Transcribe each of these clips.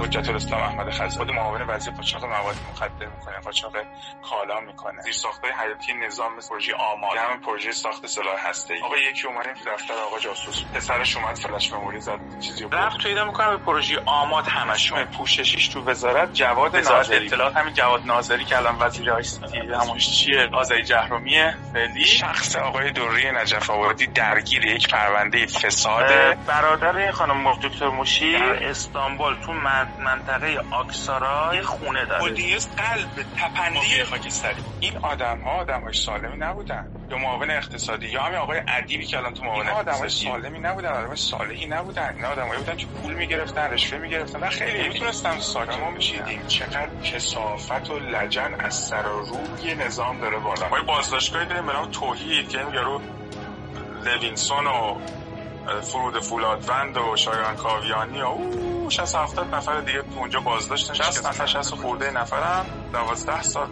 حجت الاسلام احمد خزر خود معاون وزیر قاچاق مواد مخدر می‌کنه قاچاق کالا می‌کنه. زیر ساختای حیاتی نظام پروژه آماد هم پروژه ساخت سلاح هسته آقا یکی اومدیم تو دفتر آقا جاسوس. پسرش اومد فلش مموری زد چیزی رفت تو اینا می‌کنم به پروژه آماد همشون پوششیش تو وزارت جواد ناظری. اطلاعات همین جواد ناظری که الان وزیر آی سی تی همونش چیه؟ آزای جهرومی فعلی. شخص آقای دوری نجف آبادی درگیر یک پرونده فساد. برادر خانم دکتر موشی در استانبول تو منطقه آکسارا یه خونه داره. مدیر قلب تپنده خاکستری. این آدم ها آدم های سالمی نبودن. یا معاون اقتصادی. یا همین آقای ادیبی که الان تو معاون آدم های سالمی نبودن آدم صالحی نبودن. این آدمایی بودن که پول می‌گرفتن رشوه می‌گرفتن. و خیلی می‌تونستن ساکت ما میشیدیم چقدر کسافت و لجن از سر و روی نظام داره بالا. ما بازداشتگاهی داریم به نام توحید که یارو لوینسون و فرود فولادوند و شایان کاویانی و او 60 70 نفر دیگه تو اونجا بازداشتن 60 نفر. 60 خورده نفرم 12 سال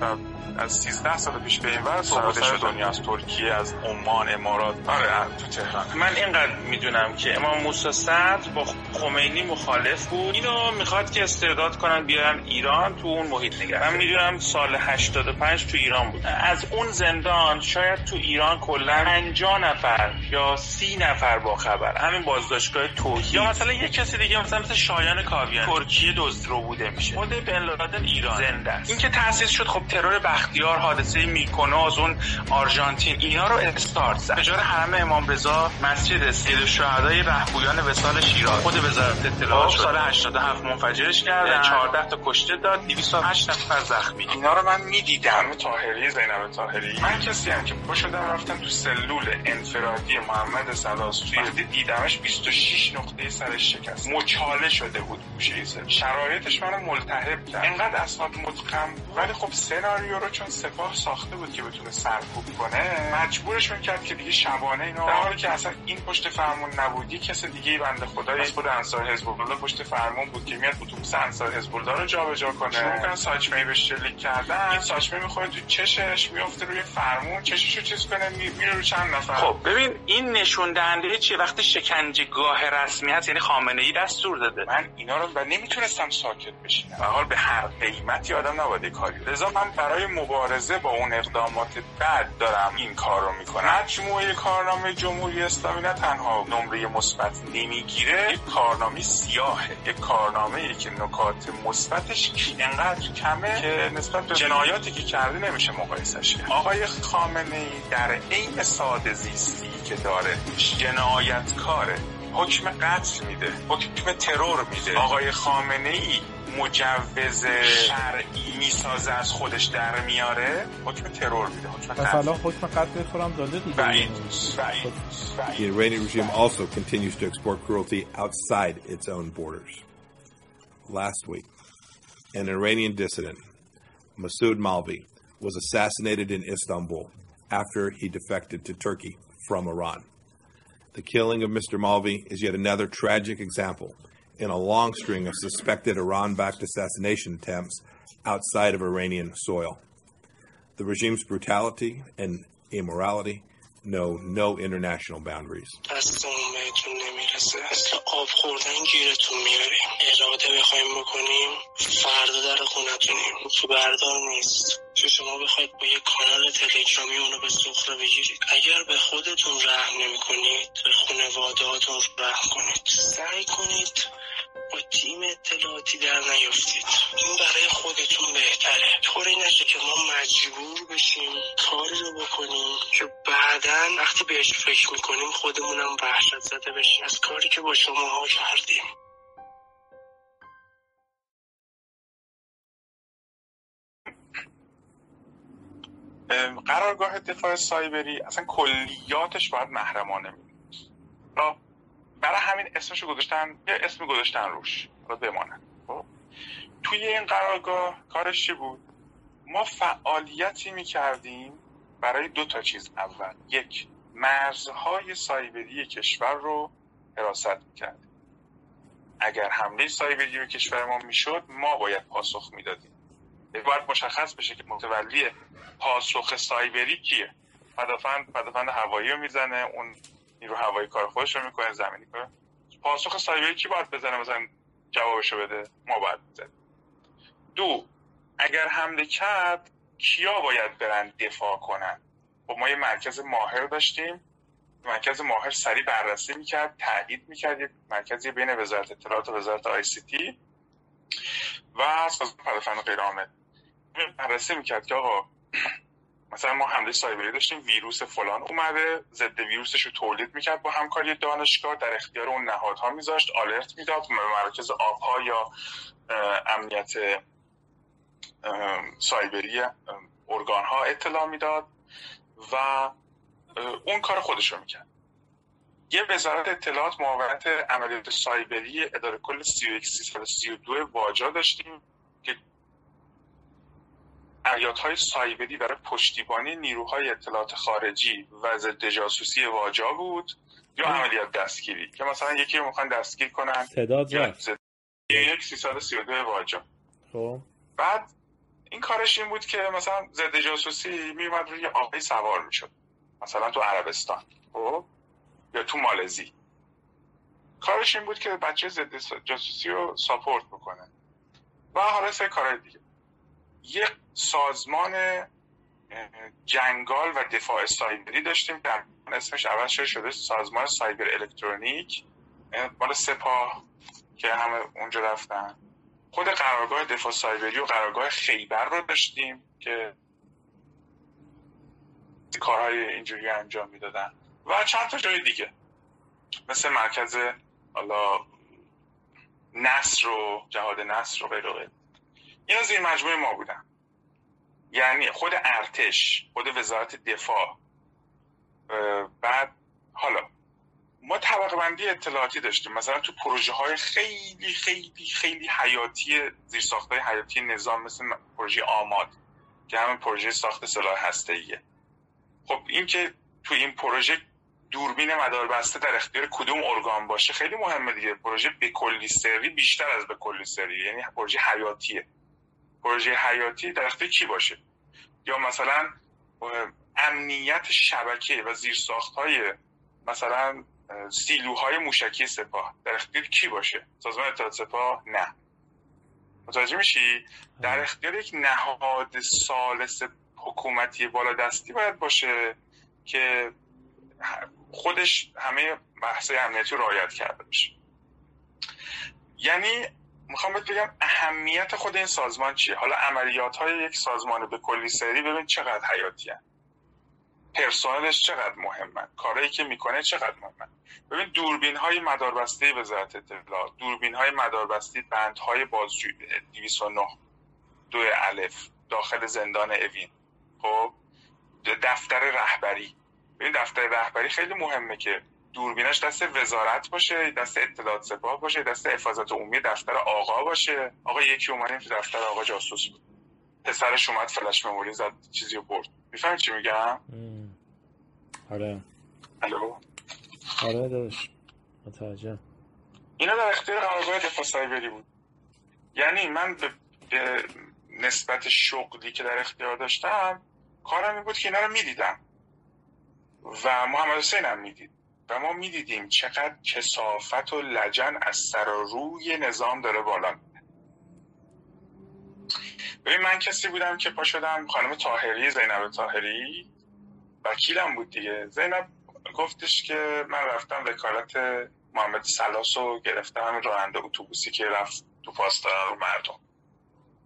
از 13 سال پیش به این ور سراتش دنیا از ترکیه از عمان امارات. آره تو تهران. من اینقدر می‌دونم که امام موسی صدر با خمینی مخالف بود. اینو می‌خواد که استعداد کنن بیارن ایران تو اون محیط نگه من می‌دونم سال 85 تو ایران بود. از اون زندان شاید تو ایران کلا 50 نفر یا 30 نفر با خبر. همین بازداشتگاه توحید. یا مثلا یه کسی دیگه مثلا مثل شایان کاویان ترکیه دزدرو بوده میشه. خود بن لادن ایران. زنده است. این که تاسیس شد خب ترور بختیار حادثه میکناز اون آرژانتین اینا رو استارت زد. تجار حرم امام رضا مسجد سید الشهدای رهبویان وسال شیراز. خود وزارت اطلاعات سال 87 منفجرش کرد 14 تا کشته داد. 208 نفر زخمی. اینا رو من می‌دیدم. طاهری زینب طاهری. من کسی هم که پا شدم رفتم تو سلول انفرادی محمد سلاسفی دیدمش 26 نقطه سرش شکست. مچاله شده بود گوشه شرایطش منو ملتهب کرد. اینقدر اسناد متقم ولی خب سناریو رو چون سپاه ساخته بود که بتونه سرکوب کنه مجبورش می‌کرد که دیگه شبانه اینو در حالی که اصلا این پشت فرمون نبودی کس دیگه بنده خدای از خود انصار حزب الله پشت فرمون بود که میاد اتوبوس انصار حزب الله رو جابجا کنه. شروع می‌کنن ساچمه بهش شلیک کردن. این ساچمه می‌خوره تو چشش میفته روی فرمون چششو چیز کنه میره رو چند نفر. خب ببین این نشون دهنده چیه؟ وقتی شکنجهگاه رسمیت یعنی خامنه ای دستور داده. من اینا رو و نمی‌تونستم ساکت بشینم. به حال به هر قیمتی آدم نباید کاری لذا من برای مبارزه با اون اقدامات بد دارم این کار رو می‌کنم. مجموعه کارنامه جمهوری اسلامی نه تنها نمره مثبت نمی‌گیره یک کارنامه سیاهه. یک کارنامه ای که نکات مثبتش انقدر کمه که نسبت به جنایاتی که کرده نمیشه مقایسش آقای خامنه ای در عین ساده زیستی که داره جنایتکاره. حکم قتل میده حکم ترور میده. آقای خامنه ای مجوز شرعی میسازه از خودش در میاره حکم ترور میده حکم قتل حکم قتل خودم داده دیگه The Iranian regime also continues to export cruelty outside its own borders. Last week, an Iranian dissident, Masoud Malvi, was assassinated in Istanbul after he defected to Turkey from Iran. The killing of Mr. Malvi is yet another tragic example in a long string of suspected Iran backed assassination attempts outside of Iranian soil. The regime's brutality and immorality know no international boundaries. آب خوردن گیرتون میاریم اراده بخوایم بکنیم فردا در خونتونیم تو بردار نیست که شما بخواید با یه کانال تلگرامی اونو به سخره بگیرید اگر به خودتون رحم نمی کنید به خانوادهاتون رحم کنید سعی کنید با تیم اطلاعاتی در نیفتید. این برای خودتون بهتره. طوری نشه که ما مجبور بشیم کاری رو بکنیم که بعدا وقتی بهش فکر می‌کنیم خودمونم وحشت زده بشیم. از کاری که با شما ها کردیم قرارگاه دفاع سایبری اصلا کلیاتش باید محرمانه می برای همین اسمشو گذاشتن یه اسمی گذاشتن روش رو بمانن. خب؟ توی این قرارگاه کارش چی بود؟ ما فعالیتی می‌کردیم برای دو تا چیز. اول یک مرزهای سایبری کشور رو حراست می‌کردیم اگر حمله سایبری به کشور ما می‌شد ما باید پاسخ می‌دادیم. باید مشخص بشه که متولی پاسخ سایبری کیه. پدافند پدافند هوایی رو می‌زنه اون نیرو هوایی کار خودش رو می‌کنه زمینی کنه پاسخ سایبری کی باید بزنه؟ مثلا جوابشو بده ما باید می‌زد دو اگر حمله کرد کیا باید برن دفاع کنن؟ خب ما یه مرکز ماهر داشتیم. مرکز ماهر سریع بررسی می‌کرد تایید می‌کرد یه مرکزی بین وزارت اطلاعات و وزارت آی سی تی و سازمان پدافند غیر بررسی می‌کرد که آقا مثلا ما حمله سایبری داشتیم ویروس فلان اومده ضد ویروسش رو تولید می‌کرد با همکاری دانشگاه در اختیار اون نهادها میذاشت آلرت می‌داد به مراکز آبها یا امنیت سایبری ارگان ها اطلاع می‌داد و اون کار خودش رو می‌کرد. یه وزارت اطلاعات معاونت عملیات سایبری اداره کل 31 32 واجا داشتیم که عملیات های سایبری برای پشتیبانی نیروهای اطلاعات خارجی و ضد جاسوسی واجا بود یا عملیات دستگیری که مثلا یکی رو می‌خوان دستگیر کنن رفت. یک 332 واجا. خب. بعد این کارش این بود که مثلا ضد جاسوسی میومد روی آقای سوار می‌شد. مثلا تو عربستان خب؟ یا تو مالزی. کارش این بود که بچه ضد جاسوسی رو ساپورت بکنه. و حالا سه کار دیگه. یک سازمان جنگال و دفاع سایبری داشتیم که اسمش عوض شده شده سازمان سایبر الکترونیک مال سپاه که همه اونجا رفتن. خود قرارگاه دفاع سایبری و قرارگاه خیبر رو داشتیم که کارهای اینجوری انجام می‌دادن. و چند تا جای دیگه. مثل مرکز حالا نصر و جهاد نصر و غیره. این از این مجموعه ما بودن یعنی خود ارتش خود وزارت دفاع. بعد حالا ما طبقه بندی اطلاعاتی داشتیم. مثلا تو پروژه های خیلی خیلی خیلی حیاتی زیرساخت های حیاتی نظام مثل پروژه آماد که همین پروژه ساخت سلاح هسته ایه خب این که تو این پروژه دوربین مداربسته در اختیار کدوم ارگان باشه خیلی مهمه دیگه. پروژه به کلی سری بیشتر از به کلی سری یعنی پروژه حیاتیه. پروژه حیاتی در اختیار کی باشه؟ یا مثلا امنیت شبکه و زیرساخت های مثلا سیلوهای موشکی سپاه در اختیار کی باشه؟ سازمان اطلاعات سپاه؟ نه. متوجه میشی؟ در اختیار یک نهاد سالس حکومتی بالا دستی باید باشه که خودش همه بحث امنیتی رو رعایت کرده باشه. یعنی می‌خوام بهت بگم اهمیت خود این سازمان چیه؟ حالا عملیات های یک سازمان به کلی سری ببین چقدر حیاتی هست پرسنلش چقدر مهمه؟ کارهایی که می‌کنه چقدر مهمه؟ ببین دوربین های مداربسته وزارت اطلاعات دوربین های مداربسته بند های بازجویی 209 دو الف داخل زندان اوین. خب؟ دفتر رهبری. ببین دفتر رهبری خیلی مهمه که دوربینش دست وزارت باشه دست اطلاعات سپاه باشه دست حفاظت عمومی دفتر آقا باشه. آقا یکی اومدیم تو دفتر آقا جاسوس بود. پسرش اومد فلش مموری زد چیزی رو برد. می‌فهمی چی میگم؟ آره. الو؟ آره داداش. متوجه. اینا در اختیار قرارگاه دفاع سایبری بود. یعنی من به, به نسبت شغلی که در اختیار داشتم کارم این بود که اینا رو می‌دیدم. و محمد حسین هم می‌دید. و ما می‌دیدیم چقدر کسافت و لجن از سر و روی نظام داره بالا ببین من کسی بودم که پا شدم خانم تاهری زینب تاهری وکیلم بود دیگه. زینب گفتش که من رفتم وکالت محمد سلاس رو گرفتم همین راننده اتوبوسی که رفت تو پاسداران رو مردم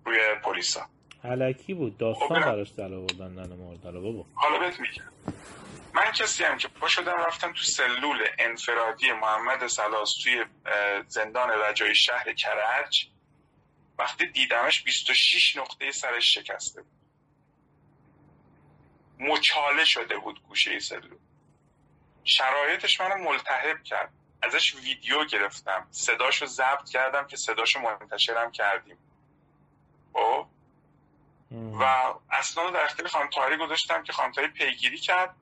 روی پلیسا. علکی بود. داستان خب براش در آوردن مردالا بابا حالا بهت میگم. من کسی هم که پا شدم رفتم تو سلول انفرادی محمد سلاس توی زندان رجای شهر کرج. وقتی دیدمش 26 نقطه سرش شکسته بود. مچاله شده بود گوشه سلول. شرایطش منو ملتهب کرد. ازش ویدیو گرفتم. صداشو ضبط کردم که صداشو منتشرم کردیم. او خب؟ و اسناد در اختیار خانم گذاشتم که خانم پیگیری کرد.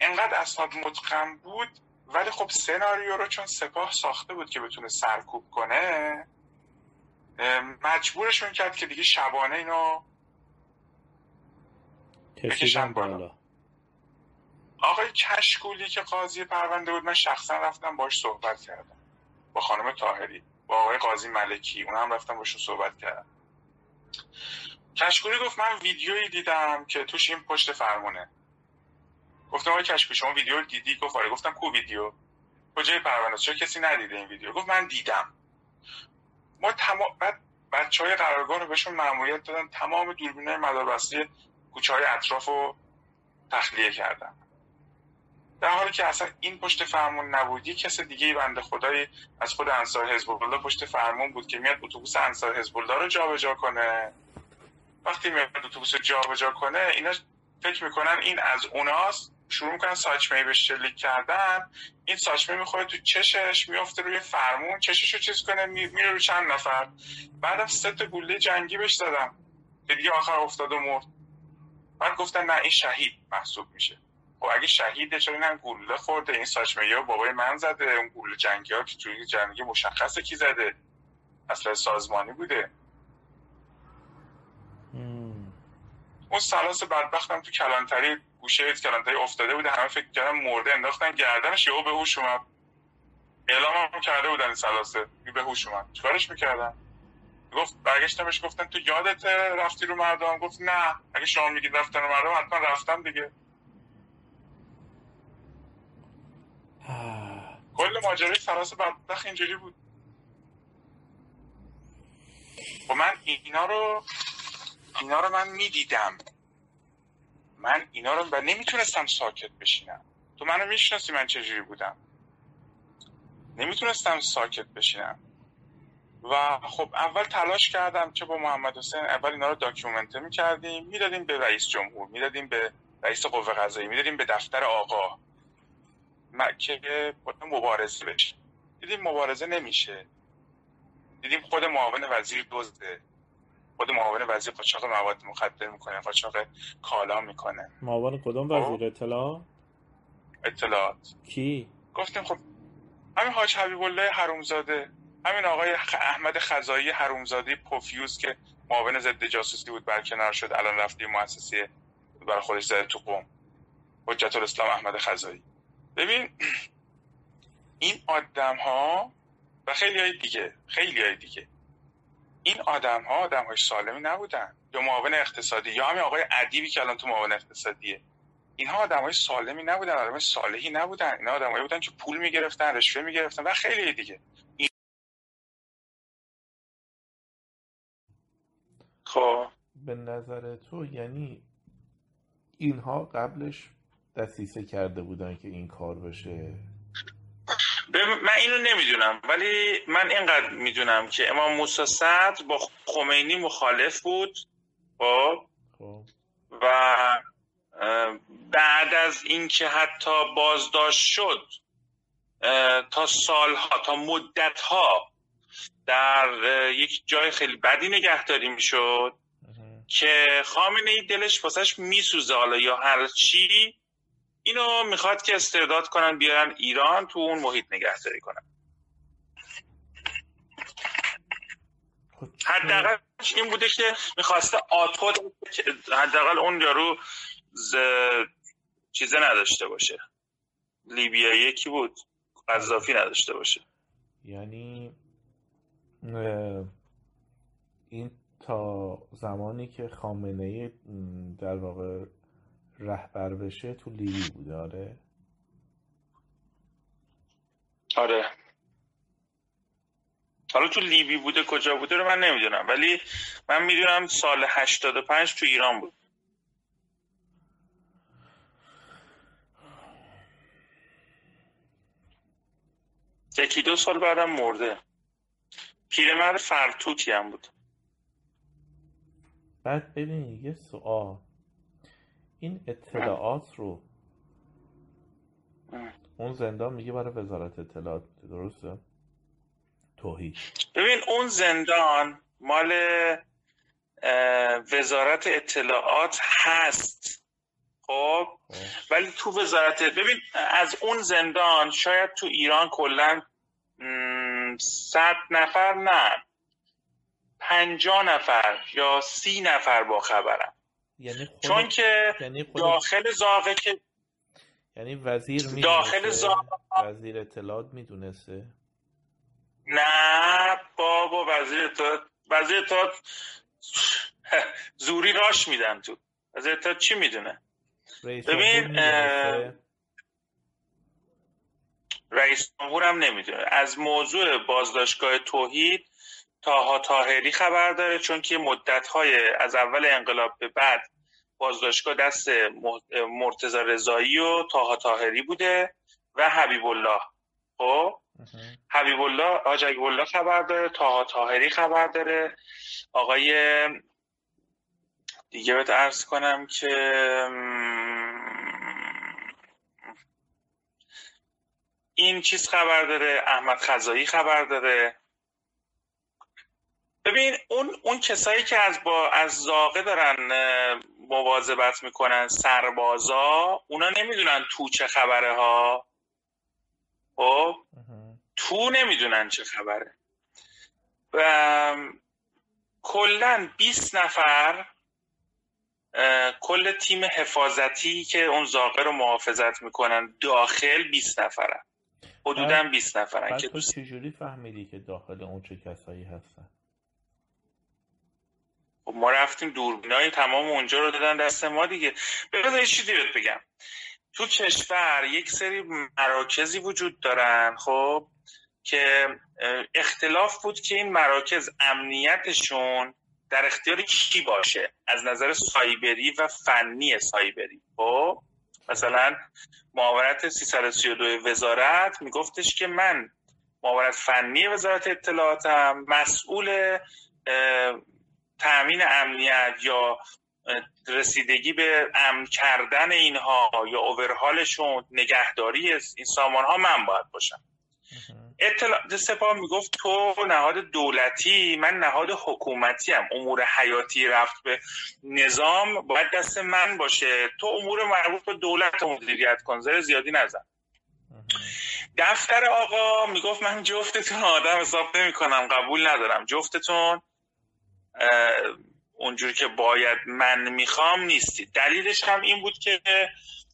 انقدر اسناد متقن بود ولی خب سناریو رو چون سپاه ساخته بود که بتونه سرکوب کنه مجبورشون کرد که دیگه شبانه اینو بکشن بالا. آقای کشکولی که قاضی پرونده بود من شخصا رفتم باش صحبت کردم. با خانم تاهری با آقای قاضی ملکی اون هم رفتم باشون صحبت کردم. کشکوری گفت من ویدیویی دیدم که توش این پشت فرمونه. گفتم آقای کشکوری شما ویدیو رو دیدی؟ گفت آره. گفتم کو ویدیو؟ کجای پرونده چرا کسی ندیده این ویدیو؟ گفت من دیدم. ما تمام بعد بچه های قرارگاه رو بهشون معمولیت دادن تمام دوربین های مداربستی کوچه های اطراف رو تخلیه کردن. در حالی که اصلا این پشت فرمون نبود یه کس دیگه بنده خدایی از خود انصار حزب الله پشت فرمون بود که میاد اتوبوس انصار حزب الله رو جابجا کنه. وقتی میاد اتوبوس جابجا کنه اینا فکر می‌کنن این از اوناست شروع می‌کنن ساچمه به شلیک کردن این ساچمه می‌خوره تو چشش میفته روی فرمون چشش رو چیز کنه میره رو چند نفر. بعدم سه تا گوله جنگی بهش دادم که دیگه آخر افتاد و مرد. بعد گفتن نه این شهید محسوب میشه. خب اگه شهیده چرا این گوله خورده؟ این ساچمه ها بابای من زده اون گوله جنگی ها که توی جنگی مشخصه کی زده؟ اصلا سازمانی بوده. اون سلاس بدبختم تو کلانتری گوشه کلانتری افتاده بوده همه فکر کردن مرده انداختن گردنش یهو به هوش اومد. اعلام هم کرده بودن این سلاسه به هوش اومد. چیکارش می‌کردن؟ گفت برگشتمش گفتن تو یادت رفتی رو مردم؟ گفت نه. اگه شما میگید رفتن رو مردم حتما رفتم دیگه. کل ماجرای سلاس بدبخت اینجوری بود. و خب من اینا رو اینا رو من می‌دیدم. من اینا رو و نمی‌تونستم ساکت بشینم. تو منو می‌شناسی من چجوری بودم. نمی‌تونستم ساکت بشینم. و خب اول تلاش کردم که با محمد حسین اول اینا رو داکیومنته می‌کردیم. می‌دادیم به رئیس جمهور می‌دادیم به رئیس قوه قضایی می‌دادیم به دفتر آقا. که مبارزه بشه. دیدیم مبارزه نمیشه. دیدیم خود معاون وزیر دزده. خود معاون وزیر قاچاق مواد مخدر می‌کنه قاچاق کالا می‌کنه. معاون کدوم وزیر خب. اطلاع اطلاعات؟ کی؟ گفتیم خب همین حاج حبیب الله حرومزاده همین آقای احمد خزایی حرومزاده پوفیوز که معاون ضد جاسوسی بود برکنار شد الان رفتی مؤسسه برای خودش زده تو قوم. حجت الاسلام احمد خزایی ببین این آدم ها و خیلی های دیگه خیلی های دیگه این آدم ها آدم های سالمی نبودن. یا معاون اقتصادی یا همین آقای ادیبی که الان تو معاون اقتصادیه. اینها آدم های سالمی نبودن آدم صالحی نبودن. اینا آدم بودن که پول می‌گرفتن رشوه می‌گرفتن و خیلی دیگه. این... خب. به نظر تو یعنی اینها قبلش دستیسه کرده بودن که این کار بشه؟ من اینو نمی‌دونم ولی من اینقدر می‌دونم که امام موسی صدر با خمینی مخالف بود خب, خب. و بعد از اینکه حتی بازداشت شد تا سالها تا مدتها در یک جای خیلی بدی نگهداری می‌شد که خامنه ای دلش واسش میسوزه حالا یا هر چی. اینو می‌خواد که استعداد کنن بیارن ایران تو اون محیط نگهداری کنن. خب، حداقل این بوده که می‌خواسته آتود حداقل اون یارو ز... چیزه نداشته باشه. لیبیا یکی بود قذافی نداشته باشه. یعنی این تا زمانی که خامنه در واقع رهبر بشه تو لیبی بوده آره؟ آره. حالا تو لیبی بوده کجا بوده رو من نمی‌دونم ولی من می‌دونم سال 85 تو ایران بود. یکی دو سال بعدم مرده. پیرمرد فرتوتی هم بود. بعد ببین یه سوال. این اطلاعات رو. اون زندان میگه برای وزارت اطلاعات درسته؟ توحید. ببین اون زندان مال وزارت اطلاعات هست. خب؟, خب. ولی تو وزارت ببین از اون زندان شاید تو ایران کلا صد نفر نه. پنجا نفر یا سی نفر با خبرم یعنی خود... چون که یعنی خود... داخل زاغه که یعنی وزیر داخل زاغه وزیر اطلاعات می‌دونسته. نه بابا وزیر اطلاعات وزیر اطلاعات زوری راش میدن تو. وزیر اطلاعات چی می‌دونه؟ ببین رئیس جمهور هم نمی‌دونه. از موضوع بازداشتگاه توحید تاها تاهری خبر داره چون که مدت های از اول انقلاب به بعد بازداشتگاه دست مرتزا رضایی و تاها تاهری بوده و حبیب الله خب؟ حبیب الله حاج الله خبر داره تاها تاهری خبر داره. آقای دیگه بهت ارز کنم که این چیز خبر داره احمد خزایی خبر داره. ببین اون اون کسایی که از با از زاقه دارن مواظبت می‌کنن سربازا اونا نمی‌دونن تو چه خبره ها خب تو نمی‌دونن چه خبره. و کلا 20 نفر کل تیم حفاظتی که اون زاقه رو محافظت می‌کنن داخل 20 نفرن. حدودا 20 نفرن که تو چجوری فهمیدی که داخل اون چه کسایی هستن؟ خب ما رفتیم دوربینای تمام اونجا رو دادن دست ما دیگه. بذار یه چیزی بهت بگم. تو کشور یک سری مراکزی وجود دارن خب که اختلاف بود که این مراکز امنیتشون در اختیار کی باشه؟ از نظر سایبری و فنی سایبری. خب مثلا معاونت 332 وزارت میگفتش که من معاونت فنی وزارت اطلاعاتم مسئول تأمین امنیت یا رسیدگی به امن کردن اینها یا اوورهالشون نگهداری این سامان ها من باید باشم. اطلاع سپاه می‌گفت تو نهاد دولتی من نهاد حکومتی هم امور حیاتی رفت به نظام باید دست من باشه. تو امور مربوط به دولت مدیریت کن. زر زیادی نزن. دفتر آقا می‌گفت من جفتتون آدم حساب نمی کنم قبول ندارم. جفتتون اونجور که باید من می‌خوام نیستی. دلیلش هم این بود که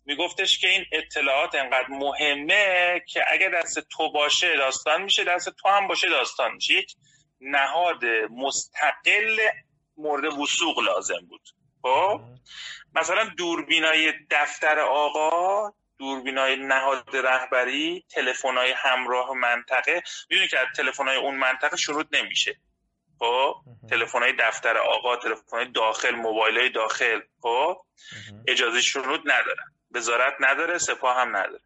میگفتش که این اطلاعات انقدر مهمه که اگر دست تو باشه داستان میشه دست تو هم باشه داستان میشه. یک نهاد مستقل مورد وسوق لازم بود. خب؟ مثلا دوربینای دفتر آقا دوربینای نهاد رهبری تلفن‌های همراه منطقه. می‌دونی که تلفن‌های اون منطقه شروط نمیشه. خب؟ تلفن‌های دفتر آقا تلفن‌های داخل موبایل داخل خب؟ اجازه شروط ندارن وزارت نداره سپاه هم نداره.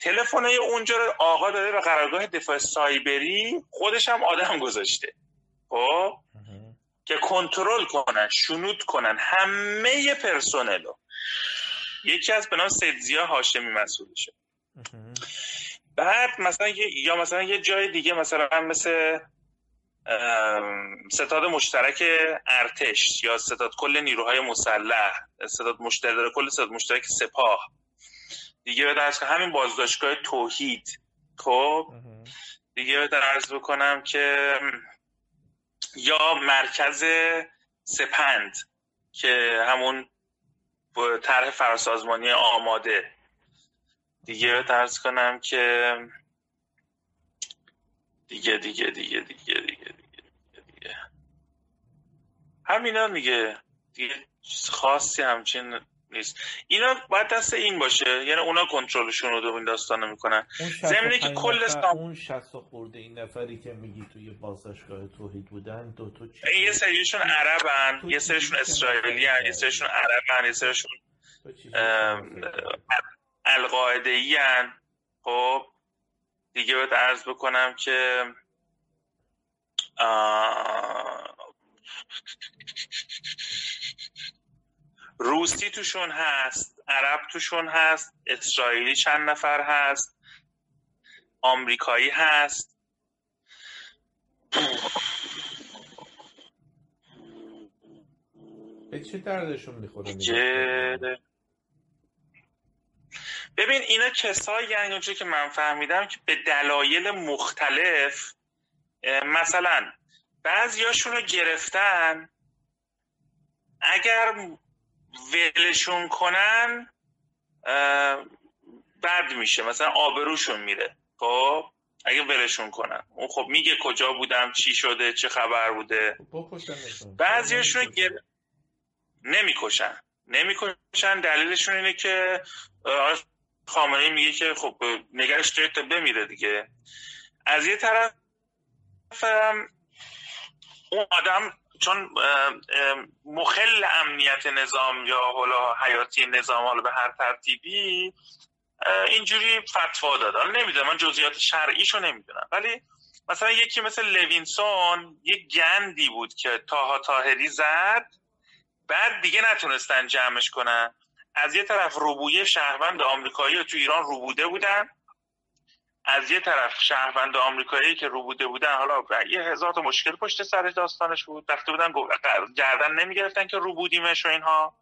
تلفن اونجا رو آقا داده به قرارگاه دفاع سایبری خودش هم آدم گذاشته. خب؟ که کنترل کنن شنود کنن همه پرسنلو یکی از به نام سیدزیا هاشمی مسئولشه بعد مثلا یا مثلا یه جای دیگه مثلا مثل ستاد مشترک ارتش یا ستاد کل نیروهای مسلح ستاد مشترک کل ستاد مشترک سپاه. دیگه به درس همین بازداشتگاه توحید خب؟ دیگه به عرض بکنم که یا مرکز سپند که همون طرح فراسازمانی آماده. دیگه به کنم که دیگه دیگه دیگه دیگه دیگه. همینا دیگه دیگه چیز خاصی همچین نیست. اینا باید دست این باشه. یعنی اونا کنترلشون رو این داستان می‌کنن. زمینه که کل سام... اون شست خورده این نفری که میگی توی بازداشتگاه توحید بودن دو تو چی یه سریشون عربن یه سریشون اسرائیلی هن. یه سریشون عربن یه سریشون القاعده ای خب دیگه باید عرض بکنم که روسی توشون هست عرب توشون هست اسرائیلی چند نفر هست آمریکایی هست. به چه دردشون می‌خوره ببین اینا کسایی یعنی اونجا که من فهمیدم که به دلایل مختلف مثلا بعضیاشون رو گرفتن اگر ولشون کنن بد میشه. مثلا آبروشون میره. خب؟ اگه ولشون کنن. اون خب میگه کجا بودم چی شده چه خبر بوده. بعضیشون گر... نمی‌کشن. نمی‌کشن. دلیلشون اینه که خامنه میگه که خب نگرش تا بمیره دیگه. از یه طرف اون آدم چون مخل امنیت نظام یا حالا حیاتی نظام حالا به هر ترتیبی اینجوری فتوا داد. حالا نمی‌دونم من جزئیات شرعیشو نمی‌دونم. ولی مثلا یکی مثل لوینسون یه گندی بود که تاها تاهری زد بعد دیگه نتونستن جمعش کنن. از یه طرف روبویه شهروند آمریکایی تو ایران روبوده بودن. از یه طرف شهروند آمریکایی که روبوده بودن حالا یه هزار تا مشکل پشت سر داستانش بود وقتی بودن گردن نمی‌گرفتن که روبودیمش و اینها.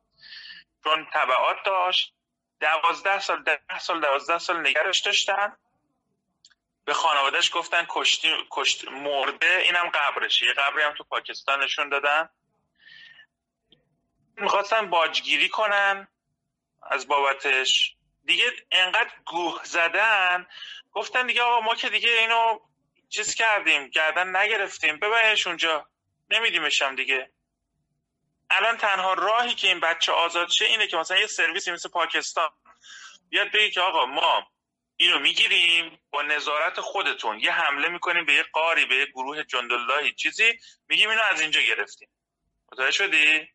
چون تبعات داشت. دوازده سال ده سال دوازده سال نگرش داشتن. به خانوادهش گفتن کشتی کشت مرده اینم قبرشه یه قبری هم تو پاکستان نشون دادن. می‌خواستن باجگیری کنن از بابتش. دیگه انقدر گوه زدن. گفتن دیگه آقا ما که دیگه اینو چیز کردیم گردن نگرفتیم. ببرش اونجا نمیدیمشم دیگه. الان تنها راهی که این بچه آزاد شه اینه که مثلا یه سرویسی مثل پاکستان. بیاد بگی که آقا ما اینو می‌گیریم با نظارت خودتون. یه حمله می‌کنیم به یه قاری به یه گروه جنداللهی چیزی. میگیم اینو از اینجا گرفتیم. متوجه شدی؟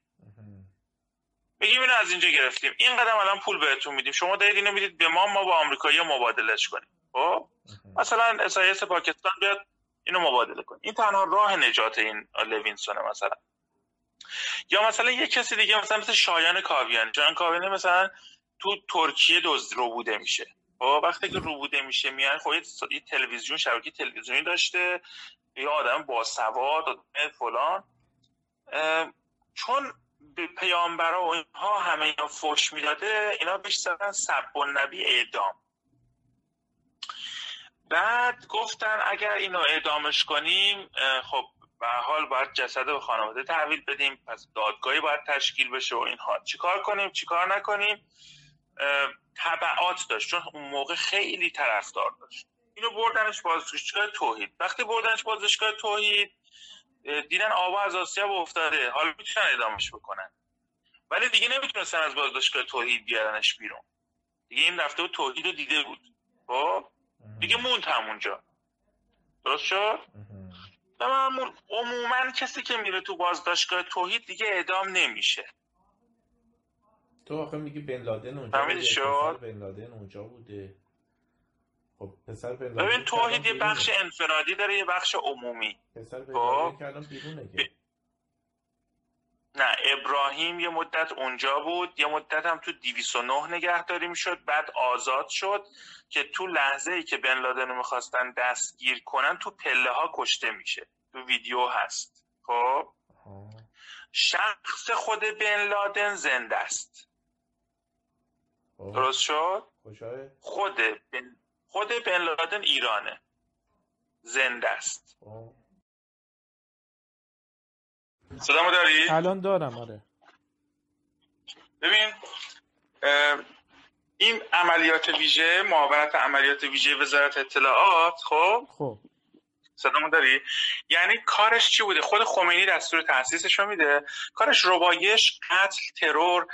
میگیم اینو از اینجا گرفتیم. این قدم الان پول بهتون میدیم. شما دارید اینو می‌دید به ما ما با آمریکایی مبادلش کنیم. خب؟ مثلا اسایس پاکستان بیاد اینو مبادله کنیم این تنها راه نجات این لوینسونه مثلا. یا مثلا یه کسی دیگه مثلا مثل شایان کاویانی شایان کاویانی مثلا تو ترکیه دزد رو بوده میشه. خب؟ وقتی که رو بوده میشه میان خب یه تلویزیون شبکه تلویزیونی داشته. یه آدم با سواد فلان. چون به پیامبرا و اینها همه اینا فوش می‌داده اینا بهش زدن سب نبی اعدام. بعد گفتن اگر اینو اعدامش کنیم خب به حال باید جسد به خانواده تحویل بدیم پس دادگاهی باید تشکیل بشه و اینها. چیکار کنیم؟ چیکار نکنیم؟ تبعات داشت چون اون موقع خیلی طرفدار داشت. اینو بردنش بازداشتگاه توحید. وقتی بردنش بازداشتگاه توحید دیدن آبا از آسیاب افتاده. حالا می‌تونن ادامش بکنن. ولی دیگه نمی‌تونستن از بازداشتگاه توحید بیارنش بیرون. دیگه این رفته بود توحید رو دیده بود. خب؟ دیگه موند همونجا. درست شد؟ عموما کسی که میره تو بازداشتگاه توحید دیگه اعدام نمیشه. تو آخه میگی بن لادن اونجا بوده بن لادن اونجا بوده. خب پسر ببین توحید یه بخش انفرادی داره یه بخش عمومی. پسر بیرونه ب... نه ابراهیم یه مدت اونجا بود یه مدت هم تو 209 نگهداری می‌شد بعد آزاد شد که تو لحظه ای که بن لادن رو می‌خواستن دستگیر کنن تو پله ها کشته میشه. تو ویدیو هست. خب؟ شخص خود بن لادن زنده است. درست شد؟ خود بن... خود بن لادن ایرانه. زنده است. صدامو داری؟ الان دارم آره. ببین این عملیات ویژه معاونت عملیات ویژه وزارت اطلاعات خب؟ خب. صدامو داری؟ یعنی کارش چی بوده؟ خود خمینی دستور تاسیسش رو میده. کارش ربایش قتل ترور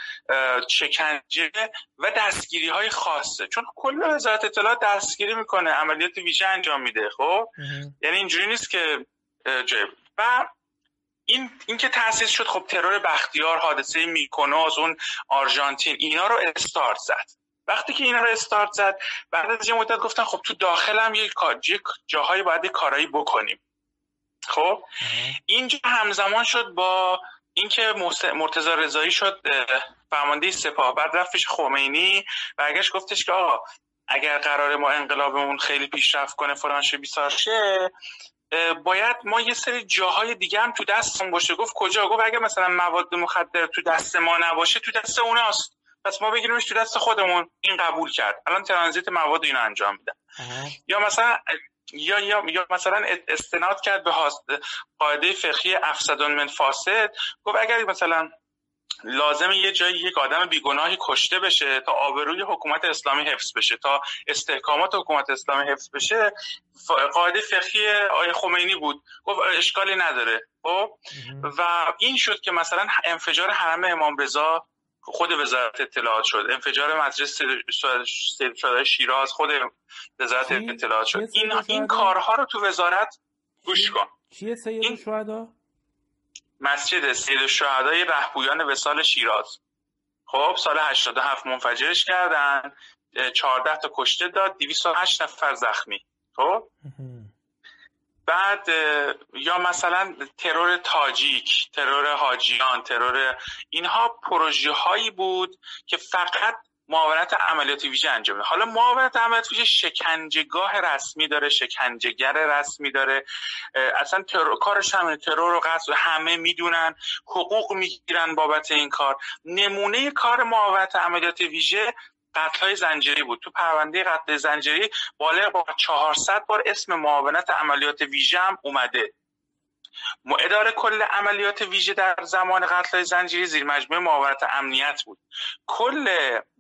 شکنجه و دستگیری های خاصه. چون کل وزارت اطلاعات دستگیری می‌کنه. عملیات ویژه انجام میده خب؟ یعنی اینجوری نیست که و این این که تاسیس شد خب ترور بختیار حادثه میکنوز اون آرژانتین اینا رو استارت زد. وقتی که اینا رو استارت زد بعد از یه مدت گفتن خب تو داخلم یک جاهایی باید کارایی بکنیم. خب؟ اینجا همزمان شد با اینکه مرتضی رضایی شد فرمانده سپاه. بعد رفتش خمینی برگشت گفتش که آقا اگر قرار ما انقلابمون خیلی پیشرفت کنه فلان شه بیسار شه باید ما یه سری جاهای دیگه هم تو دستمون باشه. گفت کجا؟ گفت اگه مثلا مواد مخدر تو دست ما نباشه تو دست اوناست. پس ما بگیریمش تو دست خودمون. این قبول کرد. الان ترانزیت مواد اینو انجام میدن یا مثلا یا یا یا مثلا استناد کرد به قاعده فقهی افسدون من فاسد. گفت اگر مثلا لازم یه جایی یک آدم بیگناهی کشته بشه تا آبروی حکومت اسلامی حفظ بشه تا استحکامات حکومت اسلامی حفظ بشه قاعده فقهی آیه خمینی بود. گفت اشکالی نداره. خب؟ و این شد که مثلا انفجار حرم امام رضا خود وزارت اطلاعات شد. انفجار مجلس سید شیراز خود وزارت اطلاعات شد. این این کارها رو تو وزارت گوش کن. چیه سید این... شهدا؟ مسجد سید الشهدای رهبویان وسال شیراز. خب سال 87 منفجرش کردن. 14 تا کشته داد 208 نفر زخمی. خب؟ بعد یا مثلا ترور تاجیک ترور حاجیان ترور اینها پروژه هایی بود که فقط معاونت عملیات ویژه انجام حالا معاونت عملیات ویژه شکنجهگاه رسمی داره شکنجهگر رسمی داره. اصلا ترور کارش همه ترور و قصد همه می‌دونن حقوق می‌گیرن بابت این کار. نمونه کار معاونت عملیات ویژه قتل های زنجیری بود. تو پرونده قتل زنجیری بالغ با 400 بار اسم معاونت عملیات ویژه هم اومده. اداره کل عملیات ویژه در زمان قتل زنجیری زیر مجموعه معاونت امنیت بود. کل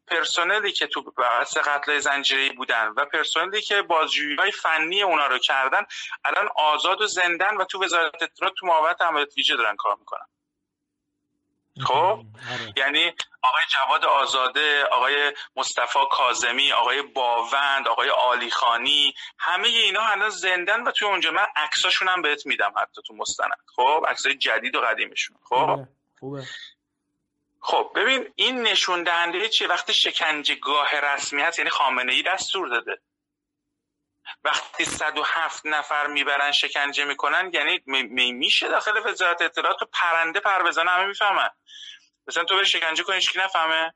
پرسنلی که تو بحث قتل زنجیری بودن و پرسنلی که بازجویی های فنی اونا رو کردن الان آزاد و زندن و تو وزارت اطلاعات تو معاونت عملیات ویژه دارن کار می‌کنن. خب؟ آره. یعنی آقای جواد آزاده آقای مصطفی کازمی آقای باوند آقای آلیخانی همه اینا هنوز زندن و توی اونجا. من عکساشون هم بهت میدم حتی تو مستند. خب؟ عکسای جدید و قدیمشون. خب؟ خوبه. خب ببین این نشون دهنده چیه؟ وقتی شکنجهگاه رسمی هست یعنی خامنه ای دستور داده. وقتی 107 نفر می‌برن شکنجه می‌کنن یعنی می میشه داخل وزارت اطلاعات تو پرنده پر بزنه همه می‌فهمن. مثلا تو بری شکنجه کنی که نفهمه.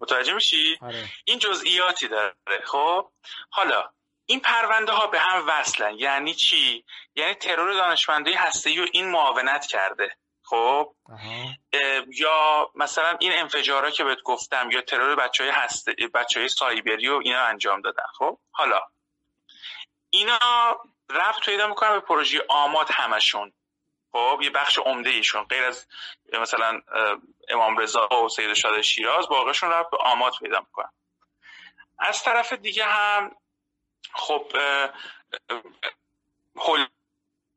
متوجه میشی؟ آره. این جزئیاتی داره. خب حالا این پرونده ها به هم وصلن. یعنی چی؟ یعنی ترور دانشمندی هسته و این معاونت کرده. خب؟ یا مثلا این انفجارا که بهت گفتم یا ترور بچه های هسته بچه های سایبری و اینا انجام دادن خب؟ حالا اینا رفت پیدا می‌کنن به پروژه آماد همشون خب؟ یه بخش عمده ایشون غیر از مثلا امام رضا و سید شاد شیراز باقیشون رفت به آماد پیدا می‌کنن. از طرف دیگه هم خب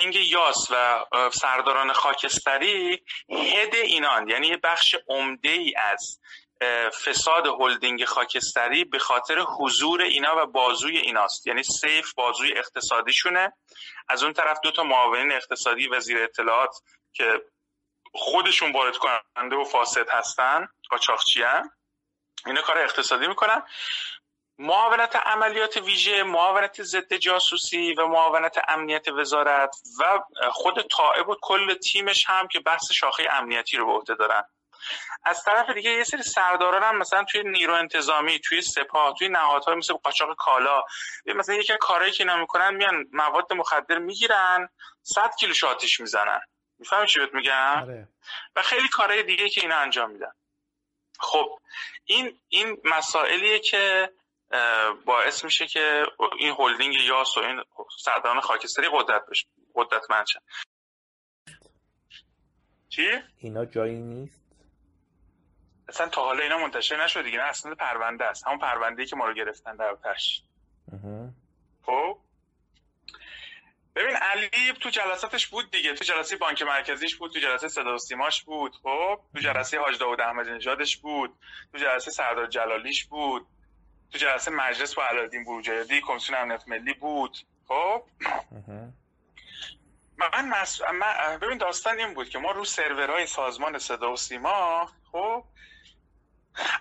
هلدینگ یاس و سرداران خاکستری هد اینان یعنی یه بخش عمده ای از فساد هلدینگ خاکستری به خاطر حضور اینا و بازوی ایناست. یعنی سیف بازوی اقتصادیشونه. از اون طرف دو تا معاونین اقتصادی وزیر اطلاعات که خودشون وارد کننده و فاسد هستن قاچاقچی اینا کار اقتصادی می‌کنن. معاونت عملیات ویژه معاونت ضد جاسوسی و معاونت امنیت وزارت و خود طائب و کل تیمش هم که بحث شاخه امنیتی رو به عهده دارن. از طرف دیگه یه سری سرداران هم مثلا توی نیرو انتظامی توی سپاه توی نهادهای مثل قاچاق کالا مثلا یکی کارهایی که اینا می‌کنن میان مواد مخدر می‌گیرن 100 کیلو آتیش می‌زنن. می‌فهمی چی بهت میگم؟ آره. و خیلی کارهای دیگه که اینا انجام میدن. خب این این مسائلیه که باعث میشه که این هلدینگ یاس و این سرداران خاکستری قدرت بشه قدرتمند چی؟ اینا جایی نیست؟ اصلا تا حالا اینا منتشر نشد دیگه اصلا پرونده است. همون پرونده که ما رو گرفتن در تش خب؟ ببین علی تو جلساتش بود دیگه. تو جلسه بانک مرکزیش بود تو جلسه صدا و سیماش بود خب؟ تو جلسه حاج داوود احمدی نژادش بود تو جلسه سردار جلالیش بود. تو جلسه مجلس با علالدین بروجردی کمیسیون امنیت ملی بود. خب؟ من, مس... من ببین داستان این بود که ما رو سرورهای سازمان صدا و سیما خب؟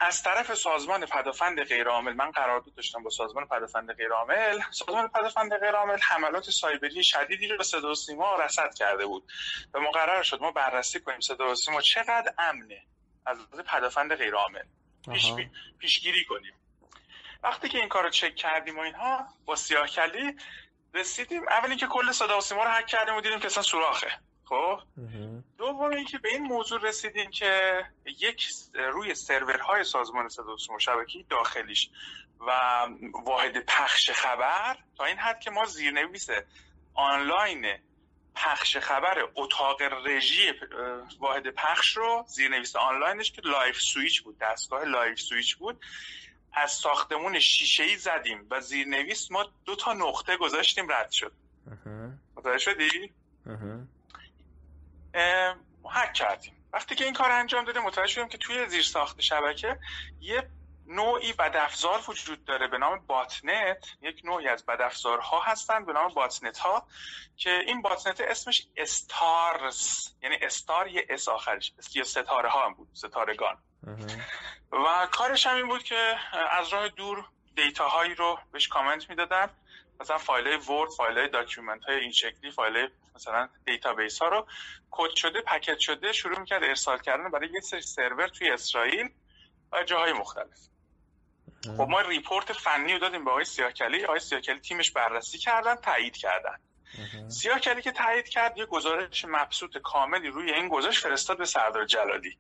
از طرف سازمان پدافند غیرعامل من قرارداد داشتم با سازمان پدافند غیرعامل سازمان پدافند غیرعامل حملات سایبری شدیدی رو به صدا و سیما رصد کرده بود و مقرر شد ما بررسی کنیم صدا و سیما چقدر امنه از پدافند غیرعامل. پیش پیشگیری کنیم. وقتی که این کار رو چک کردیم و اینها با سیاه کلی رسیدیم. اول اینکه کل صدا و سیما رو هک کردیم و دیدیم که اصلا سوراخه. خب؟ دوم اینکه به این موضوع رسیدیم که یک روی سرورهای سازمان صدا و شبکی داخلیش و واحد پخش خبر تا این حد که ما زیرنویس آنلاین پخش خبر اتاق رژی واحد پخش رو زیرنویس آنلاینش که live switch بود دستگاه live switch بود از ساختمون شیشه ای زدیم و زیرنویس ما دو تا نقطه گذاشتیم رد شد. متوجه شدی؟ حک کردیم. وقتی که این کار انجام دادیم متوجه شدیم که توی زیر ساخت شبکه یه نوعی بدافزار وجود داره به نام botnet. یک نوعی از بدافزارها هستن به نام botnet ها که این botnet اسمش Stars یعنی star یه s آخرش یا ستاره ها هم بود ستارگان. و کارش هم این بود که از راه دور data هایی رو بهش command می‌دادن. مثلا فایل های Word فایل های document های این شکلی فایل مثلا database ها رو کد شده packet شده شروع می‌کرد ارسال کردن برای یه سری سرور توی اسرائیل و جاهای مختلف. خب ما report فنی رو دادیم به آقای سیاکلی. آقای سیاکلی تیمش بررسی کردن تایید کردن. سیاکلی که تایید کرد یه گزارش مبسوط کاملی روی این گذاشت فرستاد به سردار جلالی.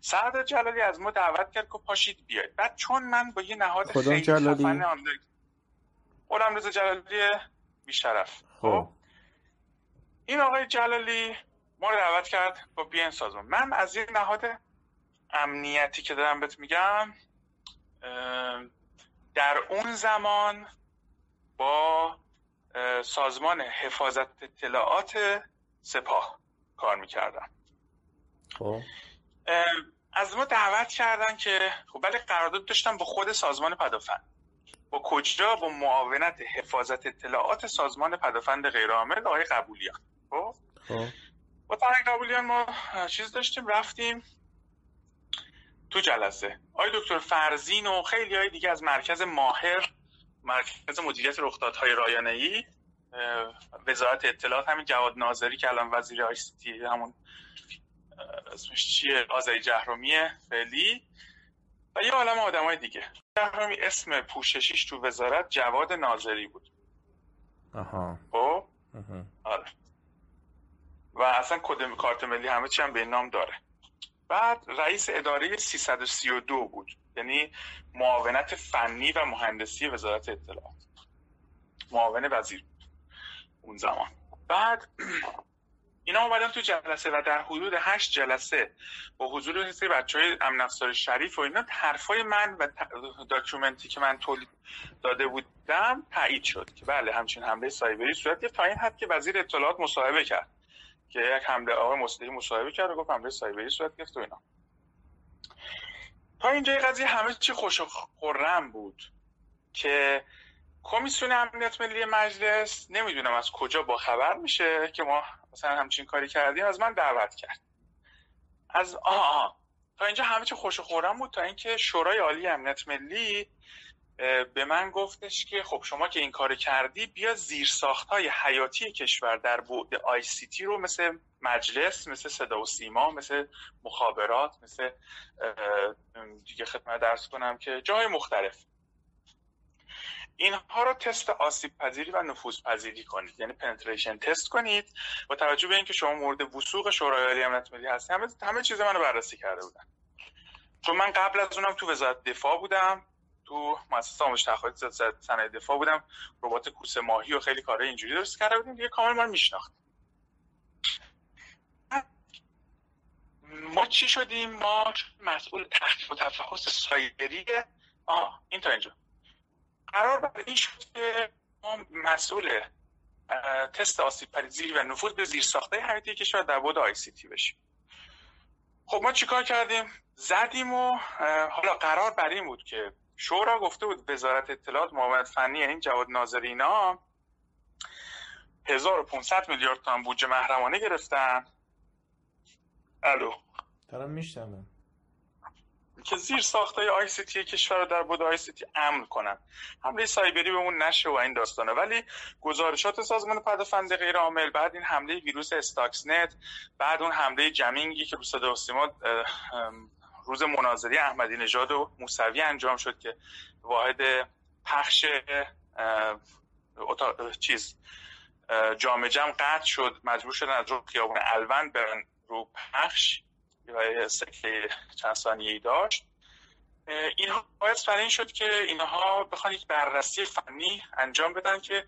سردار جلالی از ما دعوت کرد که پاشید بیاید. بعد چون من با یه نهاد خیلی جلالی؟ خفن غلام رضا جلالی بیشرف. خب. خب. این آقای جلالی ما رو دعوت کرد با بیان سازمان. من از این نهاد امنیتی که دارم بهت میگم در اون زمان با سازمان حفاظت اطلاعات سپاه کار می‌کردم. خب. از ما دعوت کردن که خب ولی قرارداد داشتم با خود سازمان پدافند. با کجا؟ با معاونت حفاظت اطلاعات سازمان پدافند غیرعامل آقای قبولیان. خب, خب. با قبولیان ما چیز داشتیم رفتیم تو جلسه. آقای دکتر فرزین و خیلی های دیگه از مرکز ماهر مرکز مدیریت رخدادهای رایانه‌ای وزارت اطلاعات همین جواد ناظری که الان وزیر آی همون اسمش چیه؟ آزای جهرومی فعلی. و یه عالم آدم های دیگه. جهرومی اسم پوششیش تو وزارت جواد ناظری بود. آها. خب؟ آره. و اصلا کد کارت ملی همه چی هم به نام داره. بعد رئیس اداره 332 بود. یعنی معاونت فنی و مهندسی وزارت اطلاعات. معاون وزیر اون زمان. بعد اینا اومدن تو جلسه و در حدود هشت جلسه با حضور سری بچه های امن افزار شریف و اینا حرفای من و document ی که من تولید داده بودم تایید شد که بله همچین حمله سایبری صورت گرفت تا این حد که وزیر اطلاعات مصاحبه کرد که یک حمله آقای مصطفی مصاحبه کرد و گفت حمله سایبری صورت گرفت و اینا. تا اینجای قضیه همه چی خوش و خورم بود که کمیسیون امنیت ملی مجلس نمی‌دونم از کجا با خبر میشه که ما مثلا همچین کاری کردیم از من دعوت کرد. از آه, تا اینجا همه چی خوش خورم بود تا اینکه شورای عالی امنیت ملی به من گفتش که خب شما که این کار کردی بیا زیر های حیاتی کشور در بعد آی سی تی رو مثل مجلس مثل صدا و سیما مثل مخابرات مثل دیگه خدمت درس کنم که جای مختلف. اینها رو تست آسیب پذیری و نفوذ پذیری کنید. یعنی پنتریشن تست کنید با توجه به اینکه شما مورد وسوق شورای عالی امنیت ملی هستی همه همه چیز منو بررسی کرده بودن. چون من قبل از اونم تو وزارت دفاع بودم. تو مؤسسه آموزش تحقیقات صنایع دفاع بودم. ربات کوسه ماهی و خیلی کارهای اینجوری درست کرده بودیم. دیگه کامل من میشناخت ما چی شدیم؟ ما مسئول تحقیق و تفحص سایبری؟ آه این تا اینجا. قرار بر این شد که ما مسئول تست آسیب پریزی و نفوذ به زیر ساخته حیاتی کشور در بود آی سی تی بشیم. خب ما چیکار کردیم؟ زدیم و حالا قرار بر این بود که شورا گفته بود وزارت اطلاعات معاونت فنی این جواد ناظری اینا 1500 میلیارد تومان بودجه محرمانه گرفتن. الو. دارم میشنوم که زیر ساخته ICT کشور رو در بعد ICT امن کنن. حمله سایبری به اون نشه و این داستانه. ولی گزارشات سازمان پدافند غیر عامل بعد این حمله ویروس Stuxnet بعد اون حمله جمینگی که رو صدا روز مناظری احمدی نژاد و موسوی انجام شد که واحد پخش چیز جامعه جمع قطع شد. مجبور شدن از رو خیابون الوند برن رو پخش. یا سکه چند ثانیه داشت. اینها باید این شد که اینها بخوان یک بررسی فنی انجام بدن که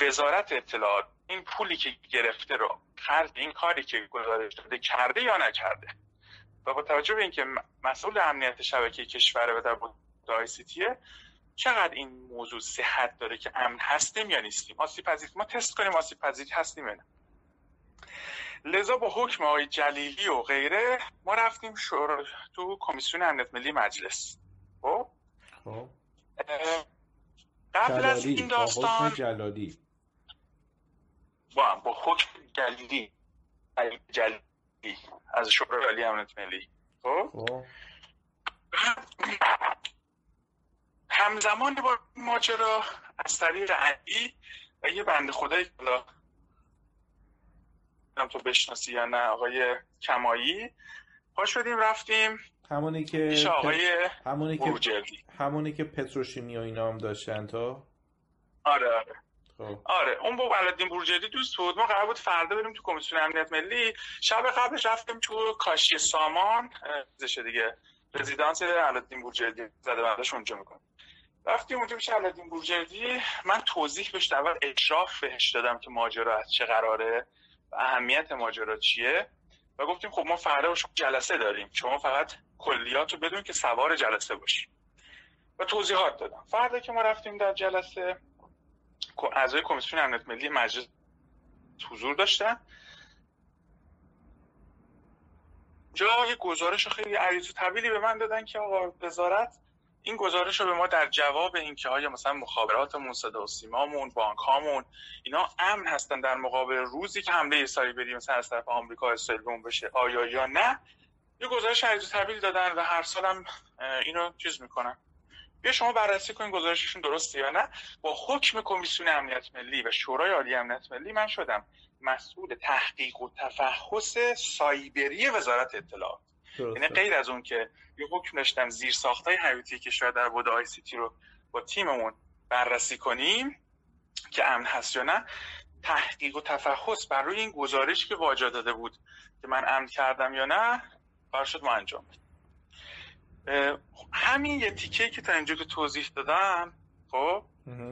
وزارت اطلاعات این پولی که گرفته رو خرج این کاری که گزارش داده کرده یا نکرده. و با توجه به اینکه مسئول امنیت شبکه کشور و در آی سی تیه چقدر این موضوع صحت داره که امن هستیم یا نیستیم؟ آسیب پذیر ما تست کنیم آسیب پذیر هستیم نه؟ لذا با حکم آقای جلیلی و غیره ما رفتیم شور... تو کمیسیون امنیت ملی مجلس. خب, خب. قبل از این داستان جلالی. با, با حکم جلیلی جلیلی از شورای عالی امنیت ملی. خب, خب. همزمان با ماجرا از طریق علی و یه بند خدایی که تو بشناسی یا نه آقای کمایی. پا شدیم رفتیم. همونی که آقای همونی که همونی که پتروشیمی و اینا هم داشتن تو؟ آره آره. خب. آره اون با علادین بورجردی دوست بود. ما قرار بود فردا بریم تو کمیسیون امنیت ملی. شب قبلش رفتیم تو کاشی سامان. زشه دیگه. رزیدانس علادین بورجردی زده بندش اونجا می‌کنه رفتیم اونجا پیش علادین بورجردی من توضیح بهش اول اشراف بهش دادم که ماجرا از چه قراره. اهمیت ماجرا چیه؟ و گفتیم خب ما فردا جلسه داریم. شما فقط کلیات رو بدون که سوار جلسه باشی و توضیحات دادم. فردا که ما رفتیم در جلسه اعضای کمیسیون امنیت ملی مجلس حضور داشتن. جا گزارش خیلی عریض و طویلی به من دادن که آقا وزارت این گزارش رو به ما در جواب اینکه آیا مثلا مخابراتمون صدا و سیمامون بانک هامون اینا امن هستن در مقابل روزی که حمله سری بریم مثلا از طرف آمریکا اسرائیل بشه آیا یا نه؟ یه گزارش عریض طویل دادن و هر سالم اینو چیز می‌کنن. بیا شما بررسی کنین گزارششون درسته یا نه. با حکم کمیسیون امنیت ملی و شورای عالی امنیت ملی من شدم مسئول تحقیق و تفحص سایبری وزارت اطلاعات. یعنی غیر از اون که یه حکم داشتم زیر ساختای حیاتی کشور در بود آی سی تی رو با تیممون بررسی کنیم که امن هست یا نه تحقیق و تفحص بر روی این گزارش که واجا داده بود که من امن کردم یا نه قرار شد ما انجام همین یه تیکه که تا اینجا که توضیح دادم خب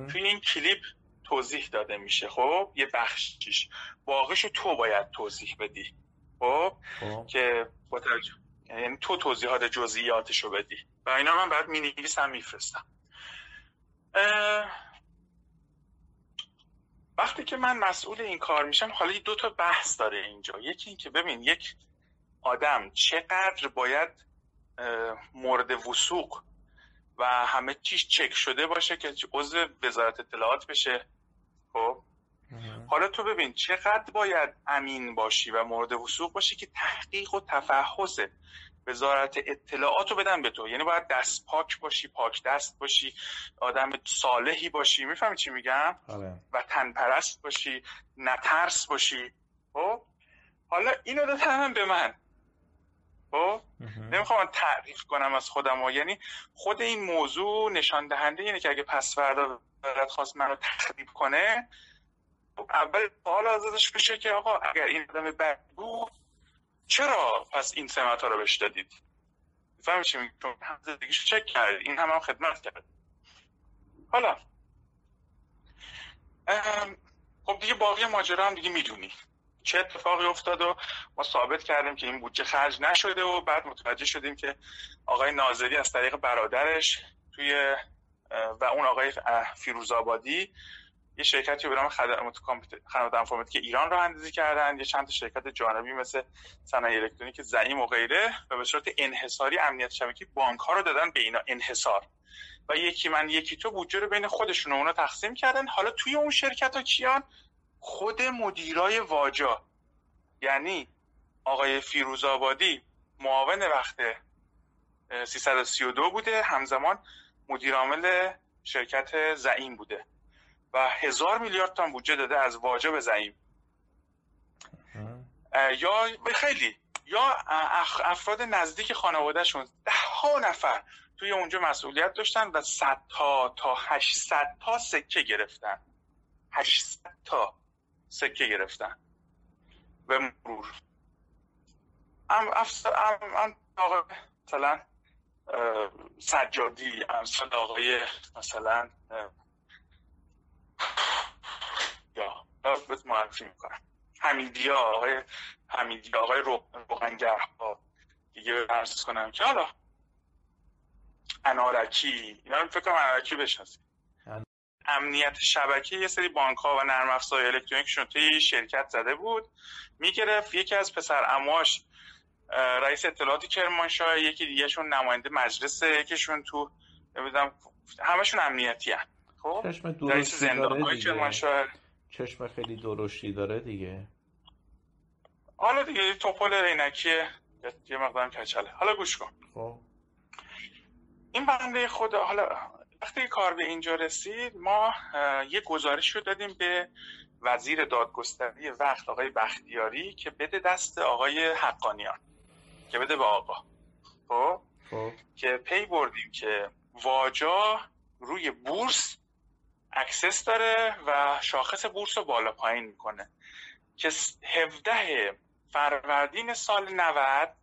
توی این کلیپ توضیح داده میشه. خب یه بخشیش. باقیش تو باید توضیح بدی. خب, خب. که با توجه یعنی تو توضیحات جزئیاتش رو بدی. و اینا من بعد می نویسم میفرستم وقتی که من مسئول این کار میشم حالا دو تا بحث داره اینجا. یکی این که ببین یک آدم چقدر باید مورد وسوق و همه چیز چک شده باشه که عضو وزارت اطلاعات بشه. خب؟ حالا تو ببین چقدر باید امین باشی و مورد وسوق باشی که تحقیق و تفحص وزارت اطلاعات رو بدن به تو. یعنی باید دست پاک باشی پاک دست باشی آدم صالحی باشی. می‌فهمی چی میگم؟ آره. و تن پرست باشی نترس باشی. خب؟ حالا اینو دادن به من. خب؟ نمی‌خوام تعریف کنم از خودم و یعنی خود این موضوع نشان دهنده یعنی که اگه پس فردا خواست منو تخریب کنه اول سوال ازش بشه که آقا اگر این آدم بد بود چرا پس این سمت ها رو بهش دادید؟ فهمی چی میگم چون هم زندگیشو چک کرد این هم هم خدمت کرد. حالا خب دیگه باقی ماجرا هم دیگه می‌دونی. چه اتفاقی افتاد و ما ثابت کردیم که این بودجه خرج نشده و بعد متوجه شدیم که آقای ناظری از طریق برادرش توی و اون آقای فیروزآبادی یه شرکتی به نام خدمات که ایران رو اندازی کردن یه چند تا شرکت جانبی مثل صنایع الکترونیک زعیم و غیره و به صورت انحصاری امنیت شبکی بانک ها رو دادن به اینا انحصار. و یکی من یکی تو بودجه رو بین خودشون اونا تقسیم کردن. حالا توی اون شرکت ها کیان؟ خود مدیرای واجا. یعنی آقای فیروز آبادی معاون وقت 332 بوده. همزمان مدیر عامل شرکت زعیم بوده. و هزار میلیارد تومان بودجه داده از واجه به زعیم یا به خیلی یا افراد نزدیک خانوادهشون ده ها نفر توی اونجا مسئولیت داشتن و صد تا تا 800 تا سکه گرفتن. 800 تا سکه گرفتن. به مرور. ام افسر ام, ام آقای مثلا سجادی امثال آقای مثلا یا بهت معرفی می‌کنم. حمیدیا آقای حمیدیا آقای روغنگرها. دیگه ارز کنم که حالا انارکی. اینا فکر کنم انارکی بشناسید امنیت شبکه یه سری بانک ها و نرم افزار الکترونیکشون توی شرکت زده بود. می‌گرفت. یکی از پسر اماش رئیس اطلاعات کرمانشاه یکی دیگهشون نماینده مجلس یکیشون تو نمی‌دونم همشون امنیتی خب چشم درشتی داره دیگه؟ چشم خیلی درشتی داره دیگه؟ حالا دیگه توپل عینکی یه مقدارم کچله. حالا گوش کن. خب. این بنده خدا حالا وقتی کار به اینجا رسید ما یه گزارش رو دادیم به وزیر دادگستری وقت آقای بختیاری که بده دست آقای حقانیان که بده به آقا. خب, خب. که پی بردیم که واجا روی بورس access داره و شاخص بورس رو بالا پایین می‌کنه. که 17 فروردین سال 90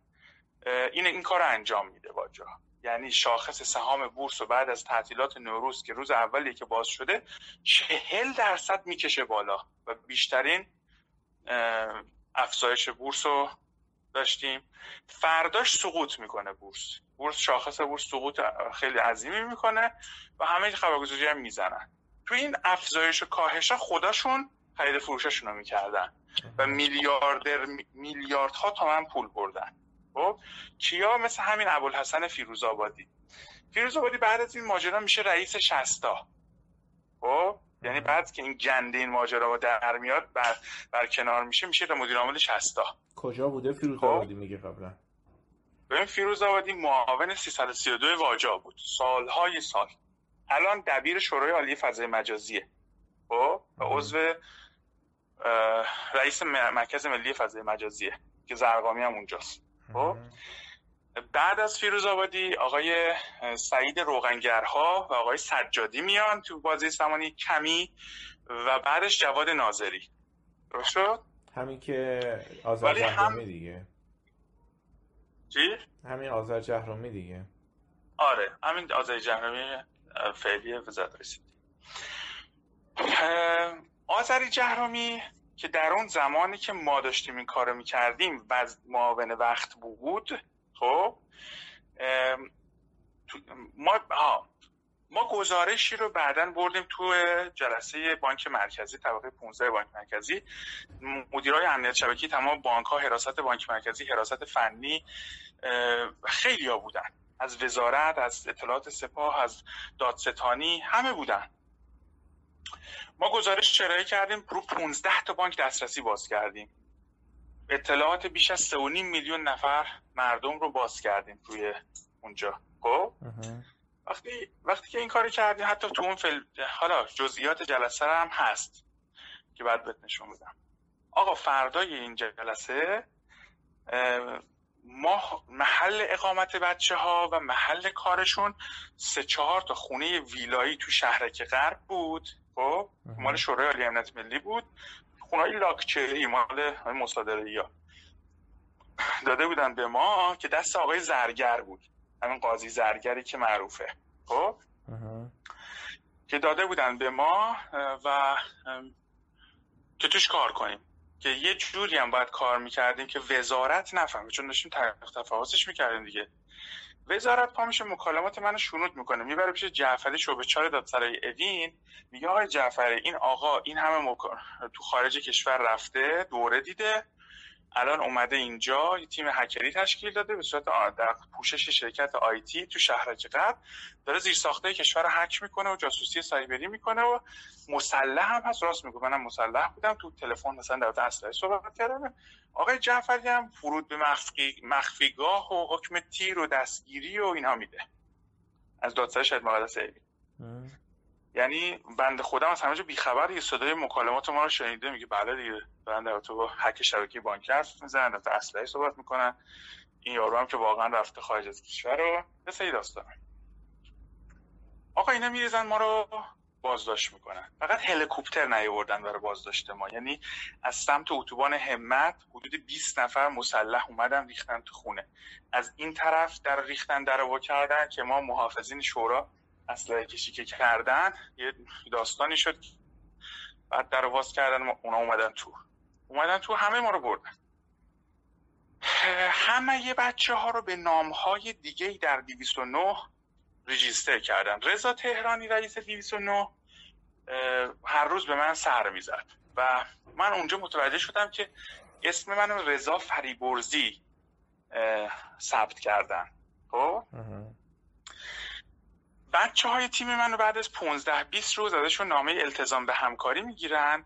این این کار انجام میده واجا یعنی شاخص سهام بورس و بعد از تعطیلات نوروز که روز اولی که باز شده چهل درصد می‌کشه بالا و بیشترین افزایش بورس رو داشتیم. فرداش سقوط می‌کنه بورس. بورس شاخص بورس سقوط خیلی عظیمی می‌کنه و همه خبرگزاری هم می‌زنن. تو این افزایش و کاهش ها خداشون خرید فروششون رو می‌کردن. و میلیاردر میلیاردها تومن پول بردن. خب؟ کیا مثل همین ابوالحسن فیروزآبادی. فیروزآبادی بعد از این ماجرا میشه رئیس شستا. خب؟ یعنی بعد که این گنده این ماجرا در میاد بر, بر کنار میشه میشه مدیر عامل شستا. کجا بوده فیروزآبادی خب؟ میگه قبلا؟ ببین فیروزآبادی معاون 332 واجا بود. سالهای سال. الان دبیر شورای عالی فضای مجازیه. خب؟ و عضو رئیس مرکز ملی فضای مجازیه که زرقامی هم اونجاست. خب؟ بعد از فیروز آبادی آقای سعید روغنگرها و آقای سجادی میان تو بازی زمانی کمی و بعدش جواد ناظری. درست شد؟ همین که آذر جهرومی هم... دیگه. چی؟ همین آذر جهرومی دیگه. آره همین آذر جهرومی فعلی وزارت رسید آذری جهرومی که در اون زمانی که ما داشتیم این کارو می‌کردیم و معاون وقت بود خب ما ما گزارشی رو بعدا بردیم تو جلسه بانک مرکزی طبقه 15 بانک مرکزی. مدیرای امنیت شبکی تمام بانک ها حراست بانک مرکزی حراست فنی خیلی ها بودن. از وزارت از اطلاعات سپاه از دادستانی همه بودن. ما گزارش ارائه کردیم رو 15 تا بانک دسترسی باز کردیم. اطلاعات بیش از 3.5 میلیون نفر مردم رو باز کردیم توی اونجا. خب؟ وقتی وقتی که این کاری کردیم حتی تو اون فل... حالا جزئیات جلسه هم هست که بعد بهت نشون بدم. آقا فردای این جلسه ما محل اقامت بچه ها و محل کارشون سه چهار تا خونه ویلایی تو شهرک غرب بود. خب مال شورای عالی امنیت ملی بود. خونه لاکچری مال مصادره ها داده بودن به ما که دست آقای زرگر بود. همین قاضی زرگری که معروفه. خب؟ که داده بودن به ما و که توش کار کنیم. که یه جوری هم باید کار می‌کردیم که وزارت نفهمه چون داشتیم تفاوتش می‌کردیم دیگه. وزارت پا میشه مکالمات منو شنود می‌کنه می‌بره پیش جعفری شعبه چهار دادسرای اوین میگه آقای جعفری این آقا این همه تو خارج کشور رفته دوره دیده الان اومده اینجا یه تیم هکری تشکیل داده به صورت در پوشش شرکت آیتی تو شهرک قبل داره زیر ساخته کشور هک می‌کنه و جاسوسی سایبری می‌کنه و مسلح هم هست راست میگه منم مسلح بودم. تو تلفن مثلا در اسلحه صحبت کردم. آقای جعفری هم فرود به مخفی مخفیگاه و حکم تیر و دستگیری و اینها میده. از دادسر شاید مقدس یعنی بنده خودم از همه جا بیخبر یه صدای مکالمات ما رو شنیده میگه بله دیگه. دارن در تو با حک شبکه بانکی حرف می‌زنن در اسلحه صحبت می‌کنن. این یارو هم که واقعا رفته خارج از کشور رو یه سری داستان آقا اینا میریزن ما رو بازداشت می‌کنن. فقط هلیکوپتر نیاوردن برای بازداشت ما. یعنی از سمت اتوبان همت حدود 20 نفر مسلح اومدن ریختن تو خونه. از این طرف در ریختن در کردن که ما محافظین شورا اسلحه کشی که کردن یه داستانی شد بعد در واز کردن اونا اومدن تو. اومدن تو همه ما رو بردن. همه یه بچه ها رو به نام های دیگه در 209 ریجیستر کردن. رضا تهرانی رئیس 209 هر روز به من سر می‌زد. و من اونجا متوجه شدم که اسم من رضا فریبرزی ثبت کردن. خب؟ بچه های تیم من رو بعد از 15 20 روز ازشون نامه التزام به همکاری می‌گیرن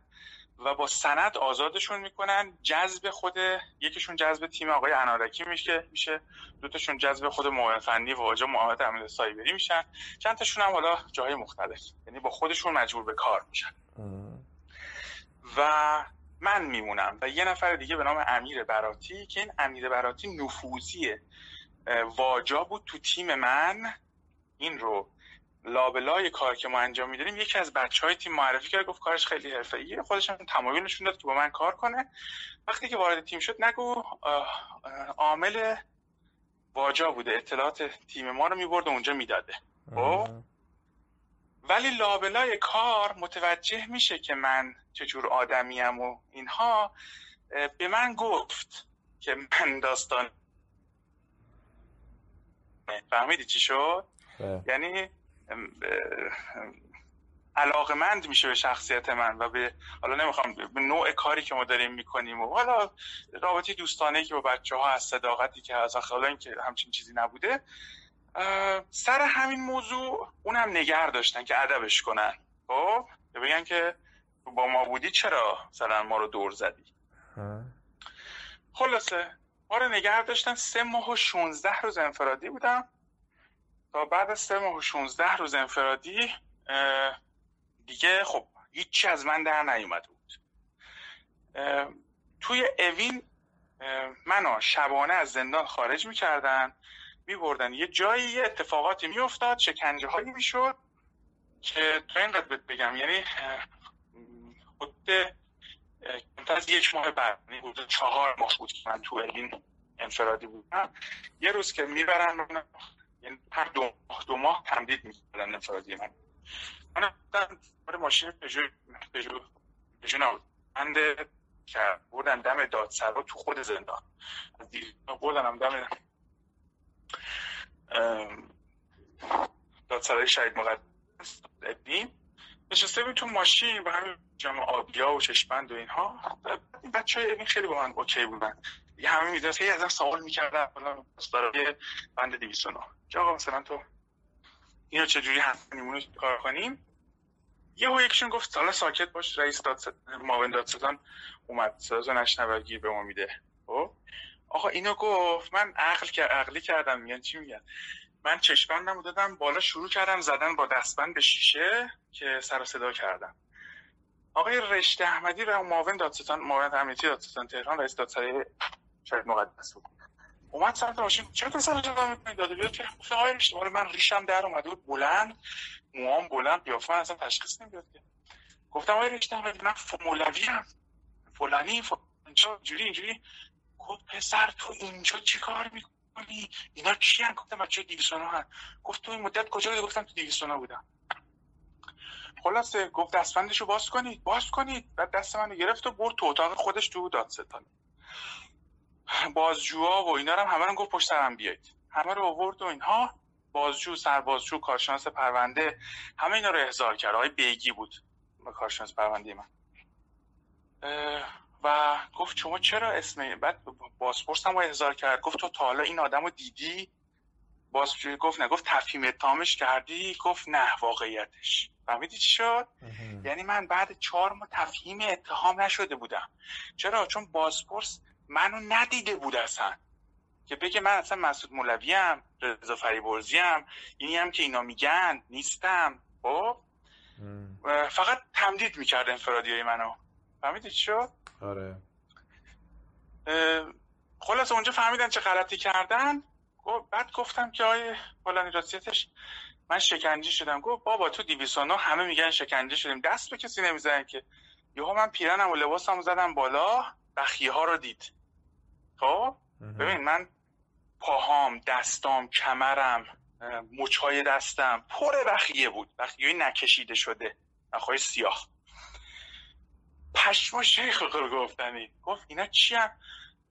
و با سند آزادشون می‌کنن. جذب خود یکیشون جذب تیم آقای انارکی میشه میشه. دوتاشون جذب خود معاون فنی و آجا محمد احمد سایبری میشن. چند تاشون هم حالا جاهای مختلف. یعنی با خودشون مجبور به کار میشن. و من میمونم. و یه نفر دیگه به نام امیر براتی که این امیر براتی نفوذیه واجا بود تو تیم من. این رو لابلای کار که ما انجام میداریم یکی از بچه های تیم معرفی کرد گفت کارش خیلی حرفه‌ایه. خودش هم تمایل نشون داد که با من کار کنه. وقتی که وارد تیم شد نگو عامل واجا بوده. اطلاعات تیم ما رو می‌برد و اونجا می‌داده. خب؟ ولی لابلای کار متوجه میشه که من چجور آدمیم و اینها به من گفت که من داستان فهمیدی چی شد؟ یعنی علاقمند میشه به شخصیت من و به حالا نمی‌خوام به نوع کاری که ما داریم می‌کنیم و حالا رابطی دوستانه که با بچه ها از صداقتی که از حالا اینکه همچین چیزی نبوده سر همین موضوع اونم نگر داشتن که ادبش کنن. خب؟ بگن که با ما بودی چرا مثلا ما رو دور زدی؟ خلاصه. ما رو نگر داشتن سه ماه و 16 روز انفرادی بودم. تا بعد از سه ماه و 16 روز انفرادی دیگه خب هیچی از من در نیومده بود. توی اوین منو شبانه از زندان خارج می‌کردن میبردن. یه جایی یه اتفاقاتی میافتاد شکنجه هایی می‌شد که تو این قدر بگم یعنی خود از یک ماه بعد یعنی چهار ماه بود که من تو اوین انفرادی بودم. یه روز که می‌برن یعنی هر دو ماه دو ماه تمدید می‌کردن انفرادی من. من رفتم ماشین پژو پژو پژو نبود. بنده که بردن دم دادسرا تو خود زندان. بردنم دم دادسرای شهید مقدس ابین نشسته بود تو ماشین و همین جمع آبیا و چشمند و اینها. بچه های این خیلی با من اوکی بودن. یه همه می‌دونست که ازم سوال می‌کردن. برای بند 209 که آقا مثلا تو اینو چجوری هست نیمونو کار کنیم؟ یه هو یکشون گفت حالا ساکت باش رئیس داد معاون دادستان اومد. صدا نشنوگی به ما میده. خب؟ آقا اینو گفت. من عقل که عقلی کردم. میگن چی میگن؟ من چشمندم دادم بالا شروع کردم زدن با دستبند به شیشه که سر صدا کردم. آقای رشته احمدی و معاون دادستان معاون امنیتی دادستان تهران رئیس دادسرای شاید مقدس بود اومد سمت ماشین. چرا پسر جدا می‌کنی داده بیاد که گفت آقای رشته من ریشم در اومده بود بلند موام بلند قیافه اصلا تشخیص نمی‌داد گفتم آقای احمدی من مولوی ام فلانی اینجا جوری اینجوری گفت پسر تو اینجا چیکار می‌کنی؟ اینا کی ان گفتم بچه 209 هن. گفت تو این مدت کجا بودی؟ گفتم تو 209 بودم. خلاصه گفت دستبندشو باز کنید. باز کنید. بعد دست منو گرفت و برد تو اتاق. خودش تو دادستان بازجوها و اینا رو هم همه رو گفت پشت سرم بیایید. همه رو آورد و اینها. بازجو سربازجو کارشناس پرونده همه اینا رو احضار کرد. آقای بیگی بود. کارشناس پرونده من. و گفت شما چرا اسم بعد بازپرس هم احضار کرد. گفت تو تا حالا این آدم رو دیدی؟ باز گفت نه. گفت تفهیم اتهامش کردی؟ گفت نه واقعیتش. فهمیدی چی شد؟ یعنی من بعد چهار ماه تفهیم اتهام نشده بودم. چرا؟ چون بازپرس منو ندیده بود اصلا. که بگه من اصلا مسعود مولوی ام رضا فریبرزی ام اینی هم که اینا میگن نیستم. خب؟ فقط تمدید می‌کرد انفرادی های منو. فهمیدی چی شد؟ آره. خلاص اونجا فهمیدن چه غلطی کردن. بعد گفتم که آیه فلانی راستیتش من شکنجه شدم. گفت بابا تو 209 همه میگن شکنجه شدیم. دست به کسی نمی‌زنن که. یهو من پیرنم و لباسم زدم بالا بخیه ها رو دید. خب؟ ببین من پاهام دستام کمرم مچای دستم پر بخیه بود. بخیه نکشیده شده. بخیه سیاه. پشما شیخ گفتنی گفت اینا چی هم؟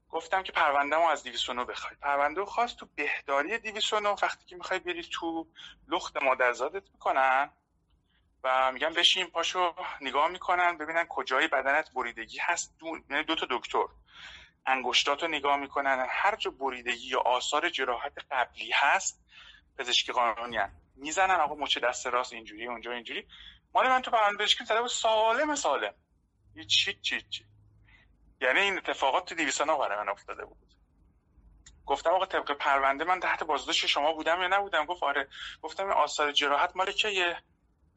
گفتم که پرونده ما از 209 بخوای. پرونده خواست تو بهداری 209 وقتی که می‌خوای بری تو لخت مادرزادت می‌کنن و میگن بشین پاشو نگاه می‌کنن ببینن کجای بدنت بریدگی هست. دو, یعنی دو تا دکتر. انگشتاتو نگاه می‌کنن. هر جا بریدگی یا آثار جراحت قبلی هست پزشکی قانونی هست. می‌زنن آقا مچ دست راست اینجوری اونجا اینجوری. مال من تو پرونده پزشکی زده بود سالم سالم. چی چی چی یعنی این اتفاقات تو 209 برای من افتاده بود. گفتم آقا طبق پرونده من تحت بازداشت شما بودم یا نبودم؟ گفت آره. گفتم این آثار جراحت مال کیه؟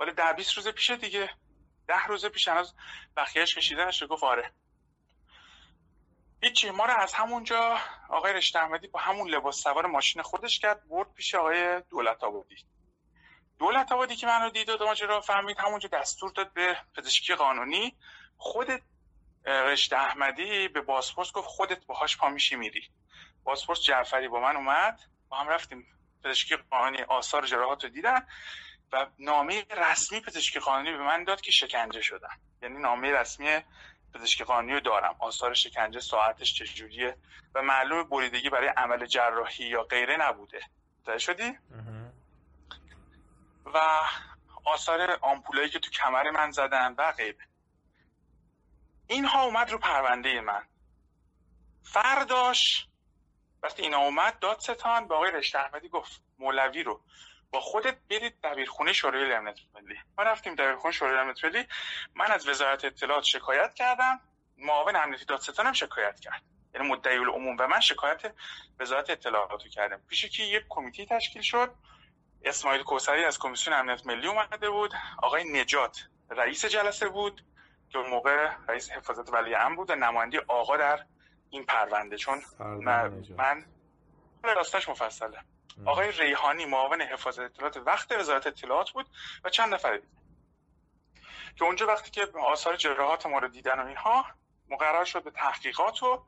مال ده 20 روز پیشه دیگه. ده روز پیش هنوز بخیهش کشیدنش گفت آره. هیچی ما رو از همونجا آقای رشته احمدی با همون لباس سوار ماشین خودش کرد برد پیش آقای دولت آبادی. دولت آبادی که منو دید و ماجرا فهمید همونجا دستور داد به پزشکی قانونی. خود رشته احمدی به بازپرس گفت خودت باهاش پا میشی میری. بازپرس جعفری با من اومد با هم رفتیم. پزشکی قانونی آثار جراحات رو دیدن و نامه رسمی پزشکی قانونی به من داد که شکنجه شدم. یعنی نامه رسمی پزشکی قانونی رو دارم. آثار شکنجه ساعتش چجوریه؟ و معلوم بریدگی برای عمل جراحی یا غیره نبوده. متوجه شدی؟ و آثار آمپولایی که تو کمر من زدن و غیره. اینها اومد رو پرونده من. فرداش وقتی اینا اومد دادستان به آقای رشته احمدی گفت مولوی رو با خودت برید دبیرخونه شورای امنیت ملی. ما رفتیم دبیرخونه شورای امنیت ملی. من از وزارت اطلاعات شکایت کردم. معاون امنیتی دادستان هم شکایت کرد. یعنی مدعی العموم و من شکایت وزارت اطلاعات رو کردم. پیش که یک کمیته تشکیل شد. اسماعیل کوسری از کمیسیون امنیت ملی اومده بود. آقای نجات رئیس جلسه بود که اون موقع رئیس حفاظت ولی امر بود و نماینده آقا در این پرونده. چون من, من راستش مفصله. آقای ریحانی معاون حفاظت اطلاعات وقت وزارت اطلاعات بود و چند نفر دیگه. که اونجا وقتی که آثار جراحات ما رو دیدن و اینها مقرر شد به تحقیقات و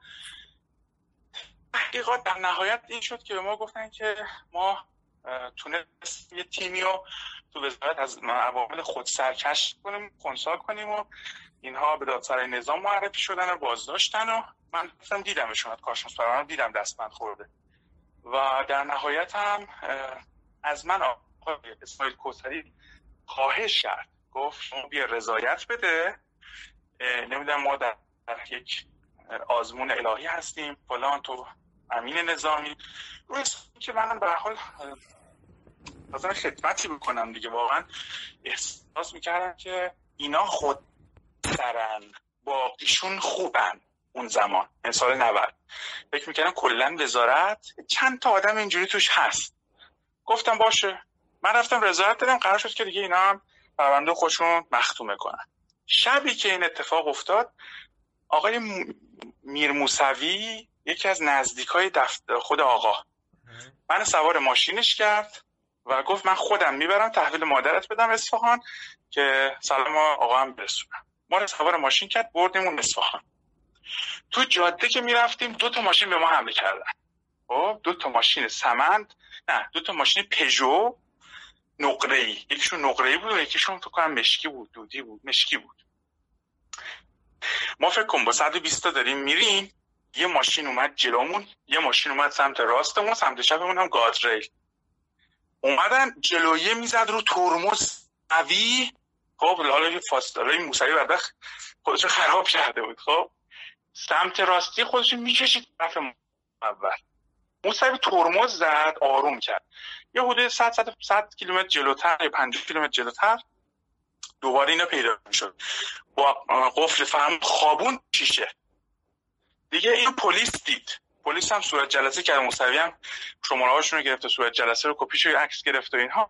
تحقیقات در نهایت این شد که به ما گفتن که ما تونست یه تیمی رو تو وزارت از عوامل خود سرکش کنیم خونسا کنیم و اینها به دادسرای نظام معرفی شدن و بازداشتن و من دیدم از کارشناس پرونده دیدم دستبند خورده. و در نهایت هم از من آقای اسماعیل کوسری خواهش کرد. گفت شما بیا رضایت بده. نمی‌دونم ما در یک آزمون الهی هستیم. فلان تو امین نظامی. روی که منم به حال مثلا خدمتی بکنم دیگه. واقعا احساس می‌کردم که اینا خود سرن باقیشون خوبن. اون زمان این سال 90 فکر می‌کردم کلا وزارت چند تا آدم اینجوری توش هست. گفتم باشه. من رفتم رضایت دادم قرار شد که دیگه اینا هم پرونده خودشون مختومه کنن. شبی که این اتفاق افتاد آقای میر موسوی یکی از نزدیک های دفتر خود آقا. من سوار ماشینش کرد و گفت من خودم می‌برم تحویل مادرت بدم اصفهان که سلام آقا هم برسونم. ما رو سوار ماشین کرد بردیم اون اصفهان. تو جاده که می‌رفتیم دو تا ماشین به ما حمله کردن. خب دو تا ماشین سمند نه دو تا ماشین پژو نقره ای یکیشون نقره ای بود و یکیشون فکر کنم مشکی بود دودی بود مشکی بود. ما فکر کنم با 120 تا داریم میریم یه ماشین اومد جلومون یه ماشین اومد سمت راستمون سمت چپمون هم گادریل. اومدن جلویه می‌زد رو ترمز قوی. خب حالا فاصله موسوی بدبخت خودشو خراب کرده بود خب. سمت راستی خودش می‌کشید طرف اول موسوی ترمز زد آروم کرد. یه حدود 100 100 100 کیلومتر جلوتر یا 50 کیلومتر جلوتر دوباره اینا پیدا شد با قفل فهم خوابون شیشه. دیگه این پلیس دید. پلیس هم صورت جلسه کرد. موسوی هم شماره هاشون رو گرفته صورت جلسه رو کپیش عکس گرفته و اینها.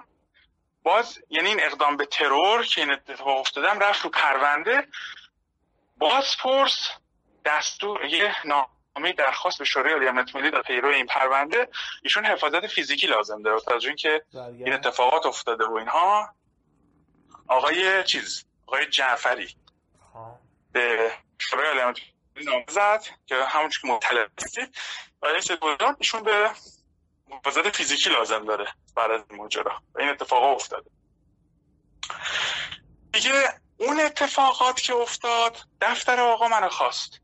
باز یعنی این اقدام به ترور که این اتفاق افتادم رفت رو پرونده. باز پرس دستور یه نامه درخواست به شورای عالی امنیت ملی در پیرو این پرونده ایشون حفاظت فیزیکی لازم داره تا اینکه این اتفاقات افتاده و اینها. آقای چیز آقای جعفری به شورای عالی امنیت نامه زد که همون که مطلع هستید برای ایشون به حفاظت فیزیکی لازم داره بعد از این ماجرا. این اتفاق افتاده. دیگه اون اتفاقات که افتاد دفتر آقا منو خواست.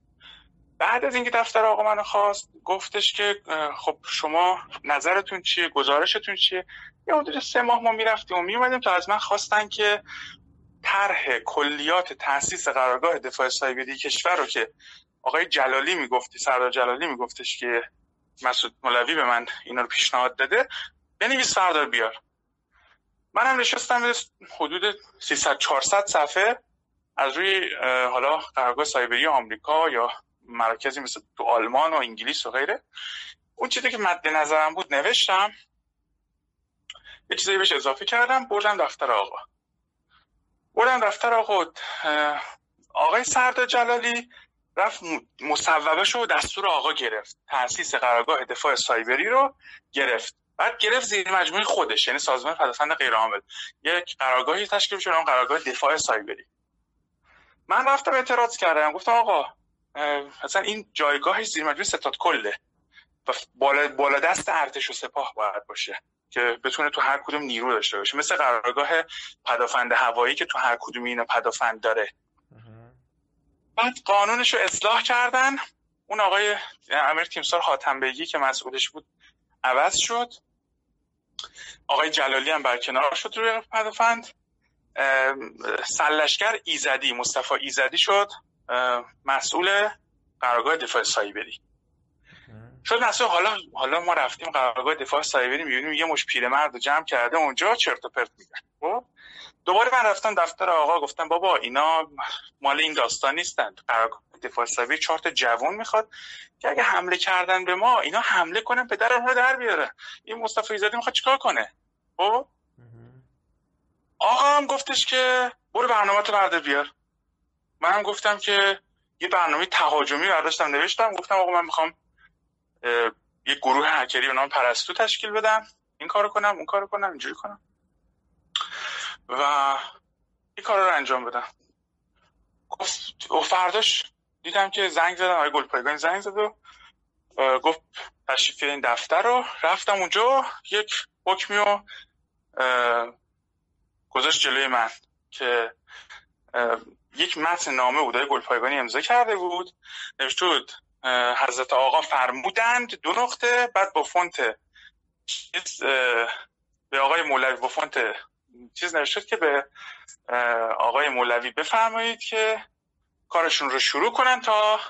بعد از اینکه دفتر آقا منو خواست گفتش که خب شما نظرتون چیه؟ گزارشتون چیه؟ یه حدود سه ماه ما می‌رفتیم و میومدیم تا از من خواستن که طرح کلیات تاسیس قرارگاه دفاع سایبری کشور رو که آقای جلالی می‌گفتی سردار جلالی میگفتش که مسعود مولوی به من اینا رو پیشنهاد داده بنویس سردار بیار. منم نشستم حدود 300 400 صفحه از روی حالا قرارگاه سایبری آمریکا یا مراکزی مثل تو آلمان و انگلیس و غیره. اون چیزی که مد نظرم بود نوشتم یه چیزی بهش اضافه کردم بردم دفتر آقا. بردم دفتر آقا آقای سردار جلالی رفت مصوبه و دستور آقا گرفت. تاسیس قرارگاه دفاع سایبری رو گرفت. بعد گرفت زیر مجموعه خودش یعنی سازمان پدافند غیر عامل. یک قرارگاهی تشکیل شد اون قرارگاه دفاع سایبری. من رفتم اعتراض کردم. گفتم آقا اصلا این جایگاهش زیر مجموعه ستاد کله. و بالا, بالا دست ارتش و سپاه باید باشه که بتونه تو هر کدوم نیرو داشته باشه. مثل قرارگاه پدافند هوایی که تو هر کدوم اینا پدافند داره. بعد قانونش رو اصلاح کردن. اون آقای امیر تیمسار حاتم بگی که مسئولش بود عوض شد. آقای جلالی هم برکنار شد روی پدافند. سلشگر ایزدی مصطفی ایزدی شد. مسئول قرارگاه دفاع سایبری. شد مسئول حالا حالا ما رفتیم قرارگاه دفاع سایبری می‌بینیم یه مش پیرمرد جمع کرده اونجا چرت و پرت میگن خب؟ دوباره من رفتم دفتر آقا گفتم بابا اینا مال این داستان نیستن. قرارگاه دفاع سایبری چهار تا جوون می‌خواد که اگه حمله کردن به ما اینا حمله کنن پدر رو در بیاره. این مصطفی زاده می‌خواد چیکار کنه؟ خب؟ آقا هم گفتش که برو برنامه تو برده بیار. منم گفتم که یه برنامه تهاجمی برداشتم نوشتم. گفتم آقا من می‌خوام یه گروه هکری به نام پرستو تشکیل بدم. این کارو کنم اون کارو کنم اینجوری کنم. و این کار رو انجام بدم. گفت و فرداش دیدم که زنگ زدن آقای گلپایگانی زنگ زد و گفت تشریف این دفتر رو. رفتم اونجا یک حکمی رو گذاشت جلوی من که یک متن نامه بود گلپایگانی امضا کرده بود. نوشته بود حضرت آقا فرمودند دو نقطه بعد با فونت به آقای مولوی با فونت چیز نوشته که به آقای مولوی بفرمایید که کارشون رو شروع کنن تا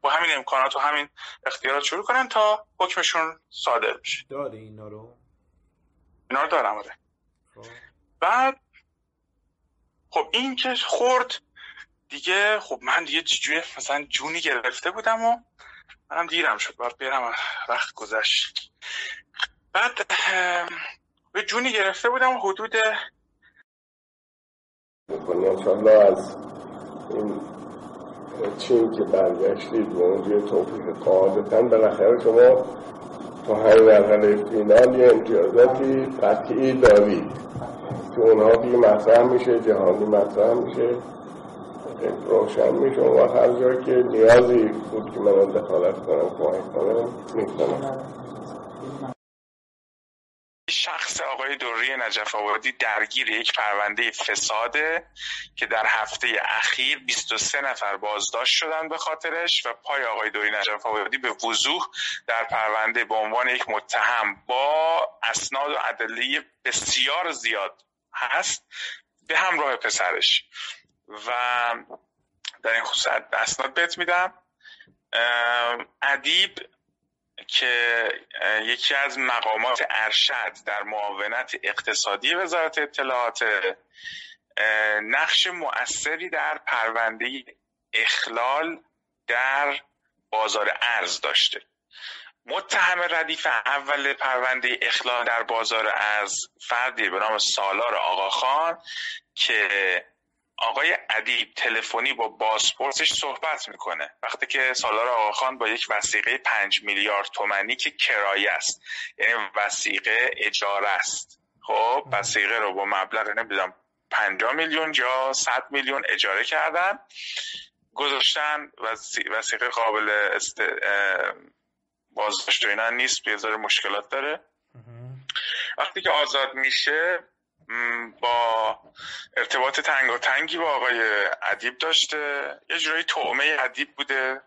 با همین امکانات و همین اختیارات شروع کنن تا حکمشون صادر بشه. داره اینا رو؟ اینا رو دارم آره. خب. بعد خب این که خورد دیگه خب من دیگه چجوری مثلا جونی گرفته بودم و منم دیرم شد باید برم وقت گذشت. بعد به جونی گرفته بودم حدود از این چین که برگشتید و اونجا توفیق قاعدتا بالاخره شما تا همین مرحله فینال یه امتیازاتی قطعی دارید. که اونها دیگه مطرح میشه جهانی مطرح میشه روشن میشه. و هر جا که نیازی بود که من دخالت کنم کمک کنم می‌کنم. شخص آقای دوری نجف آبادی درگیر یک پرونده فساده که در هفته اخیر 23 نفر بازداشت شدن به خاطرش و پای آقای دوری نجف آبادی به وضوح در پرونده به عنوان یک متهم با اسناد و ادله بسیار زیاد هست به همراه پسرش. و در این خصوص اسناد بهت میدم. ادیب که یکی از مقامات ارشد در معاونت اقتصادی وزارت اطلاعات نقش مؤثری در پرونده اخلال در بازار ارز داشته. متهم ردیف اول پرونده اخلال در بازار ارز فردی به نام سالار آقاخان که آقای ادیب تلفنی با بازپرسش صحبت می‌کنه. وقتی که سالار آقاخان با یک وسیقه پنج میلیارد تومنی که کرایه است یعنی وسیقه اجاره است. خب وسیقه رو با مبلغ نمی‌دونم 50 میلیون یا 100 میلیون اجاره کردن گذاشتن وسیقه قابل است... بازداشت و اینا نیست بیزار مشکلات داره. وقتی که آزاد میشه با ارتباط تنگ و تنگی با آقای ادیب داشته. یه جورایی تومه ادیب بوده.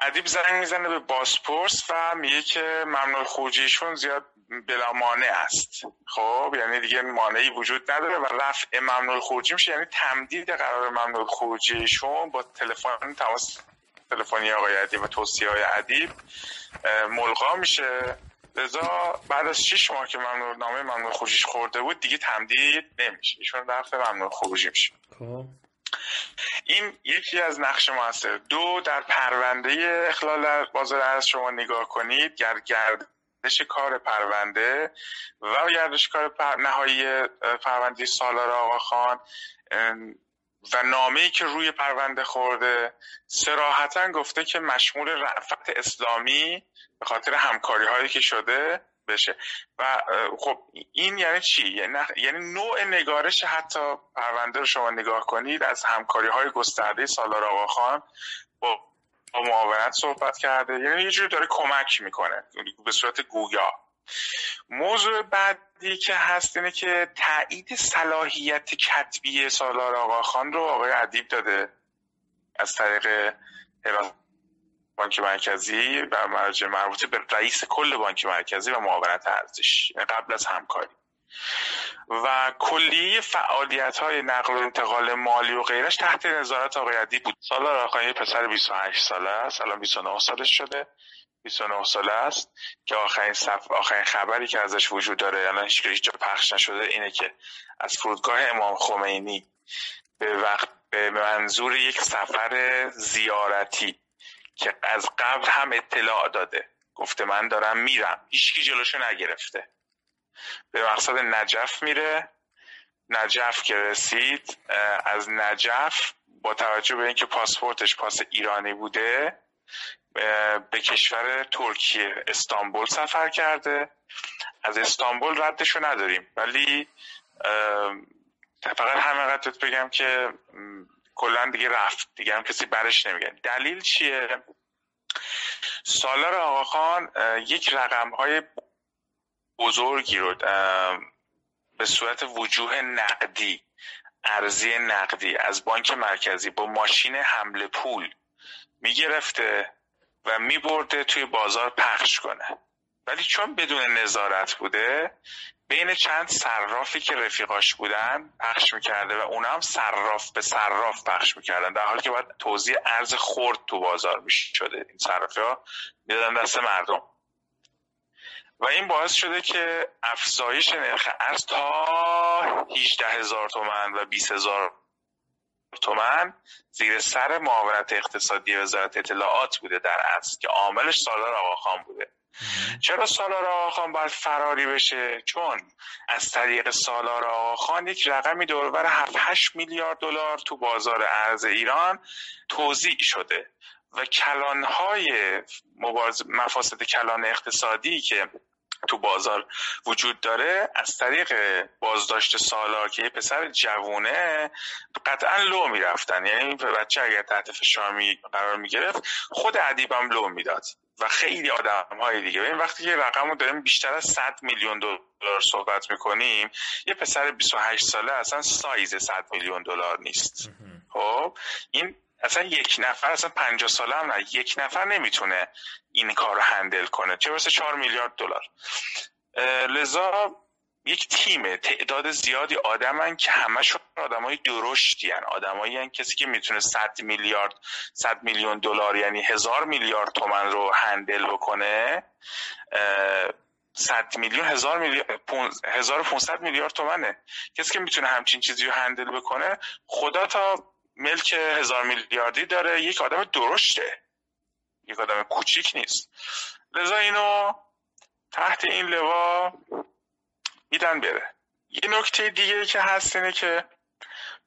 ادیب زنگ می‌زنه به باسپورس و میگه که ممنوع خروجیشون زیاد بلا مانع است. خب یعنی دیگه مانعی وجود نداره و رفع ممنوع خروجی میشه. یعنی تمدید قرار ممنوع خروجیشون با تلفن تماس تلفنی آقای ادیب و توصیه های ادیب ملغا میشه. لذا بعد از 6 ماه که ممنوع نامه ممنوع خروجیش خورده بود دیگه تمدید نمیشه. ایشون رفع ممنوع خروجی میشه. خب. این یکی از نقش موثر. دو در پرونده اخلال بازار ارز شما نگاه کنید گر گردش کار پرونده و گردش کار پر... نهایی پرونده سالار آقا خان و نامه ای که روی پرونده خورده سراحتا گفته که مشمول رفت اسلامی به خاطر همکاری هایی که شده بشه. و خب این یعنی چی؟ یعنی, یعنی نوع نگارش حتی پرونده رو شما نگاه کنید از همکاری های گسترده سالار آقا خان با با معاونت صحبت کرده. یعنی یه جوری داره کمک می‌کنه به صورت گویا. موضوع بعدی که هست اینه که تایید صلاحیت کتبی سالار آقا خان رو آقای ادیب داده از طریق بانک مرکزی و مرجع مربوطه به رئیس کل بانک مرکزی و معاونت ارزش یعنی قبل از همکاری. و کلی فعالیت های نقل و انتقال مالی و غیرش تحت نظارت آقای عدی بود. سال آقای پسر 28 ساله است الان 29 سالش شده. 29 ساله است که آخرین صف... آخرین خبری که ازش وجود داره الان هیچ هیچ پخش نشده اینه که از فرودگاه امام خمینی به وقت به منظور یک سفر زیارتی که از قبل هم اطلاع داده. گفته من دارم میرم. هیچکی جلوشو نگرفته. به مقصد نجف میره. نجف که رسید از نجف با توجه به اینکه پاسپورتش پاس ایرانی بوده به کشور ترکیه استانبول سفر کرده. از استانبول ردشو نداریم. ولی فقط همه قدرت بگم که کلا دیگه رفت. دیگه هم کسی برش نمیگه. دلیل چیه؟ سالار آقا یک رقم های بزرگی رو به صورت وجوه نقدی ارزی نقدی از بانک مرکزی با ماشین حمل پول می‌گرفته. و میبرده توی بازار پخش کنه. ولی چون بدون نظارت بوده بین چند صرافی که رفیقاش بودن پخش می‌کرده و اونا هم صراف به صراف پخش می‌کردن. در حالی که باید توضیح ارز خورد تو بازار می‌شده این صرافی ها می‌دادن دست مردم. و این باعث شده که افزایش نرخ ارز تا 18 هزار تومن و 20 هزار تومن زیر سر معاونت اقتصادی وزارت اطلاعات بوده در اصل که عاملش سالار آقاخان بوده. چرا سالار آقاخان باید فراری بشه؟ چون از طریق سالار آقاخان یک رقمی دوربر 7 8 میلیارد دلار تو بازار ارز ایران توضیح شده. و کلانهای مبارز مفاسد کلان اقتصادی که تو بازار وجود داره از طریق بازداشت سالار که یه پسر جوونه قطعا لو می‌رفتن. یعنی بچه اگر تحت فشار قرار می‌گرفت خود ادیبم لو می‌داد و خیلی آدم های دیگه. این وقتی که رقم رو داریم بیشتر از 100 میلیون دلار صحبت می‌کنیم یه پسر 28 ساله اصلا سایز 100 میلیون دلار نیست. خب این اصلا یک نفر اصلا 50 ساله هم نه یک نفر نمی‌تونه این کار رو هندل کنه. چه برسه 4 میلیارد دلار. لذا یک تیم تعداد زیادی آدمن که همشون آدمای درشتی ان آدمایی کسی که می‌تونه 100 میلیارد 100 میلیون دلار یعنی هزار میلیارد تومن رو هندل بکنه. 100 میلیون هزار میلیارد 1500 میلیارد تومنه. کسی که می‌تونه همچین چیزی رو هندل بکنه خدا تا ملک هزار میلیاردی داره یک آدم درشته. یک آدم کوچیک نیست. لذا اینو تحت این لوا میدن بره. یه نکته دیگه که هست اینه که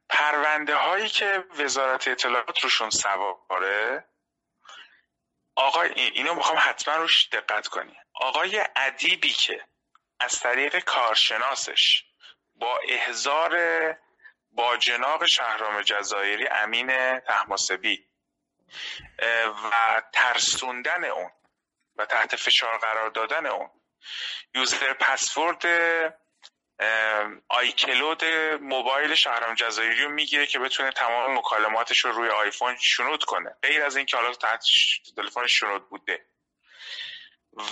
پرونده هایی که وزارت اطلاعات روشون سواره آقای اینو می‌خوام حتما روش دقت کنی. آقای ادیبی که از طریق کارشناسش با احزار با جناب شهرام جزایری امین تحماسبی و ترسوندن اون و تحت فشار قرار دادن اون. user password iCloud موبایل شهرام جزایری رو می‌گیره که بتونه تمام مکالماتش رو روی آیفون شنود کنه. غیر از اینکه حالا تحت تلفن شنود بوده.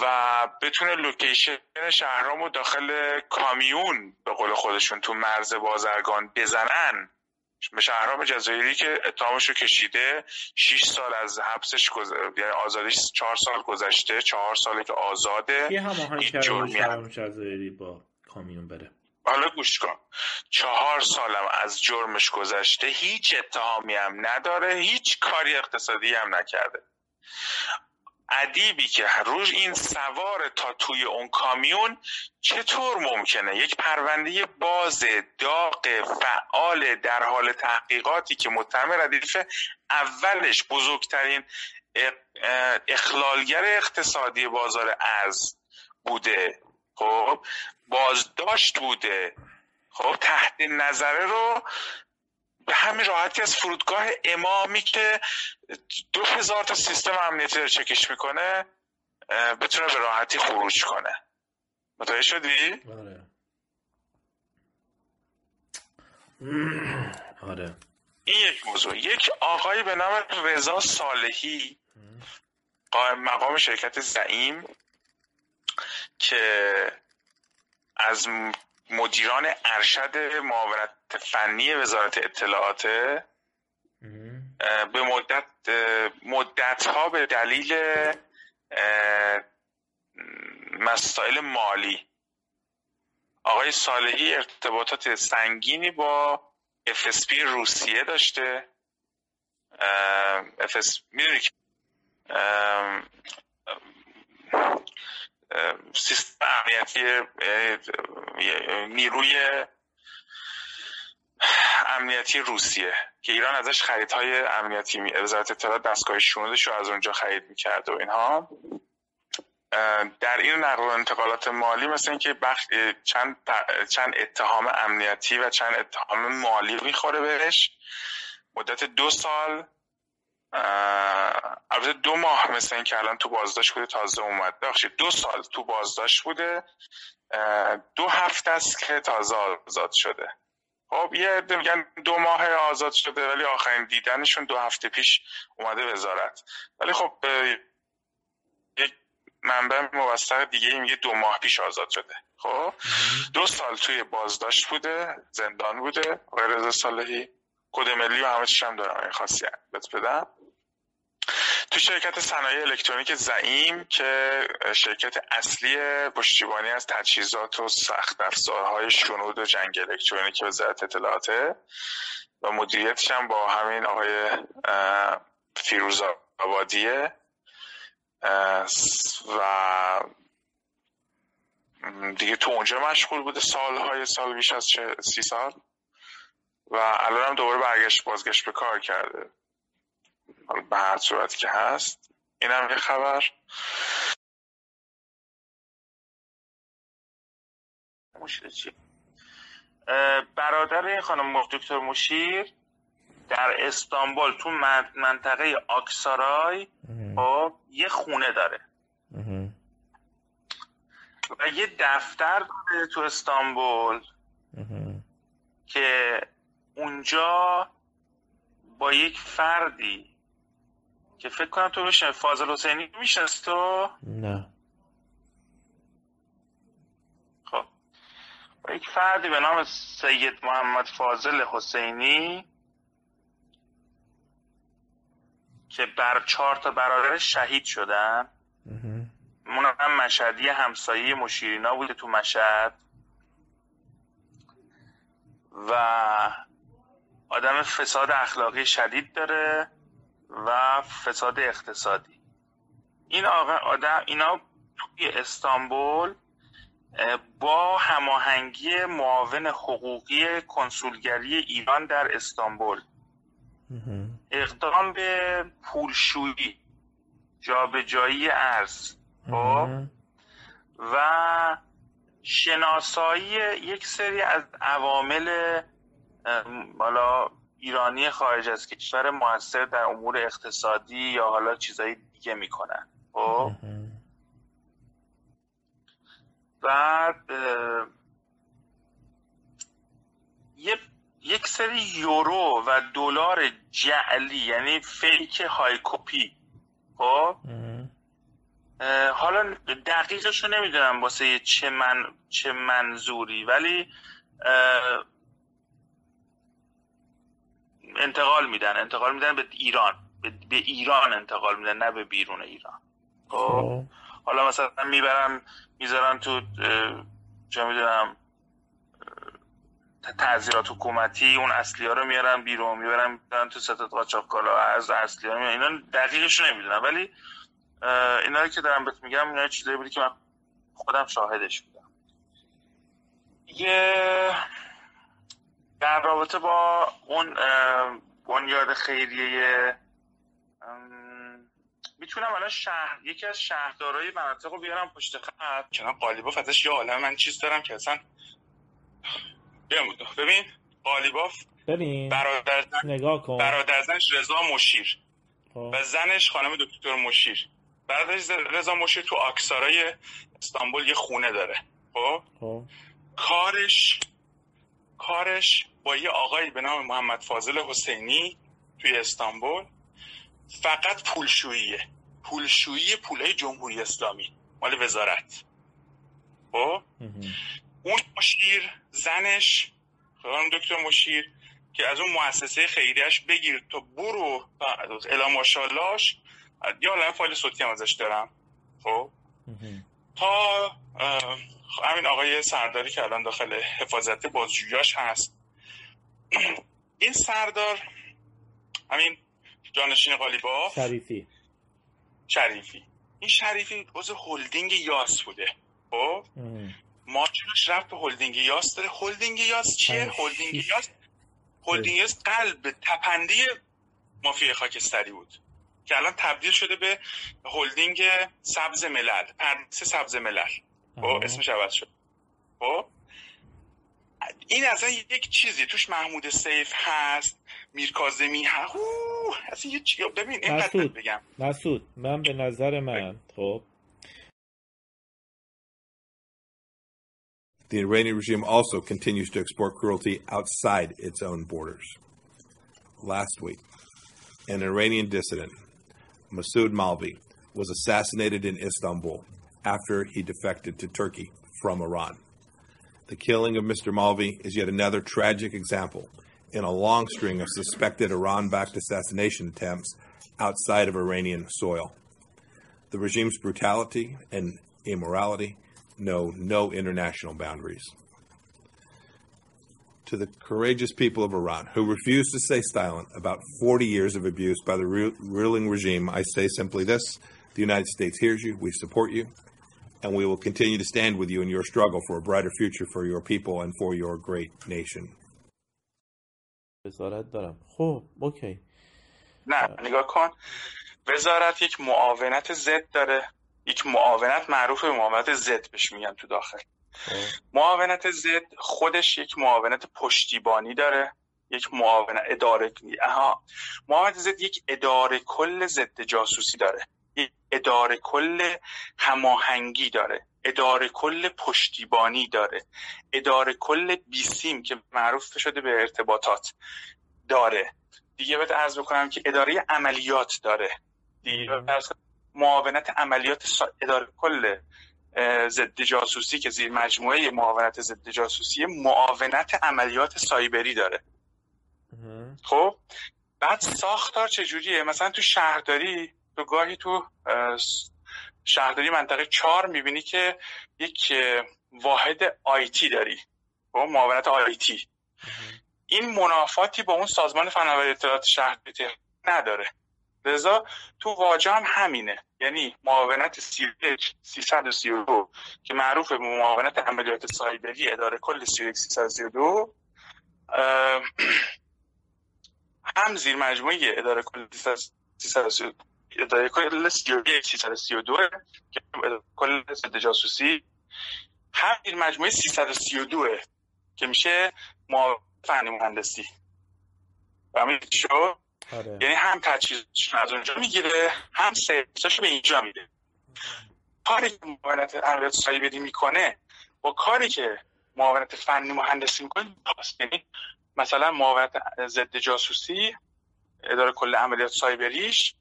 و بتونه location شهرام رو داخل کامیون به قول خودشون تو مرز بازرگان بزنن. به شهرام جزایری که اتهامش رو کشیده 6 سال از حبسش یعنی آزادیش 4 سال گذشته 4 ساله که آزاده. کی هماهنگ شهرام جزایری با کامیون بره. حالا گوش کن. چهار سالم از جرمش گذشته هیچ اتهامی هم نداره هیچ کاری اقتصادی هم نکرده. ادیبی که روش این سوار تا توی اون کامیون چطور ممکنه؟ یک پرونده باز داغ فعال در حال تحقیقاتی که متهم ردیف اولش بزرگترین اخلالگر اقتصادی بازار ارز بوده. خب بازداشت بوده. خب تحت نظره رو به همین راحتی از فرودگاه امامی که دو هزار تا سیستم امنیتی رو چکش می‌کنه بتونه به راحتی خروج کنه. متوجه شدی؟ آره. آره. این یک موضوع. یک آقایی به نام رضا صالحی قائم مقام شرکت زعیم که از مدیران ارشد معاونت فنی وزارت اطلاعات به مدت مدت ها به دلیل مسائل مالی. آقای صالحی ارتباطات سنگینی با FSP روسیه داشته. FSP می‌دونی که سیستم امنیتی نیروی امنیتی روسیه که ایران ازش خریدهای امنیتی وزارت اطلاعات دستگاه شنودش رو از اونجا خرید می‌کرد و اینها. در این نقل و انتقالات مالی مثل اینکه بخش چند چند اتهام امنیتی و چند اتهام مالی می‌خوره بهش. مدت دو سال البته دو ماه مثل این که الان تو بازداشت بوده تازه اومد. بخشید دو سال تو بازداشت بوده. دو هفته است که تازه آزاد شده. خب یه عده میگن دو ماه آزاد شده ولی آخرین دیدنشون دو هفته پیش اومده وزارت. ولی خب یک منبع موثق دیگه میگه دو ماه پیش آزاد شده. خب دو سال توی بازداشت بوده زندان بوده. آقای رضا صالحی کد ملی و همه هم دارم این خاصیت. بدم. تو شرکت صنایع الکترونیک زعیم که شرکت اصلی پشتیبانی از تجهیزات و سخت افزارهای شنود و جنگ الکترونیک وزارت اطلاعاته و مدیریتش هم با همین آقای فیروز آبادیه. و دیگه تو اونجا مشغول بوده سالهای سال بیش از سی سال. و الان هم دوباره برگشت بازگشت به کار کرده. به هر صورتی که هست. این هم یه خبر. چی؟ برادر خانم دکتر مشیر در استانبول تو منطقه آکسارای خب یه خونه داره. و یه دفتر داره تو استانبول. که اونجا با یک فردی که فکر کنم تو میشه فاضل حسینی میشنست تو؟ نه. خب. یک فردی به نام سید محمد فاضل حسینی که بر چهار تا برادرش شهید شدن. اون هم مشهدی همسایه مشیرینا بوده تو مشهد. و آدم فساد اخلاقی شدید داره. و فساد اقتصادی. این آقا آدم اینا توی استانبول با هماهنگی معاون حقوقی کنسولگری ایران در استانبول. اقدام به پولشویی جابجایی ارز خب؟ و شناسایی یک سری از عوامل حالا ایرانی خارج از کشور موثر در امور اقتصادی یا حالا چیزایی دیگه می‌کنن. خب؟ بعد یه یک سری یورو و دلار جعلی یعنی فیک های کپی. خب؟ حالا دقیقش رو نمی‌دونم واسه چه من چه منظوری ولی انتقال میدن انتقال میدن به ایران. به, ایران انتقال میدن نه به بیرون ایران. خب, خب. حالا مثلا می‌برن می‌ذارن تو چه می‌دونم تعذیرات حکومتی اون اصلی ها رو میارن بیرون می‌برن تو ستاد قاچاقچالا از اصلی ها اینا دقیقش نمی‌دونم ولی اینا که دارم بهت میگم اینا چیزایی بودی که من خودم شاهدش بودم. یه در رابطه با اون بنیاد خیریه می‌تونم الان شهر یکی از شهردارای مناطق رو بیارم پشت خط. کنم قالیباف ازش یه عالم من چیز دارم که اصلا ببین قالیباف ببین برادر نگاه کن. برادرزنش رضا مشیر. خب. و زنش خانم دکتر مشیر. برادرش رضا مشیر تو آکسارای استانبول یه خونه داره. خب, خب. کارش کارش با یه آقایی به نام محمد فاضل حسینی توی استانبول فقط پولشوییه. پولشویی پولای جمهوری اسلامی مال وزارت. خب؟ اون مشیر زنش خانم دکتر مشیر که از اون مؤسسه خیریش بگیر تو برو الا ماشاءاللهش یا الان فایل صوتی هم ازش دارم. خب؟ تا همین آقای سرداری که الان داخل حفاظت بازجویاش هست. این سردار همین جانشین قالیباف شریفی. شریفی. این شریفی عضو هلدینگ یاس بوده. خب؟ ماچش رفت به هلدینگ یاس. داره هلدینگ یاس چیه؟ هلدینگ یاس هلدینگ یاس قلب تپنده مافیا خاکستری بود. که الان تبدیل شده به هلدینگ سبز ملل پردیس سبز ملل. خب اسمش عوض شد. خب؟ این اصلا یک چیزی توش محمود سیف هست میرکازمی هست. اصلا یه چی ببین این بگم. مسعود من به نظر من خب؟ The Iranian regime also continues to export cruelty outside its own borders. Last week, an Iranian dissident, Masoud Malvi, was assassinated in Istanbul after he defected to Turkey from Iran. The killing of Mr. Malvi is yet another tragic example in a long string of suspected Iran backed assassination attempts outside of Iranian soil. The regime's brutality and immorality know no international boundaries To the courageous people of Iran who refuse to stay silent about 40 years of abuse by the ruling regime, I say simply this the United States hears you, we support you, and we will continue to stand with you in your struggle for a brighter future for your people and for your great nation. وزارت دارم خب اوکی نه نگاه کن وزارت یک معاونت ضد داره یک معاونت معروف به معاونت ضد بهش میگن تو داخل خب. معاونت ضد خودش یک معاونت پشتیبانی داره یک معاونت اداره اها معاونت ضد یک اداره کل ضد جاسوسی داره. یک اداره کل هماهنگی داره. اداره کل پشتیبانی داره. اداره کل بیسیم که معروف شده به ارتباطات داره. دیگه بهت عرض بکنم که اداره عملیات داره. دیگه معاونت عملیات اداره کل ضد جاسوسی که زیر مجموعه معاونت ضد جاسوسی معاونت عملیات سایبری داره. خب؟ بعد ساختار چجوریه؟ مثلا تو شهرداری تو گاهی تو شهرداری منطقه چهار می‌بینی که یک واحد آیتی داری. خب؟ معاونت آیتی این منافاتی با اون سازمان فناوری اطلاعات شهرداری نداره. لذا تو واجه هم همینه. یعنی معاونت 332 که معروف به معاونت عملیات سایبری اداره کل 332 هم زیر مجموعه اداره کل 332 اداره کل 332 که کل ضد جاسوسی هم زیر مجموعه 332 که میشه معاونت فنی مهندسی. همین شد؟ آره. یعنی هم تجهیزشون از اونجا می‌گیره هم سرویساشو به اینجا میده. کاری که معاونت عملیات سایبری می‌کنه با کاری که معاونت فنی مهندسی می‌کنه یعنی مثلا معاونت ضد جاسوسی اداره کل عملیات سایبریش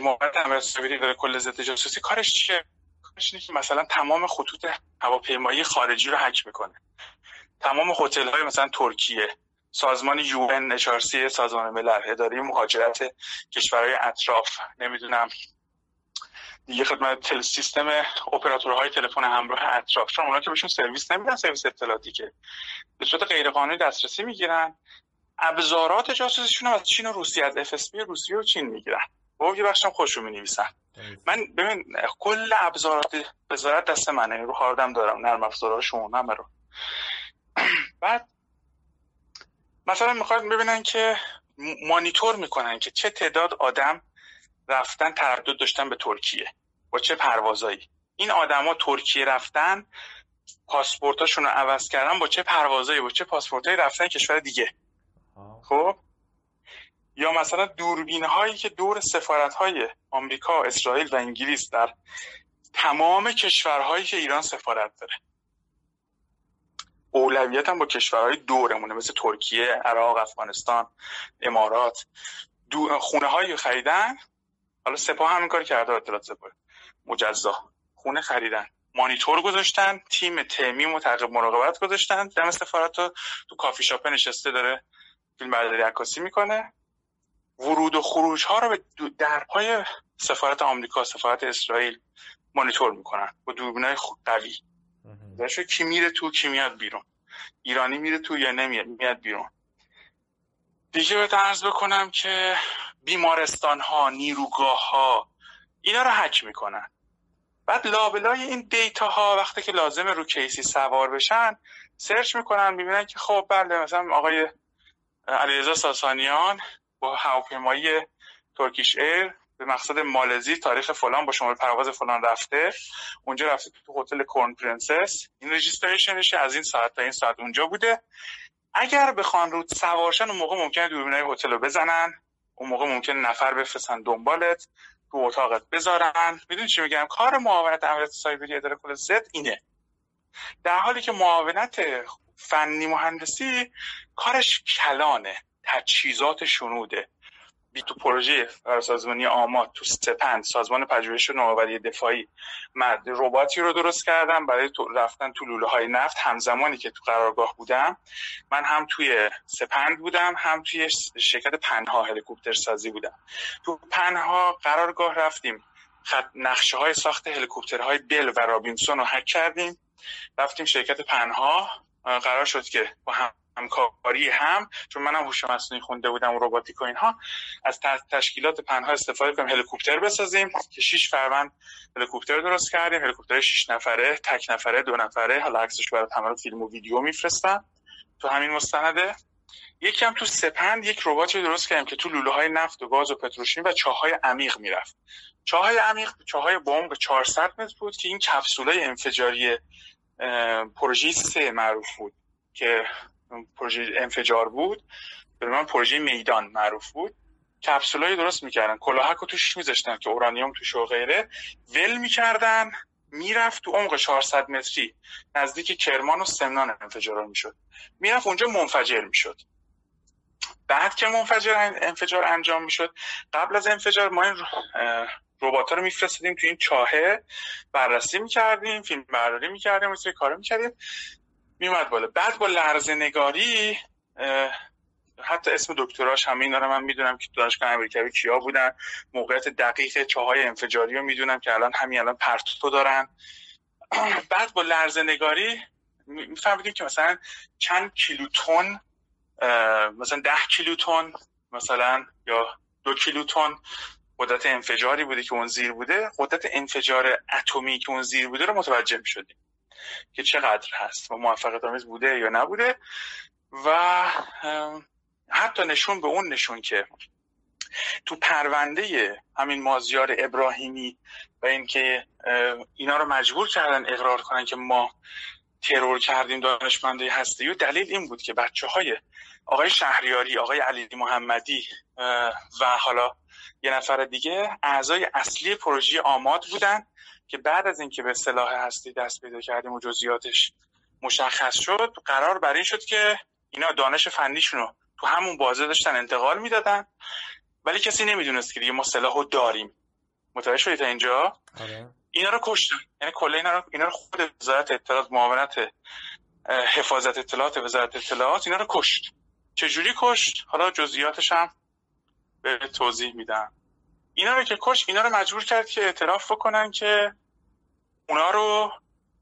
معاونت عملیات سایبری اداره کل ضد جاسوسی کارش چیه؟ کارش اینه که مثلا تمام خطوط هواپیمایی خارجی رو حک می‌کنه. تمام هتل های مثلا ترکیه سازمان UN سازمان ملل اداره مهاجرت کشورهای اطراف. نمی‌دونم. دیگه خدمت تل سیستم اپراتورهای تلفن همراه اطراف. چون اونا که بهشون سرویس نمیدن سرویس اطلاعاتی که. به صورت غیرقانونی دسترسی می‌گیرن. ابزارات جاسوسیشون از چین و روسیه از FSB روسیه و چین می‌گیرن. با یه بخشم خودشون می نویسن من ببین کل ابزارات وزارت دست منه. رو هاردم دارم. نرم افزاراشون همه رو. بعد مثلا می‌خواد ببینن که مانیتور می‌کنن که چه تعداد آدم رفتن تردد داشتن به ترکیه با چه پروازایی این آدما ترکیه رفتن پاسپورتاشون رو عوض کردن با چه پروازایی با چه پاسپورتایی رفتن کشور دیگه. خب؟ یا مثلا دوربین هایی که دور سفارت های آمریکا، اسرائیل و انگلیس در تمام کشورهایی که ایران سفارت داره. اولویت هم با کشورهای دورمونه مثل ترکیه، عراق، افغانستان، امارات. خونه های خریدن حالا سپاه همین کار کرده اطلاعات سپاه مجزا. خونه خریدن. مانیتور گذاشتن تیم تیمی متعقب مراقبت گذاشتن. دم سفارت رو تو کافی شاپه نشسته داره فیلم برداری عکاسی می‌کنه. ورود و خروج ها رو به درپای سفارت آمریکا سفارت اسرائیل مانیتور می‌کنن. با دوربینای قوی. درشو کی میره تو کی میاد بیرون. ایرانی میره تو یا نمیاد میاد بیرون. دیگه به عرض بکنم که بیمارستان ها نیروگاه ها اینا رو حک می‌کنن. بعد لابلای این دیتا ها وقتی که لازم رو کیسی سوار بشن سرچ می‌کنن می‌بینن که خب بله مثلا آقای علیرضا ساسانیان با هواپیمایی Turkish Air به مقصد مالزی تاریخ فلان با شماره پرواز فلان رفته اونجا رفته تو هتل Crown Princess. این registration ش از این ساعت تا این ساعت اونجا بوده. اگر بخوان روت سوار شن اون موقع ممکنه دوربینای هتل رو بزنن. اون موقع ممکن نفر بفرستن دنبالت تو اتاقت بذارن. می‌دونی چی میگم؟ کار معاونت عملیات سایبری اداره کل زد اینه. در حالی که معاونت فنی مهندسی کارش کلانه تجهیزات شنوده. بی تو پروژه سازمانی آماد تو سپند سازمان پژوهش و نوآوری دفاعی. مرد رباتی رو درست کردم برای تو رفتن تو لوله های نفت همزمانی که تو قرارگاه بودم. من هم توی سپند بودم هم توی شرکت پنها هلیکوپتر سازی بودم. تو پنها قرارگاه رفتیم. خط نقشه های ساخت هلیکوپترهای بل و رابینسون رو حک کردیم. رفتیم شرکت پنها. قرار شد که با هم همکاری هم چون منم هوش مصنوعی خونده بودم و روباتیک و اینها از تشکیلات پنها استفاده کنیم هلیکوپتر بسازیم که شش فروند هلیکوپتر درست کردیم هلیکوپتر 6 نفره تک نفره دو نفره حالا عکسش برای همه فیلم و ویدیو میفرستم تو همین مستنده. یکی هم تو سپند یک رباتی درست کردیم که تو لوله های نفت و گاز و پتروشیمی و چاهای عمیق می‌رفت. چاهای عمیق چاهای بمب 400 متر بود که این کپسولای انفجاری پروژه سه معروف بود که پروژه انفجار بود به من پروژه میدان معروف بود. کپسولای درست می‌کردن کلاهک رو توش میذاشتن که اورانیوم توش و غیره. ول می‌کردن می‌رفت تو عمق 400 متری نزدیک کرمان و سمنان انفجار می‌شد. می‌رفت اونجا منفجر می‌شد. بعد که منفجر انفجار انجام می‌شد قبل از انفجار ما این ربات رو میفرستادیم تو این چاهه بررسی می‌کردیم فیلم برداری می‌کردیم مثل کارو می‌کردیم. میومد بالا. بعد با لرزه نگاری حتی اسم دکتراش همه اینا رو من می‌دونم که دانشگاه امریکایی کیا بودن. موقعیت دقیق چاهای انفجاری رو می‌دونم که الان همین الان پرتو دارن. بعد با لرزه نگاری میفهمیدیم که مثلا چند کیلوتون مثلا ده کیلوتون مثلا یا دو کیلوتون قدرت انفجاری بوده که اون زیر بوده. قدرت انفجار اتمی که اون زیر بوده رو متوجه می‌شدیم. که چقدر هست و موفقیت آمیز بوده یا نبوده. و حتی نشون به اون نشون که تو پرونده همین مازیار ابراهیمی و اینکه اینا رو مجبور کردن اقرار کنن که ما ترور کردیم دانشمنده هستی و دلیل این بود که بچه های آقای شهریاری آقای علی محمدی و حالا یه نفر دیگه اعضای اصلی پروژه آماد بودن که بعد از اینکه به صلاح هستی دست پیدا کردیم و جزئیاتش مشخص شد قرار بر این شد که اینا دانش فنیشون رو تو همون بازه داشتن انتقال می‌دادن. ولی کسی نمی‌دونست که دیگه ما سلاح رو داریم. متوجه شدید تا اینجا؟ آره. اینا رو کشتن. یعنی کل اینا رو اینا رو خود وزارت اطلاعات معاونت حفاظت اطلاعات وزارت اطلاعات اینا رو کشت. چجوری کشت؟ حالا جزئیاتش هم به توضیح میدم. اینا رو که کشت اینا رو مجبور کرد که اعتراف بکنن که اونا رو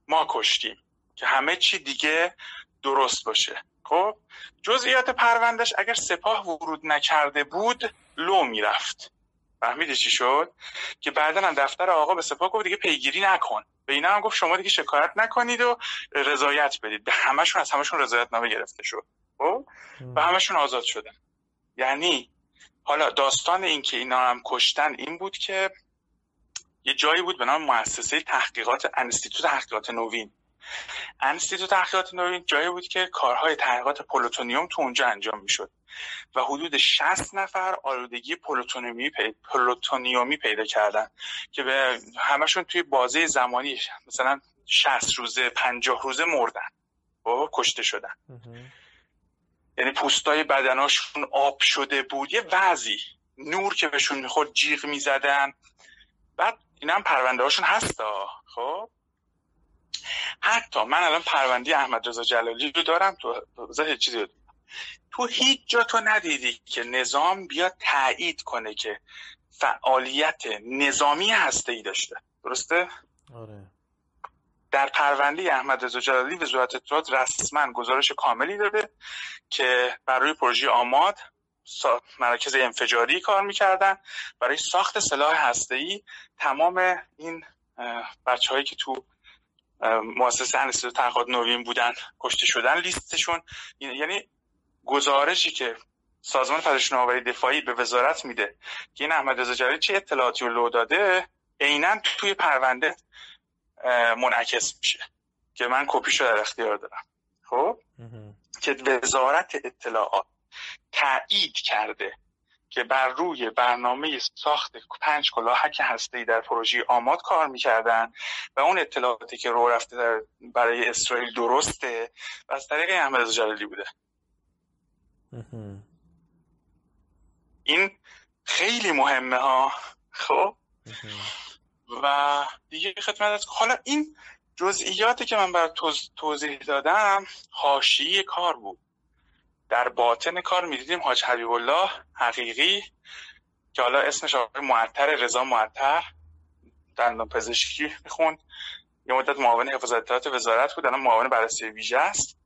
ما کشتیم که همه چی دیگه درست باشه. خب جزئیات پروندهش اگر سپاه ورود نکرده بود لو می‌رفت. فهمیده چی شد؟ که بعدا هم دفتر آقا به سپاه گفت دیگه پیگیری نکن. به اینا هم گفت شما دیگه شکایت نکنید و رضایت بدید. به همشون از همشون رضایت نامه گرفته شد. خب؟ و همشون آزاد شدن. یعنی حالا داستان این که اینا هم کشتن این بود که یه جایی بود به نام مؤسسه تحقیقات انستیتوت تحقیقات نوین. انستیتوت تحقیقات نوین جایی بود که کارهای تحقیقات پلوتونیوم تو اونجا انجام می‌شد و حدود 60 نفر آلودگی پلوتونیومی پلوتونیومی پیدا کردن که به همشون توی بازه زمانی مثلا 60 روزه 50 روزه مردن. و کشته شدن. یعنی پوستای بدناشون آب شده بود. یه وضعی. نور که بهشون می‌خورد جیغ می‌زدن. بعد این هم پرونده هاشون هستا خب حتی من الان پرونده احمد رضا جلالی رو دارم تو زه چیزی رو تو هیچ جا تو ندیدی که نظام بیاد تایید کنه که فعالیت نظامی هسته ای داشته درسته؟ آره. در پرونده احمد رضا جلالی وزارت اطلاعات رسما گزارش کاملی داده که برای پروژه آماد مراکز انفجاری کار می‌کردن. برای ساخت سلاح ای تمام این بچه هایی که تو مؤسسه انستیتوت تحقیقات نوین بودن کشته شدن لیستشون. یعنی گزارشی که سازمان نوآوری دفاعی به وزارت میده که این احمد رضا جلالی چه اطلاعاتی رو لو داده عینا توی پرونده منعکس میشه که من کپیشو در اختیار دارم. خب؟ که وزارت اطلاعات. تایید کرده که بر روی برنامه ساخت پنج کلاهک هسته در پروژه آماد کار می‌کردن و اون اطلاعاتی که رو رفته در برای اسرائیل درسته و از طریق احمد جلالی بوده. این خیلی مهمه ها خب؟ و دیگه خدمت حالا این جزئیاتی که من بر توضیح دادم حاشیه کار بود. در باطن کار می‌دیدیم حاج حبیب الله حقیقی که حالا اسمش آقای معطر رضا معطر دندان پزشکی می‌خوند. یه مدت معاون حفاظت اطلاعات وزارت بود الان معاون بررسی ویژه است.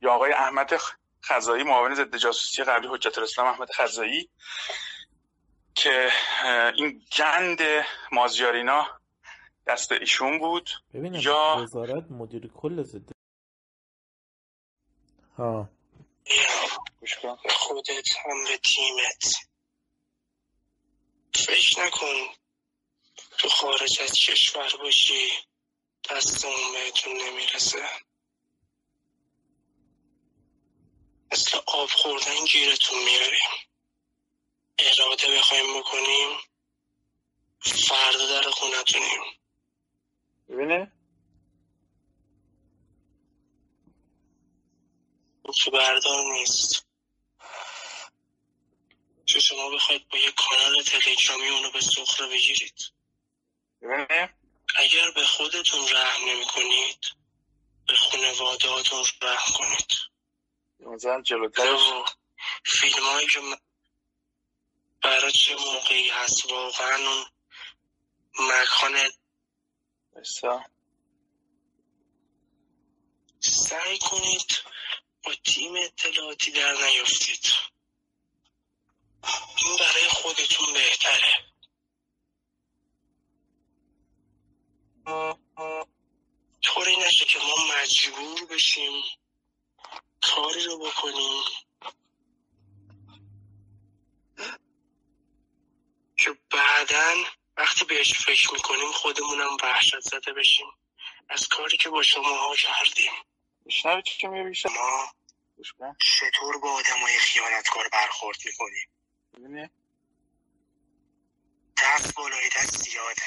یا آقای احمد خزایی معاون ضد جاسوسی قبلی حجت الاسلام احمد خزایی که این گند مازیارینا دست ایشون بود. ببینم یا وزارت مدیر کل ضد ها. خودت هم به تیمت. فکر نکن تو خارج از کشور باشی دستمون بهتون نمی‌رسه. مثل آب خوردن گیرتون میاریم اراده بخوایم بکنیم فردا در خونتونیم. ببینه که بردار نیست. چه شما بخواید با یه کانال تلگرامی اونو به سخره بگیرید. اگر به خودتون رحم نمی کنید به خانوادهاتون رحم کنید. مثلا جلوترش فیلم هایی که برای چه موقعی هست؟ واقعا اون مکان سعی کنید با تیم اطلاعاتی در نیافتید این برای خودتون بهتره. طوری نشه که ما مجبور بشیم کاری رو بکنیم که بعدا وقتی بهش فکر می‌کنیم خودمونم وحشت زده بشیم از کاری که با شما ها کردیم. میشنوی چی میگه ما چطور با آدمای خیانتکار برخورد می‌کنیم؟ می‌دونی دست بالای دست زیاده.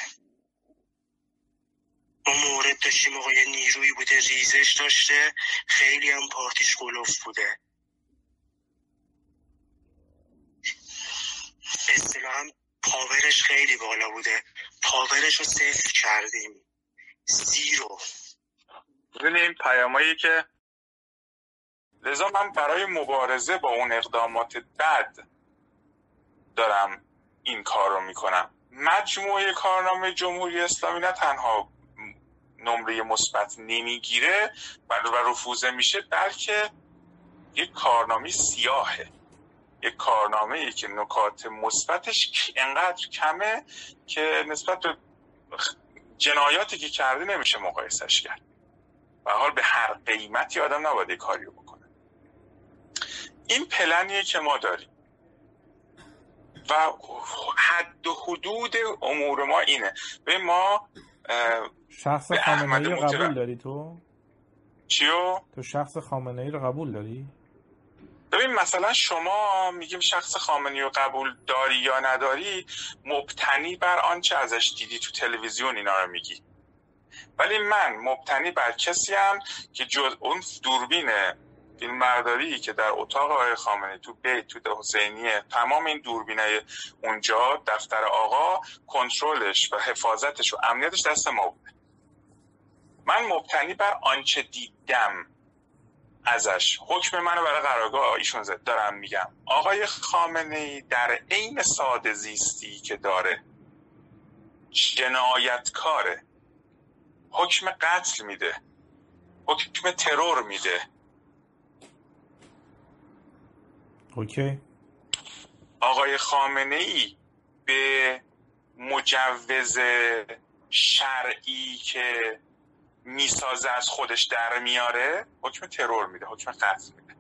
ما مورد داشتیم آقای نیروی بوده ریزش داشته. خیلی هم پارتیش گلوف بوده. اصطلاحا پاورش خیلی بالا بوده. پاورش رو صفر کردیم. زیرو. این پیامایی که لذا من برای مبارزه با اون اقدامات بد دارم این کار رو می‌کنم. مجموعه کارنامه جمهوری اسلامی نه تنها نمره مثبت نمی‌گیره و رفوزه میشه بلکه یک کارنامه سیاهه. یک کارنامه ای که نکات مثبتش انقدر کمه که نسبت به جنایاتی که کرده نمیشه مقایسش کرد. و حال به هر قیمتی آدم نباید کاری رو بکنه این پلنیه که ما داریم و حد و حدود امور ما اینه به ما شخص خامنه رو قبول داری تو؟ چیو؟ تو شخص خامنه ای رو قبول داری؟ ببین مثلا شما میگیم شخص خامنی رو قبول داری یا نداری مبتنی بر آنچه ازش دیدی تو تلویزیون اینا رو میگی ولی من مبتنی بر کسی هم که جز اون دوربین فیلم برداری که در اتاق آقای خامنه تو بیت تو حسینیه تمام این دوربینای اونجا دفتر آقا کنترلش و حفاظتش و امنیتش دست ما بوده. من مبتنی بر آنچه دیدم ازش. حکم منو برای قرارگاه ایشون زد دارم میگم. آقای خامنه ای در عین ساده زیستی که داره جنایتکاره. حکم قتل میده. حکم ترور میده. اوکی. آقای خامنه ای به مجوز شرعی که می‌سازه از خودش در میاره حکم ترور میده حکم قتل میده.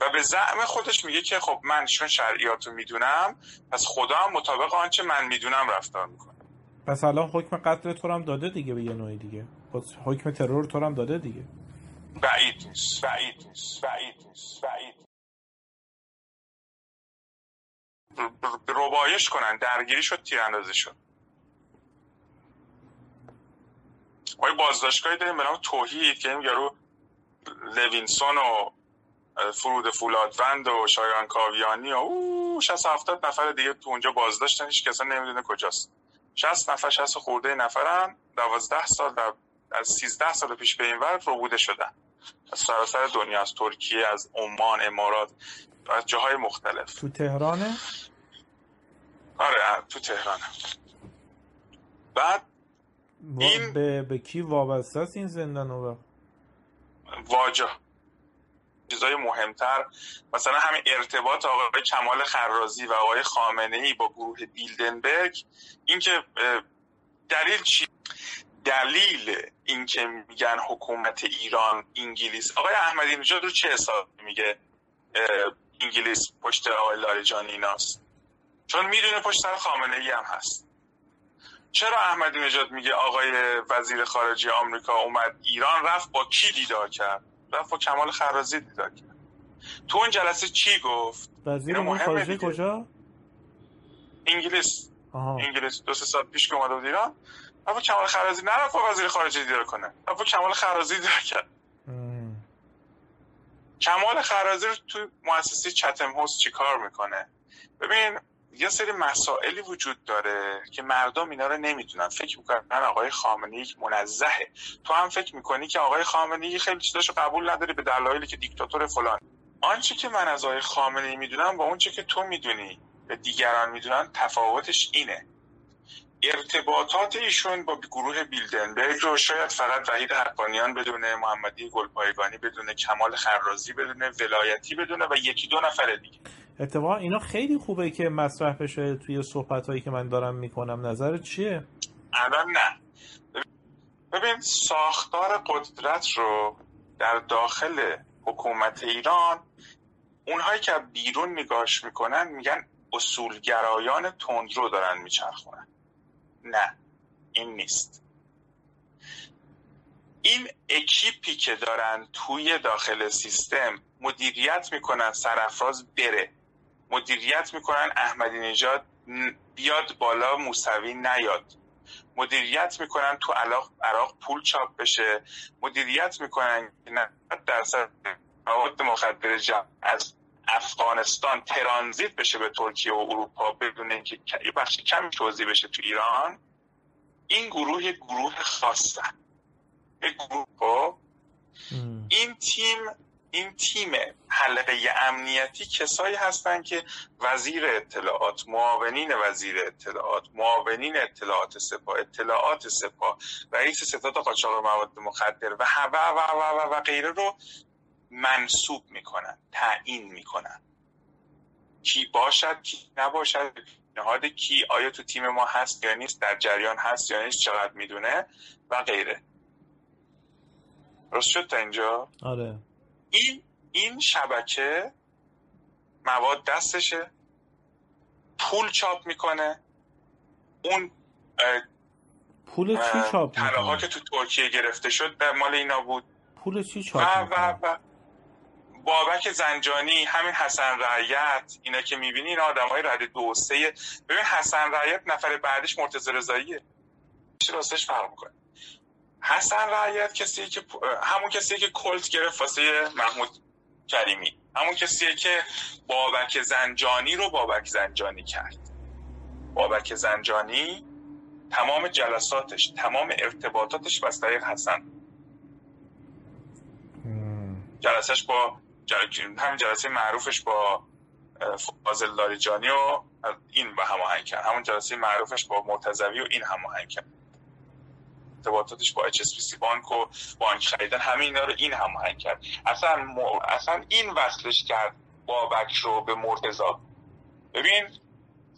و به زعم خودش میگه که خب من چون شرعیات رو می‌دونم پس خدا هم مطابق آنچه من می‌دونم رفتار می‌کنه. پس الان حکم قتل تو هم داده دیگه به یه نوعی دیگه. حکم ترور تو هم داده دیگه. بعید نیست بعید نیست بعید نیست بعید ربایش کنن درگیری شد تیراندازی شد. ما یه بازداشتگاهی داریم به نام توحید که این یارو لوینسون و فرود فولادوند و شایان کاویانی و او 60 70 نفر دیگه تو اونجا بازداشتن هیچ کسا نمی‌دونه کجاست. 60 نفر 60 خورده نفرن. 12 سال در از 13 سال پیش به این ور بوده شدن. از سراسر دنیا از ترکیه از عمان امارات از جاهای مختلف. تو تهرانه؟ آره تو تهرانه. بعد این به, به کی وابسته است این زندان و واجه چیزای مهمتر. مثلا همین ارتباط آقای کمال خرازی و آقای خامنه ای با گروه بیلدنبرگ. اینکه دلیل چی؟ دلیل اینکه میگن حکومت ایران انگلیس. آقای احمدی نژاد رو چه حساب میگه؟ انگلیس پشت آقای لاریجانی ایناست. چون می‌دونه پشت سر خامنه ای هم هست. چرا احمدی نژاد میگه آقای وزیر خارجه آمریکا اومد ایران؟ رفت با کی دیدار کرد؟ رفت با کمال خرازی دیدار کرد تو اون جلسه چی گفت؟ وزیر امور خارجه کجا؟ انگلیس. آها. انگلیس. دو سه سال پیش که اومده بود ایران. رفت کمال خرازی نرفت با وزیر خارجه دیدار کنه. رفت با کمال خرازی دیدار کرد. کمال خرازی رو تو مؤسسه چتم هوست چیکار می‌کنه؟ ببین یه سری مسائلی وجود داره که مردم اینا رو نمی‌دونن. فکر می‌کنن آقای خامنه یک منزهه تو هم فکر می‌کنی که آقای خامنه ای خیلی چیزاشو قبول نداری به دلایلی که دیکتاتور فلان. آنچه که من از آقای خامنه ای می‌دونم با اونچه که تو می‌دونی به دیگران می‌دونن تفاوتش اینه. ارتباطات ایشون با گروه بیلدنبرگ رو شاید فقط وحید حقانیان بدونه محمدی گلپایگانی بدونه کمال خرازی بدونه ولایتی بدونه و یکی دو نفر دیگه. اتفاقا اینا خیلی خوبه که مطرح بشه توی صحبت هایی که من دارم می‌کنم. نظر چیه؟ الان نه. ببین ساختار قدرت رو در داخل حکومت ایران اونهایی که بیرون نگاش می‌کنن میگن اصولگرایان تندرو دارن میچرخونن. نه این نیست. این اکیپی که دارن توی داخل سیستم مدیریت می‌کنن سرافراز بره. مدیریت می‌کنن احمدی نژاد بیاد بالا موسوی نیاد. مدیریت می‌کنن تو عراق, عراق پول چاپ بشه. مدیریت می‌کنن 90 درصد مواد مخدر از افغانستان ترانزیت بشه به ترکیه و اروپا بدون اینکه یه بخش کمی توضیح بشه تو ایران. این گروه گروه خاصن یه گروه خب؟ این تیم این تیم حلقه امنیتی کسایی هستند که وزیر اطلاعات معاونین وزیر اطلاعات معاونین اطلاعات سپاه اطلاعات سپاه رئیس ستاد قاچاق مواد مخدر و و و و, و, و غیره رو منصوب می‌کنن تعیین می‌کنن. کی باشد کی نباشد نهاد کی آیا تو تیم ما هست یا نیست در جریان هست یا نیست چقدر می‌دونه و غیره. درست شد تا اینجا؟ آره. این این شبکه مواد دستشه. پول چاپ می‌کنه. اون پول چی چاپ می‌کنه؟ که تو ترکیه گرفته شد در مال اینا بود. پول چی چاپ و, و, و بابک زنجانی همین حسن رعیت اینا که می‌بینی این آدم های رده دو سه. ببین حسن رعیت نفر بعدش مرتضی رضاییه. چی راستش فرق می‌کنه؟ حسن رعیت کسی که همون کسی که کلت گرفت واسه محمود کریمی. همون کسیه که بابک زنجانی رو بابک زنجانی کرد. بابک زنجانی تمام جلساتش تمام ارتباطاتش بس طریق حسن جلسش با همین جلسه معروفش با فاضل لاریجانی و این به هماهنگ کرد. همون جلسه معروفش با مرتضوی و این هماهنگ کرد. ارتباطاتش با HSBC بانک و بانک خریدن همه اینا رو این هماهنگ کرد. اصلا م... اصلا این وصلش کرد بابک رو به مرتضا ببین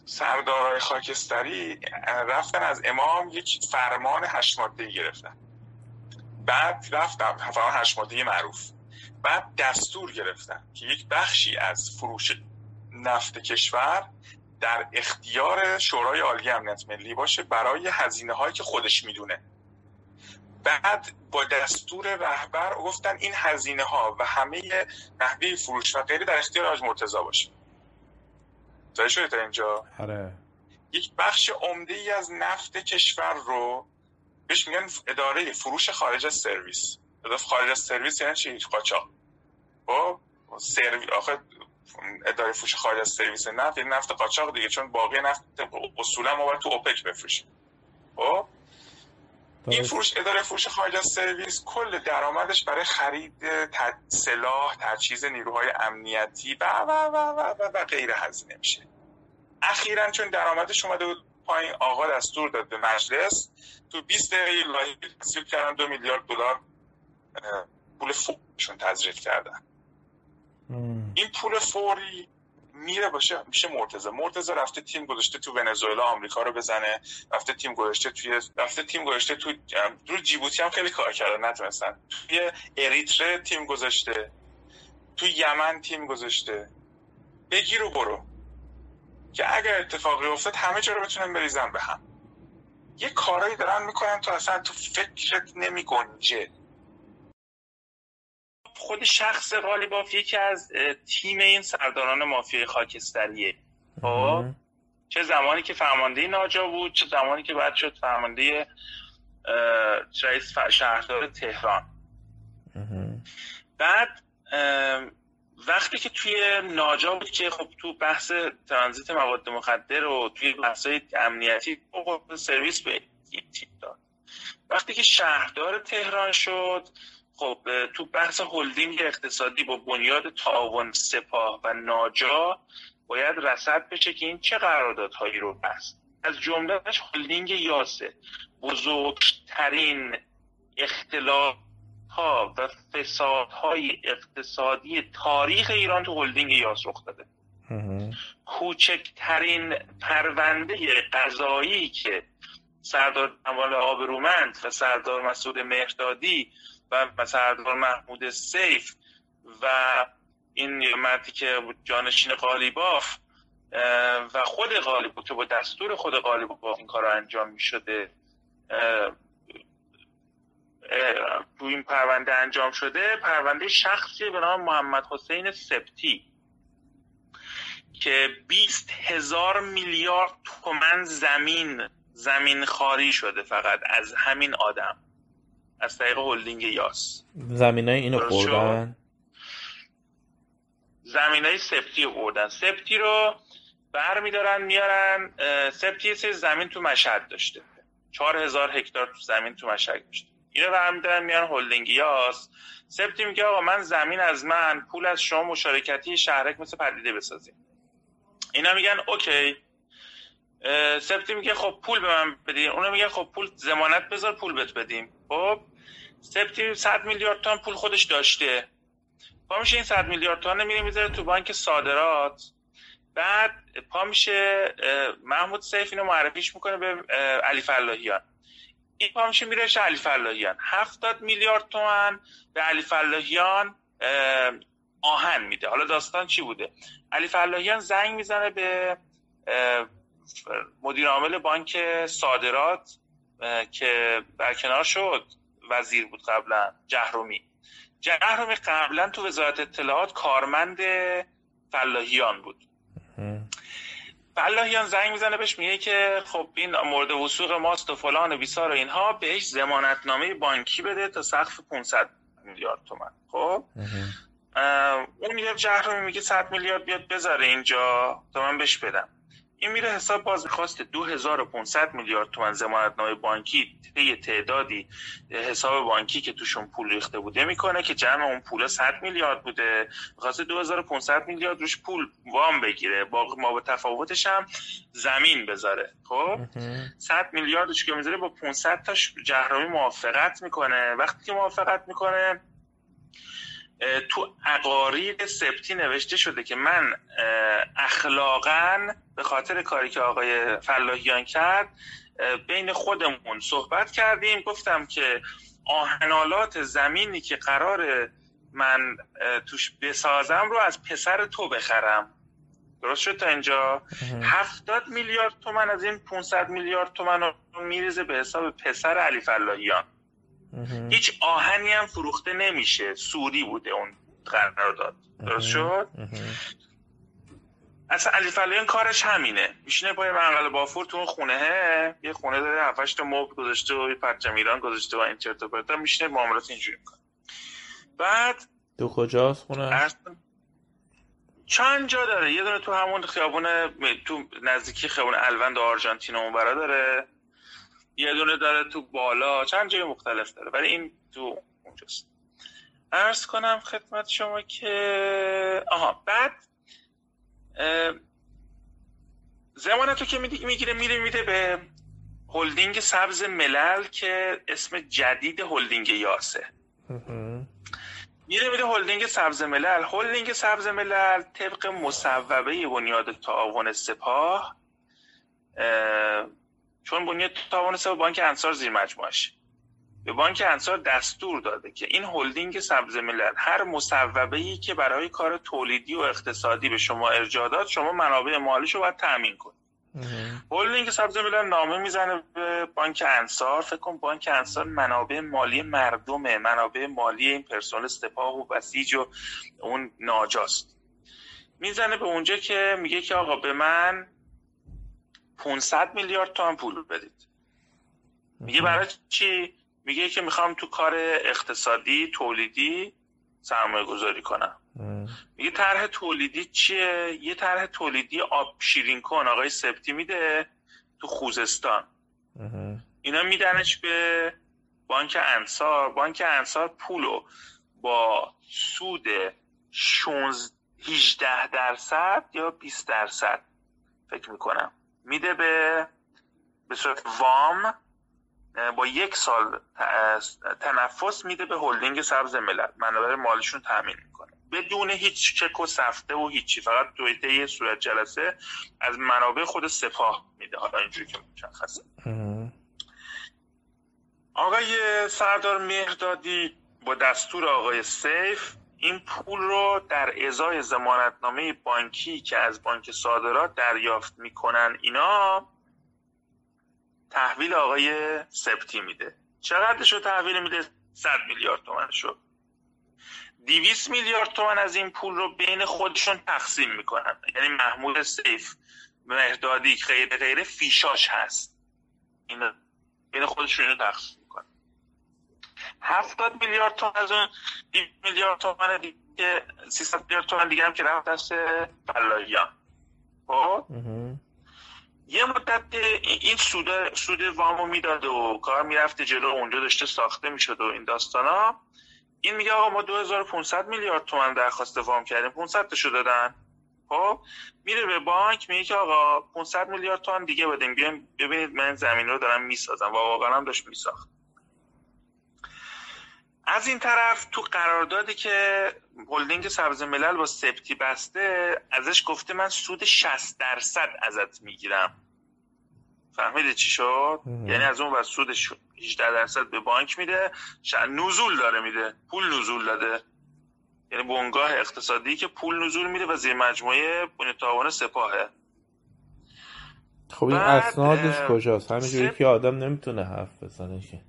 سردارای خاکستری رفتن از امام یک فرمان هشت گرفتن. بعد رفتن فرمان هشت معروف. بعد دستور گرفتن که یک بخشی از فروش نفت کشور در اختیار شورای عالی امنیت ملی باشه برای هزینه هایی که خودش می‌دونه. بعد با دستور رهبر گفتن این هزینه ها و همه نحوه فروش و غیره در اختیار آج مرتضا باشه. زایی شده تا اینجا؟ آره. یک بخش عمده ای از نفت کشور رو بهش میگن اداره فروش خارج از سرویس. خارج از سرویس یعنی چی؟ قاچاق. خب؟ سرویس آخه اداره فروش خارج از سرویس نفت یعنی نفت قاچاق دیگه چون باقی نفت اصولا ما باید تو اوپک بفروشیم. خب؟ این فروش اداره فروش خارج از سرویس کل درآمدش برای خرید سلاح تجهیز نیروهای امنیتی و و و و و, و غیره هزینه میشه. اخیرا چون درآمدش اومده بود پایین آقا دستور داد به مجلس تو 20 دقیقه لاهی تصویب کردن دو میلیارد دلار پول فورشون تزریق کردن. این پول فوری میره باشه میشه مرتضی. مرتضی رفته تیم گذاشته تو ونزوئلا آمریکا رو بزنه رفته تیم گذاشته توی رفته تیم گذاشته تو رو جیبوتی هم خیلی کار کردن نتونستن. توی اریتره تیم گذاشته تو یمن تیم گذاشته. بگیر و برو. که اگر اتفاقی افتاد همه جا رو بتونن بریزن به هم. یه کارایی دارن می‌کنن تو اصلا تو فکرت نمی گنجه خود شخص غالیباف یکی از تیم این سرداران مافیای خاکستریه. خب؟ چه زمانی که فرمانده ناجا بود چه زمانی که بعد شد فرمانده رئیس شهردار تهران. بعد وقتی که توی ناجا بود که خب تو بحث ترانزیت مواد مخدر و توی بحث امنیتی سرویس به تیم داد. وقتی که شهردار تهران شد خب تو بحث هلدینگ اقتصادی با بنیاد تعاون سپاه و ناجا باید رصد بشه که این چه قراردادهایی رو بست. از جملهش هلدینگ یاسه. بزرگترین اختلاس ها و فسادهای اقتصادی تاریخ ایران تو هلدینگ یاس رخ داده. کوچکترین پرونده قضایی که سردار جمال آبرومند و سردار مسعود مهردادی و سردار محمود سیف و این مردی که جانشین قالیباف و خود قالیباف که با دستور خود قالیباف این کار انجام می شده رو این پرونده انجام شده پرونده شخصی به نام محمد حسین سپتی که 20 هزار میلیارد تومن زمین زمین خواری شده فقط از همین آدم. از طریق هلدینگ یاس. زمین های اینو خوردن؟ زمین های سپتی رو بردن سپتی رو بر میدارن میارن سپتی سه زمین تو مشهد داشته. چهار هزار هکتار تو زمین تو مشهد داشته. اینو بر میدارن میارن هلدینگ یاس. سپتی میگه آقا من زمین از من پول از شما مشارکتی شهرک مثل پدیده بسازیم. اینا میگن اوکی. سپتی میگه خب پول به من بدین. اونا میگه خب پول زمانت بذار پول بهت بدیم. خب سپتی 100 میلیارد تومان پول خودش داشته. پا میشه این 100 میلیارد تومان میره می‌ذاره تو بانک صادرات. بعد پا میشه محمود سیف اینو معرفیش می‌کنه به علی فلاحیان. این پا میشه میره علی فلاحیان. 70 میلیارد تومن به علی فلاحیان آهن میده. حالا داستان چی بوده؟ علی فلاحیان زنگ می‌زنه به مدیر عامل بانک صادرات که برکنار شد. وزیر بود قبلا جهرومی. جهرومی قبلا تو وزارت اطلاعات کارمند فلاحیان بود. فلاحیان زنگ می‌زنه بهش میگه که خب این مورد وسوق ماست و فلان و بیسار و اینها بهش زمانتنامه بانکی بده تا سقف 500 میلیارد تومن خب؟ اون میگه جهرومی میگه 100 میلیارد بیاد بذاره اینجا تا من بهش بدم. این میره حساب باز می‌خواست 2500 میلیارد تومن زمانتنامه بانکی طی تعدادی حساب بانکی که توشون پول ریخته بوده می‌کنه که جمع اون پول 100 میلیارد بوده. می‌خواست 2500 میلیارد روش پول وام بگیره. با ما به تفاوتش هم زمین بذاره. خب؟ 100 میلیاردش که می‌ذاره با 500 تاش جهرامی موافقت می‌کنه. وقتی که موافقت می‌کنه تو عقارید سپتی نوشته شده که من اخلاقا به خاطر کاری که آقای فلاحیان کرد بین خودمون صحبت کردیم. گفتم که آهنالات زمینی که قرار من توش بسازم رو از پسر تو بخرم. درست شد تا اینجا؟ هفتاد میلیارد تومن از این 500 میلیارد تومن رو میریزه به حساب پسر علی فلاحیان. هیچ آهنی هم فروخته نمیشه. سوری بوده اون قرار داد درست شد؟ اصلا علی فلاحیان کارش همینه. میشینه پای منقل بافور تو اون خونه یه خونه داره هفتش تا مبل گذاشته و یه پرچم ایران گذاشته و این چرت و پرتا میشینه معاملات اینجوری می‌کنه. بعد تو کجاست خونه؟ چند جا داره. یه دونه تو همون خیابون تو نزدیکی خیابون الوند آرژانتین اون برا داره. یه دونه داره تو بالا چند جای مختلف داره ولی این تو اونجاست. عرض کنم خدمت شما که آها بعد زمینتو که می‌گیره میره میده به هلدینگ سبز ملل که اسم جدید هلدینگ یاسه. میره میره هلدینگ سبز ملل. هلدینگ سبز ملل طبق مصوبه بنیاد تعاون سپاه چون بنیاد تعاون سپاه بانک انصار زیر مجموعش. به بانک انصار دستور داده که این هلدینگ سبز ملل هر مصوبه ای که برای کار تولیدی و اقتصادی به شما ارجاع داد شما منابع مالیشو باید تامین کنید. هلدینگ سبز ملل نامه می‌زنه به بانک انصار. فکر کن بانک انصار منابع مالی مردمه. منابع مالی این پرسنل سپاه و بسیج و اون ناجاست. می‌زنه به اونجا که میگه که آقا به من 500 میلیارد تومان پول بدید. میگه برای چی؟ میگه که می‌خوام تو کار اقتصادی تولیدی سرمایه گذاری کنم میگه طرح تولیدی چیه؟ یه طرح تولیدی آب شیرین کن آقای سپتی میده تو خوزستان. اینا میدنش به بانک انصار. بانک انصار پولو با سود 18 درصد یا 20 درصد فکر می‌کنم. میده به به صورت وام با یک سال تنفس میده به هلدینگ سبز ملت. منابع مالشون تامین می‌کنه. بدون هیچ چک و سفته و هیچی. فقط توی یه صورت جلسه از منابع خود سپاه میده. حالا اینجوری که مشخصه. آقای سردار مهردادی با دستور آقای سیف این پول رو در ازای زمانتنامه بانکی که از بانک صادرات دریافت می‌کنن اینا تحویل آقای سپتی میده. چقدر شو تحویل میده؟ 100 میلیارد تومن شو 200 میلیارد تومن از این پول رو بین خودشون تقسیم می‌کنن. یعنی محمود سیف مهدادی غیر غیره فیشاش هست. این بین خودشون اینو تقسیم 70 میلیارد تومن از اون 200 میلیارد تومن دیگه 300 میلیارد تومن دیگه هم که رفت دست خب؟ یه مدت این سود سود وامو می‌داد و کار می‌رفته جلو اونجا داشته ساخته می‌شد و این داستانا. این میگه آقا ما 2500 میلیارد تومن درخواست وام کردیم 500 تاشو دادن. خب؟ میره به بانک میگه آقا 500 میلیارد تومن دیگه بدیم بیاین ببینید من زمین رو دارم می‌سازم. و واقعا هم داشت میساخت. از این طرف تو قراردادی که هلدینگ سبز ملل با سپتی بسته ازش گفته من سود 60 درصد ازت می‌گیرم. فهمیده چی شد؟ یعنی از اون و سود 18 درصد به بانک میده نزول داره میده. پول نزول داده. یعنی بنگاه اقتصادی که پول نزول میده و زیر مجموعه بنیاد سپاهه. خب این اسنادش کجاست؟ همینجوری که آدم نمی‌تونه حرف بزنه که.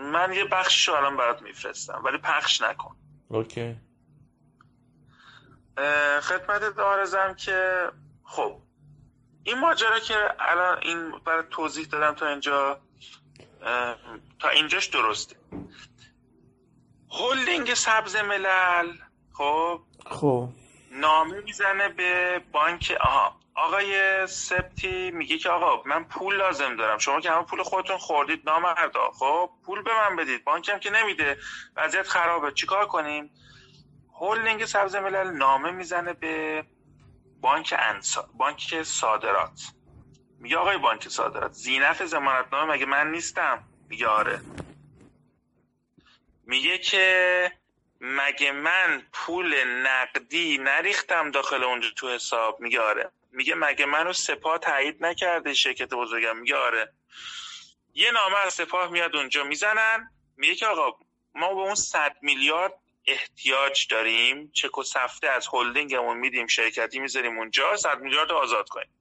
من یه بخش رو الان برات میفرستم ولی پخش نکن. اوکی. خدمت دارزم که خب این ماجرا که الان این برای توضیح دادم تا اینجا تا اینجاش درسته. هولدینگ سبز ملل خب؟ خب. نامه می‌زنه به بانک آها. آقای سپتی میگه که آقا من پول لازم دارم. شما که همه پول خودتون خوردید نامردا. خب پول به من بدید. بانکم که نمیده. وضعیت خرابه. چیکار کنیم؟ هولدینگ سبز ملل نامه می‌زنه به بانک انسا... بانک صادرات. میگه آقای بانک صادرات زینف زمانتنامه مگه من نیستم؟ میگه آره. میگه که مگه من پول نقدی نریختم داخل اونجا تو حساب؟ میگه آره. میگه مگه منو سپاه تایید نکرده شرکت بزرگم؟ میگه آره. یه نامه از سپاه میاد اونجا می‌زنن. میگه که آقا ما به اون صد میلیارد احتیاج داریم. چک و سفته از هلدینگمون میدیم شرکتی می‌ذاریم اونجا. صد میلیارد آزاد کنیم.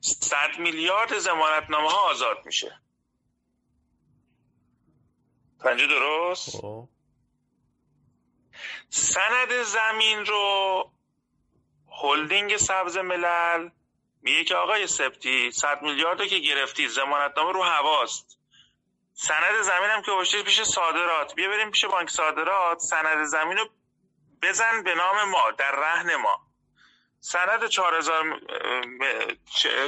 صد میلیارد زمانتنامه ها آزاد میشه. پنجه درست؟ خب. سند زمین رو هلدینگ سبز ملل میگه که آقای سپتی صد میلیارد که گرفتی زمانتنامه رو هواست. سند زمین هم که باشید پیش صادرات. بیا بریم پیش بانک صادرات. سند زمین رو بزن به نام ما در رهن ما. سند 4000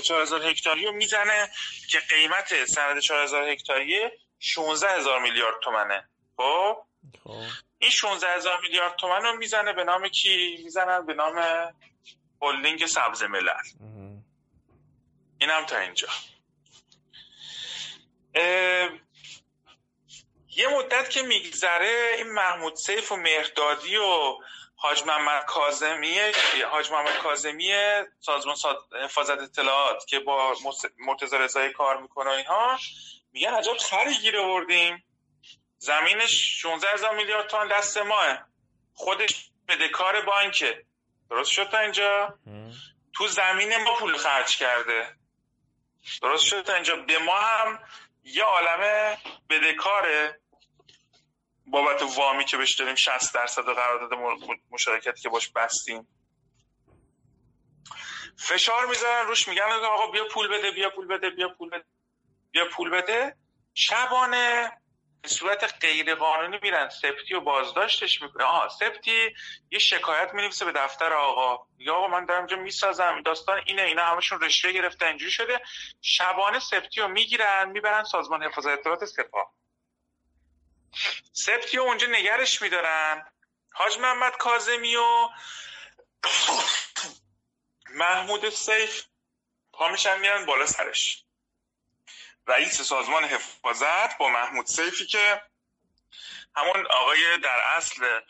4000 هکتاری رو می‌زنه که قیمت سند 4000 هکتاری 16000 میلیارد تومنه. خب؟ خب. این 16000 میلیارد تومن رو می‌زنه به نام کی؟ می‌زنن به نام هلدینگ سبز ملل. اه. این هم تا اینجا. اه، یه مدت که میگذره این محمود سیف و مهردادی و حاج محمد کاظمی حاج محمد کاظمی سازمان حفاظت اطلاعات که با مرتضی رضایی کار می‌کنه و اینها میگن عجب خری گیر آوردیم. زمینش 16 هزار میلیارد تومن دست ماه. خودش بدهکار بانکه. درست شد تا اینجا. تو زمین ما پول خرج کرده. درست شد تا اینجا. به ما هم یه عالمه بدهکاره. بابت وامی که بهش داریم 60 درصد قرارداد مشارکتی که باش بستیم. فشار می‌ذارن روش میگن آقا بیا پول بده بیا پول بده بیا پول بده بیا پول بده. شبانه به صورت غیر قانونی میرن. سپتی و بازداشتش می‌کنه آها سپتی یه شکایت می‌نویسه به دفتر آقا. یا آقا من دارم اینجا می‌سازم. داستان اینه. اینا همشون رشوه گرفته. اینجوری شده. شبانه سپتی رو می‌گیرن می‌برن سازمان حفاظت اطلاعات سپاه. سپتی رو اونجا نگرش میدارن. حاج محمد کاظمی و محمود سیف پا میشن میرن بالا سرش. رئیس سازمان حفاظت با محمود سیفی که همون آقای در اصل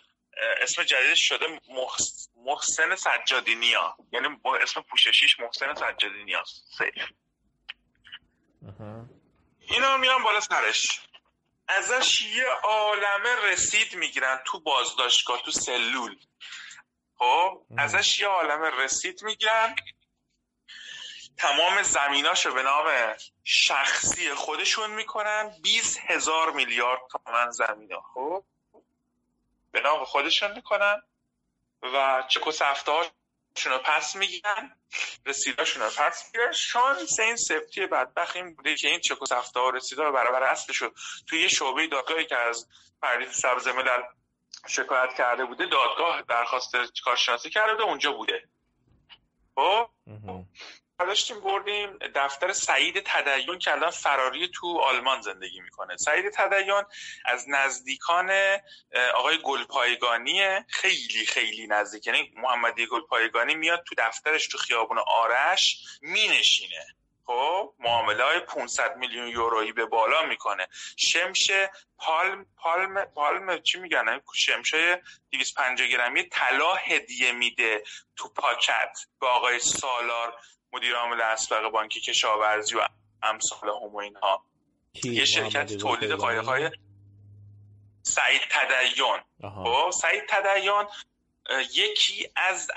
اسم جدیدش شده محس- محسن سجادی نیا یعنی با اسم پوششیش محسن سجادی نیا سیف. اینا میان بالا سرش. ازش یه عالمه رسید می‌گیرن تو بازداشتگاه تو سلول. خب. ازش یه عالمه رسید می‌گیرن. تمام زمیناشو به نام شخصی خودشون می‌کنن. 20 هزار میلیارد تومن زمین خب؟ به نام خودشون می‌کنن و چک و سفته رو پس می‌گیرن. رسیداشون رو پس می‌گیرن. شانس این سفتی بدبخت این بوده که این چک و سفته ها رسیده رو برابر اصلش رو توی یه شعبه دادگاهی که از پردیس سبز ملل شکایت کرده بوده دادگاه درخواست کارشناسی کرده بوده اونجا بوده. خب؟ داشتیم بردیم دفتر سعید تدیون که الان فراری تو آلمان زندگی می‌کنه. سعید تدیون از نزدیکان آقای گلپایگانی خیلی خیلی نزدیک. یعنی محمدی گلپایگانی میاد تو دفترش تو خیابون آرش مینشینه. خب معامله های 500 میلیون یورویی به بالا می‌کنه. شمش پالم پالم پالم چی میگن؟ شمشه 250 گرمی طلا هدیه میده تو پاکت به آقای سالار. مدیر عامل اسبق بانکی کشاورزی و امثال هم و اینها. یه شرکت تولید قایق‌های سعید تدیون خب سعید تدیون یکی از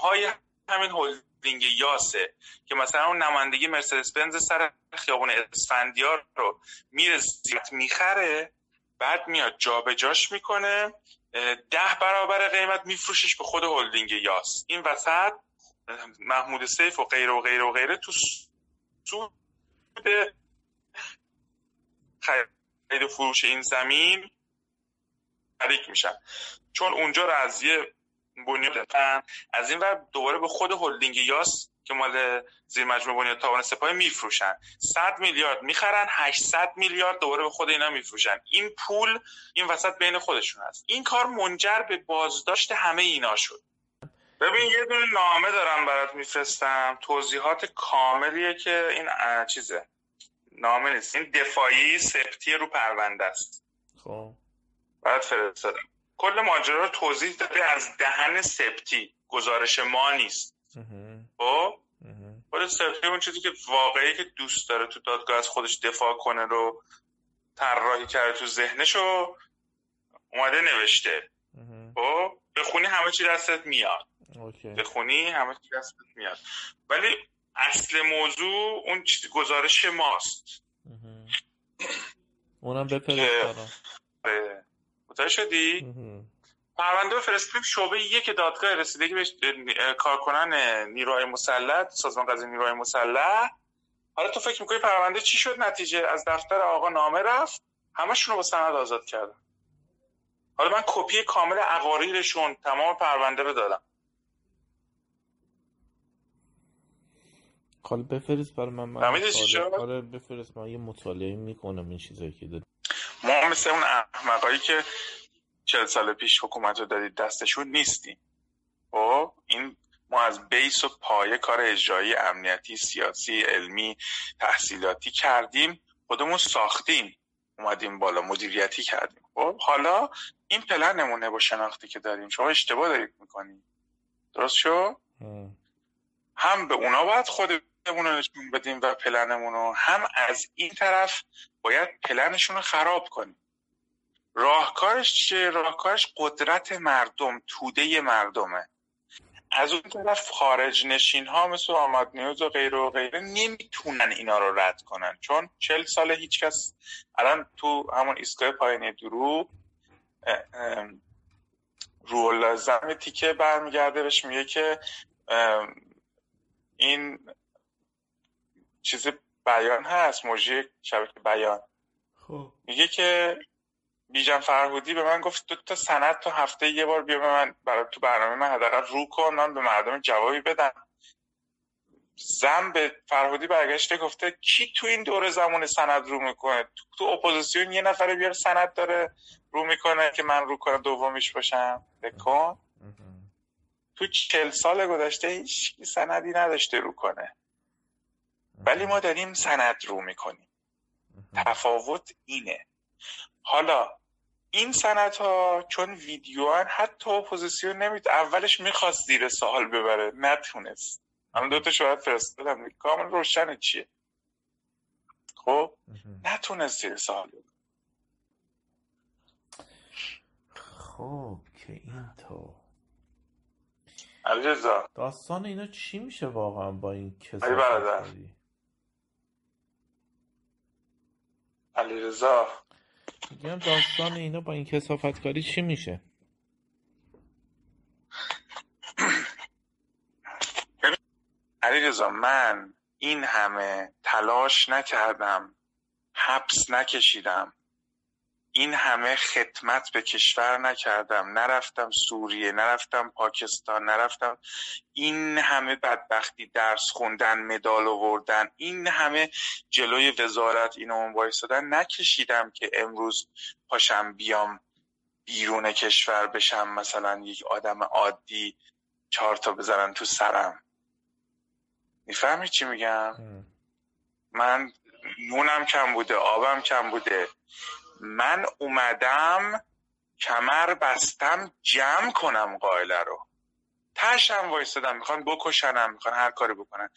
های همین هلدینگ یاسه که مثلا اون نمایندگی مرسدس بنز سر خیابون اسفندیار رو میره زیاد می‌خره بعد میاد جابجاش می‌کنه ده برابر قیمت میفروشش به خود هلدینگ یاس. این وسط محمود سیف و غیر و غیر و غیره تو سود خرید و فروش این زمین شریک میشن چون اونجا رو از یه بنیاد از این ور دوباره به خود هلدینگ یاس که مال زیر مجموعه بنیاد تاوان سپاه میفروشن. 100 میلیارد می‌خرن 800 میلیارد دوباره به خود اینا میفروشن. این پول این وسط بین خودشون هست. این کار منجر به بازداشت همه اینا شد. ببین یه دونه نامه دارم برات میفرستم. توضیحات کاملیه که این چیزه. نامه نیست. این دفاعی سپتی رو پرونده است. خب. برات فرستادم. کل ماجرا رو توضیح داده از دهن سپتی گزارش ما نیست. خب؟ خود سپتی اون چیزی که واقعی که دوست داره تو دادگاه از خودش دفاع کنه رو طراحی کرده تو ذهنشو اومده نوشته. خب؟ بخونی همه چی دستت میاد. بخونی همه چی دستت میاد. ولی اصل موضوع اون گزارش ماست. اونم بپرست متوجه شدی؟ پرونده فرستیم شعبه یک دادگاه رسیدگی به کارکنان نیروهای مسلح سازمان قضایی نیروهای مسلح. حالا تو فکر می‌کنی پرونده چی شد؟ نتیجه از دفتر آقا نامه رفت. همشون رو با سند آزاد کردم حالا من کپی کامل عقاریرشون تمام پرونده رو دادم. حالا بفرست برای من من آره بفرست. من یه مطالعه می‌کنم این چیزایی که داری ما مثل اون احمقایی که چل سال پیش حکومت رو دادید دستشون نیستیم. خب این ما از بیس و پایه کار اجرایی امنیتی سیاسی علمی تحصیلاتی کردیم. خودمون ساختیم. اومدیم بالا مدیریتی کردیم. خب حالا این پلن نمونه با شناختی که داریم. شما اشتباه دارید می‌کنیم درست شو؟ هم به اونا باید خودمون رو نشون بدیم و پلنمون رو هم از این طرف باید پلنشون رو خراب کنیم. راهکارش چیه؟ راهکارش قدرت مردم توده مردمه. از اون طرف خارج نشین ها مثل آماد نیوز و غیره و غیره نمی‌تونن اینا رو رد کنن. چون چل سال هیچکس الان تو همون ایستگاه پایینی درو رو زمین تیکه برمیگرده بهش میگه که این چیز بیان هست موجی شبکه بیان. خب. میگه که بیژن فرهودی به من گفت دو تا سند تا هفته یه بار بیا به من برای تو برنامه من حداقل رو کن من به مردم جوابی بدم. زن به فرهودی برگشته گفته کی تو این دوره زمان سند رو می‌کنه؟ تو, تو اپوزیسیون یه نفر بیاره سند داره رو می‌کنه که من رو کنم دومیش باشم. بکن تو چل سال گذشته هیچ سندی نداشته رو کنه. ولی ما داریم سند رو می‌کنیم. تفاوت اینه. حالا این سنت ها چون ویدیو هن حتی اپوزیسیون نمید اولش می‌خواست زیر سوال ببره نتونست. من دوتا شاید فرستادم کامل روشن چیه؟ خب نتونست زیر سوال ببره. خب که این تو علیرضا. داستان اینا چی میشه واقعا با این علی برادر. علیرضا. میگم داستان اینا با این کسافت کاری چی میشه؟ علیرضا من این همه تلاش نکردم حبس نکشیدم. این همه خدمت به کشور نکردم. نرفتم سوریه نرفتم پاکستان نرفتم این همه بدبختی درس خوندن مدال آوردن این همه جلوی وزارت اینو اون وایسادن. نکشیدم که امروز پاشم بیام بیرون کشور بشم مثلا یک آدم عادی چهار تا بزنن تو سرم. می‌فهمی چی میگم. من نونم کم بوده آبم کم بوده. من اومدم کمر بستم جمع کنم قائله رو. تشم وایستدم می‌خوان بکشنم می‌خوان هر کاری بکنن.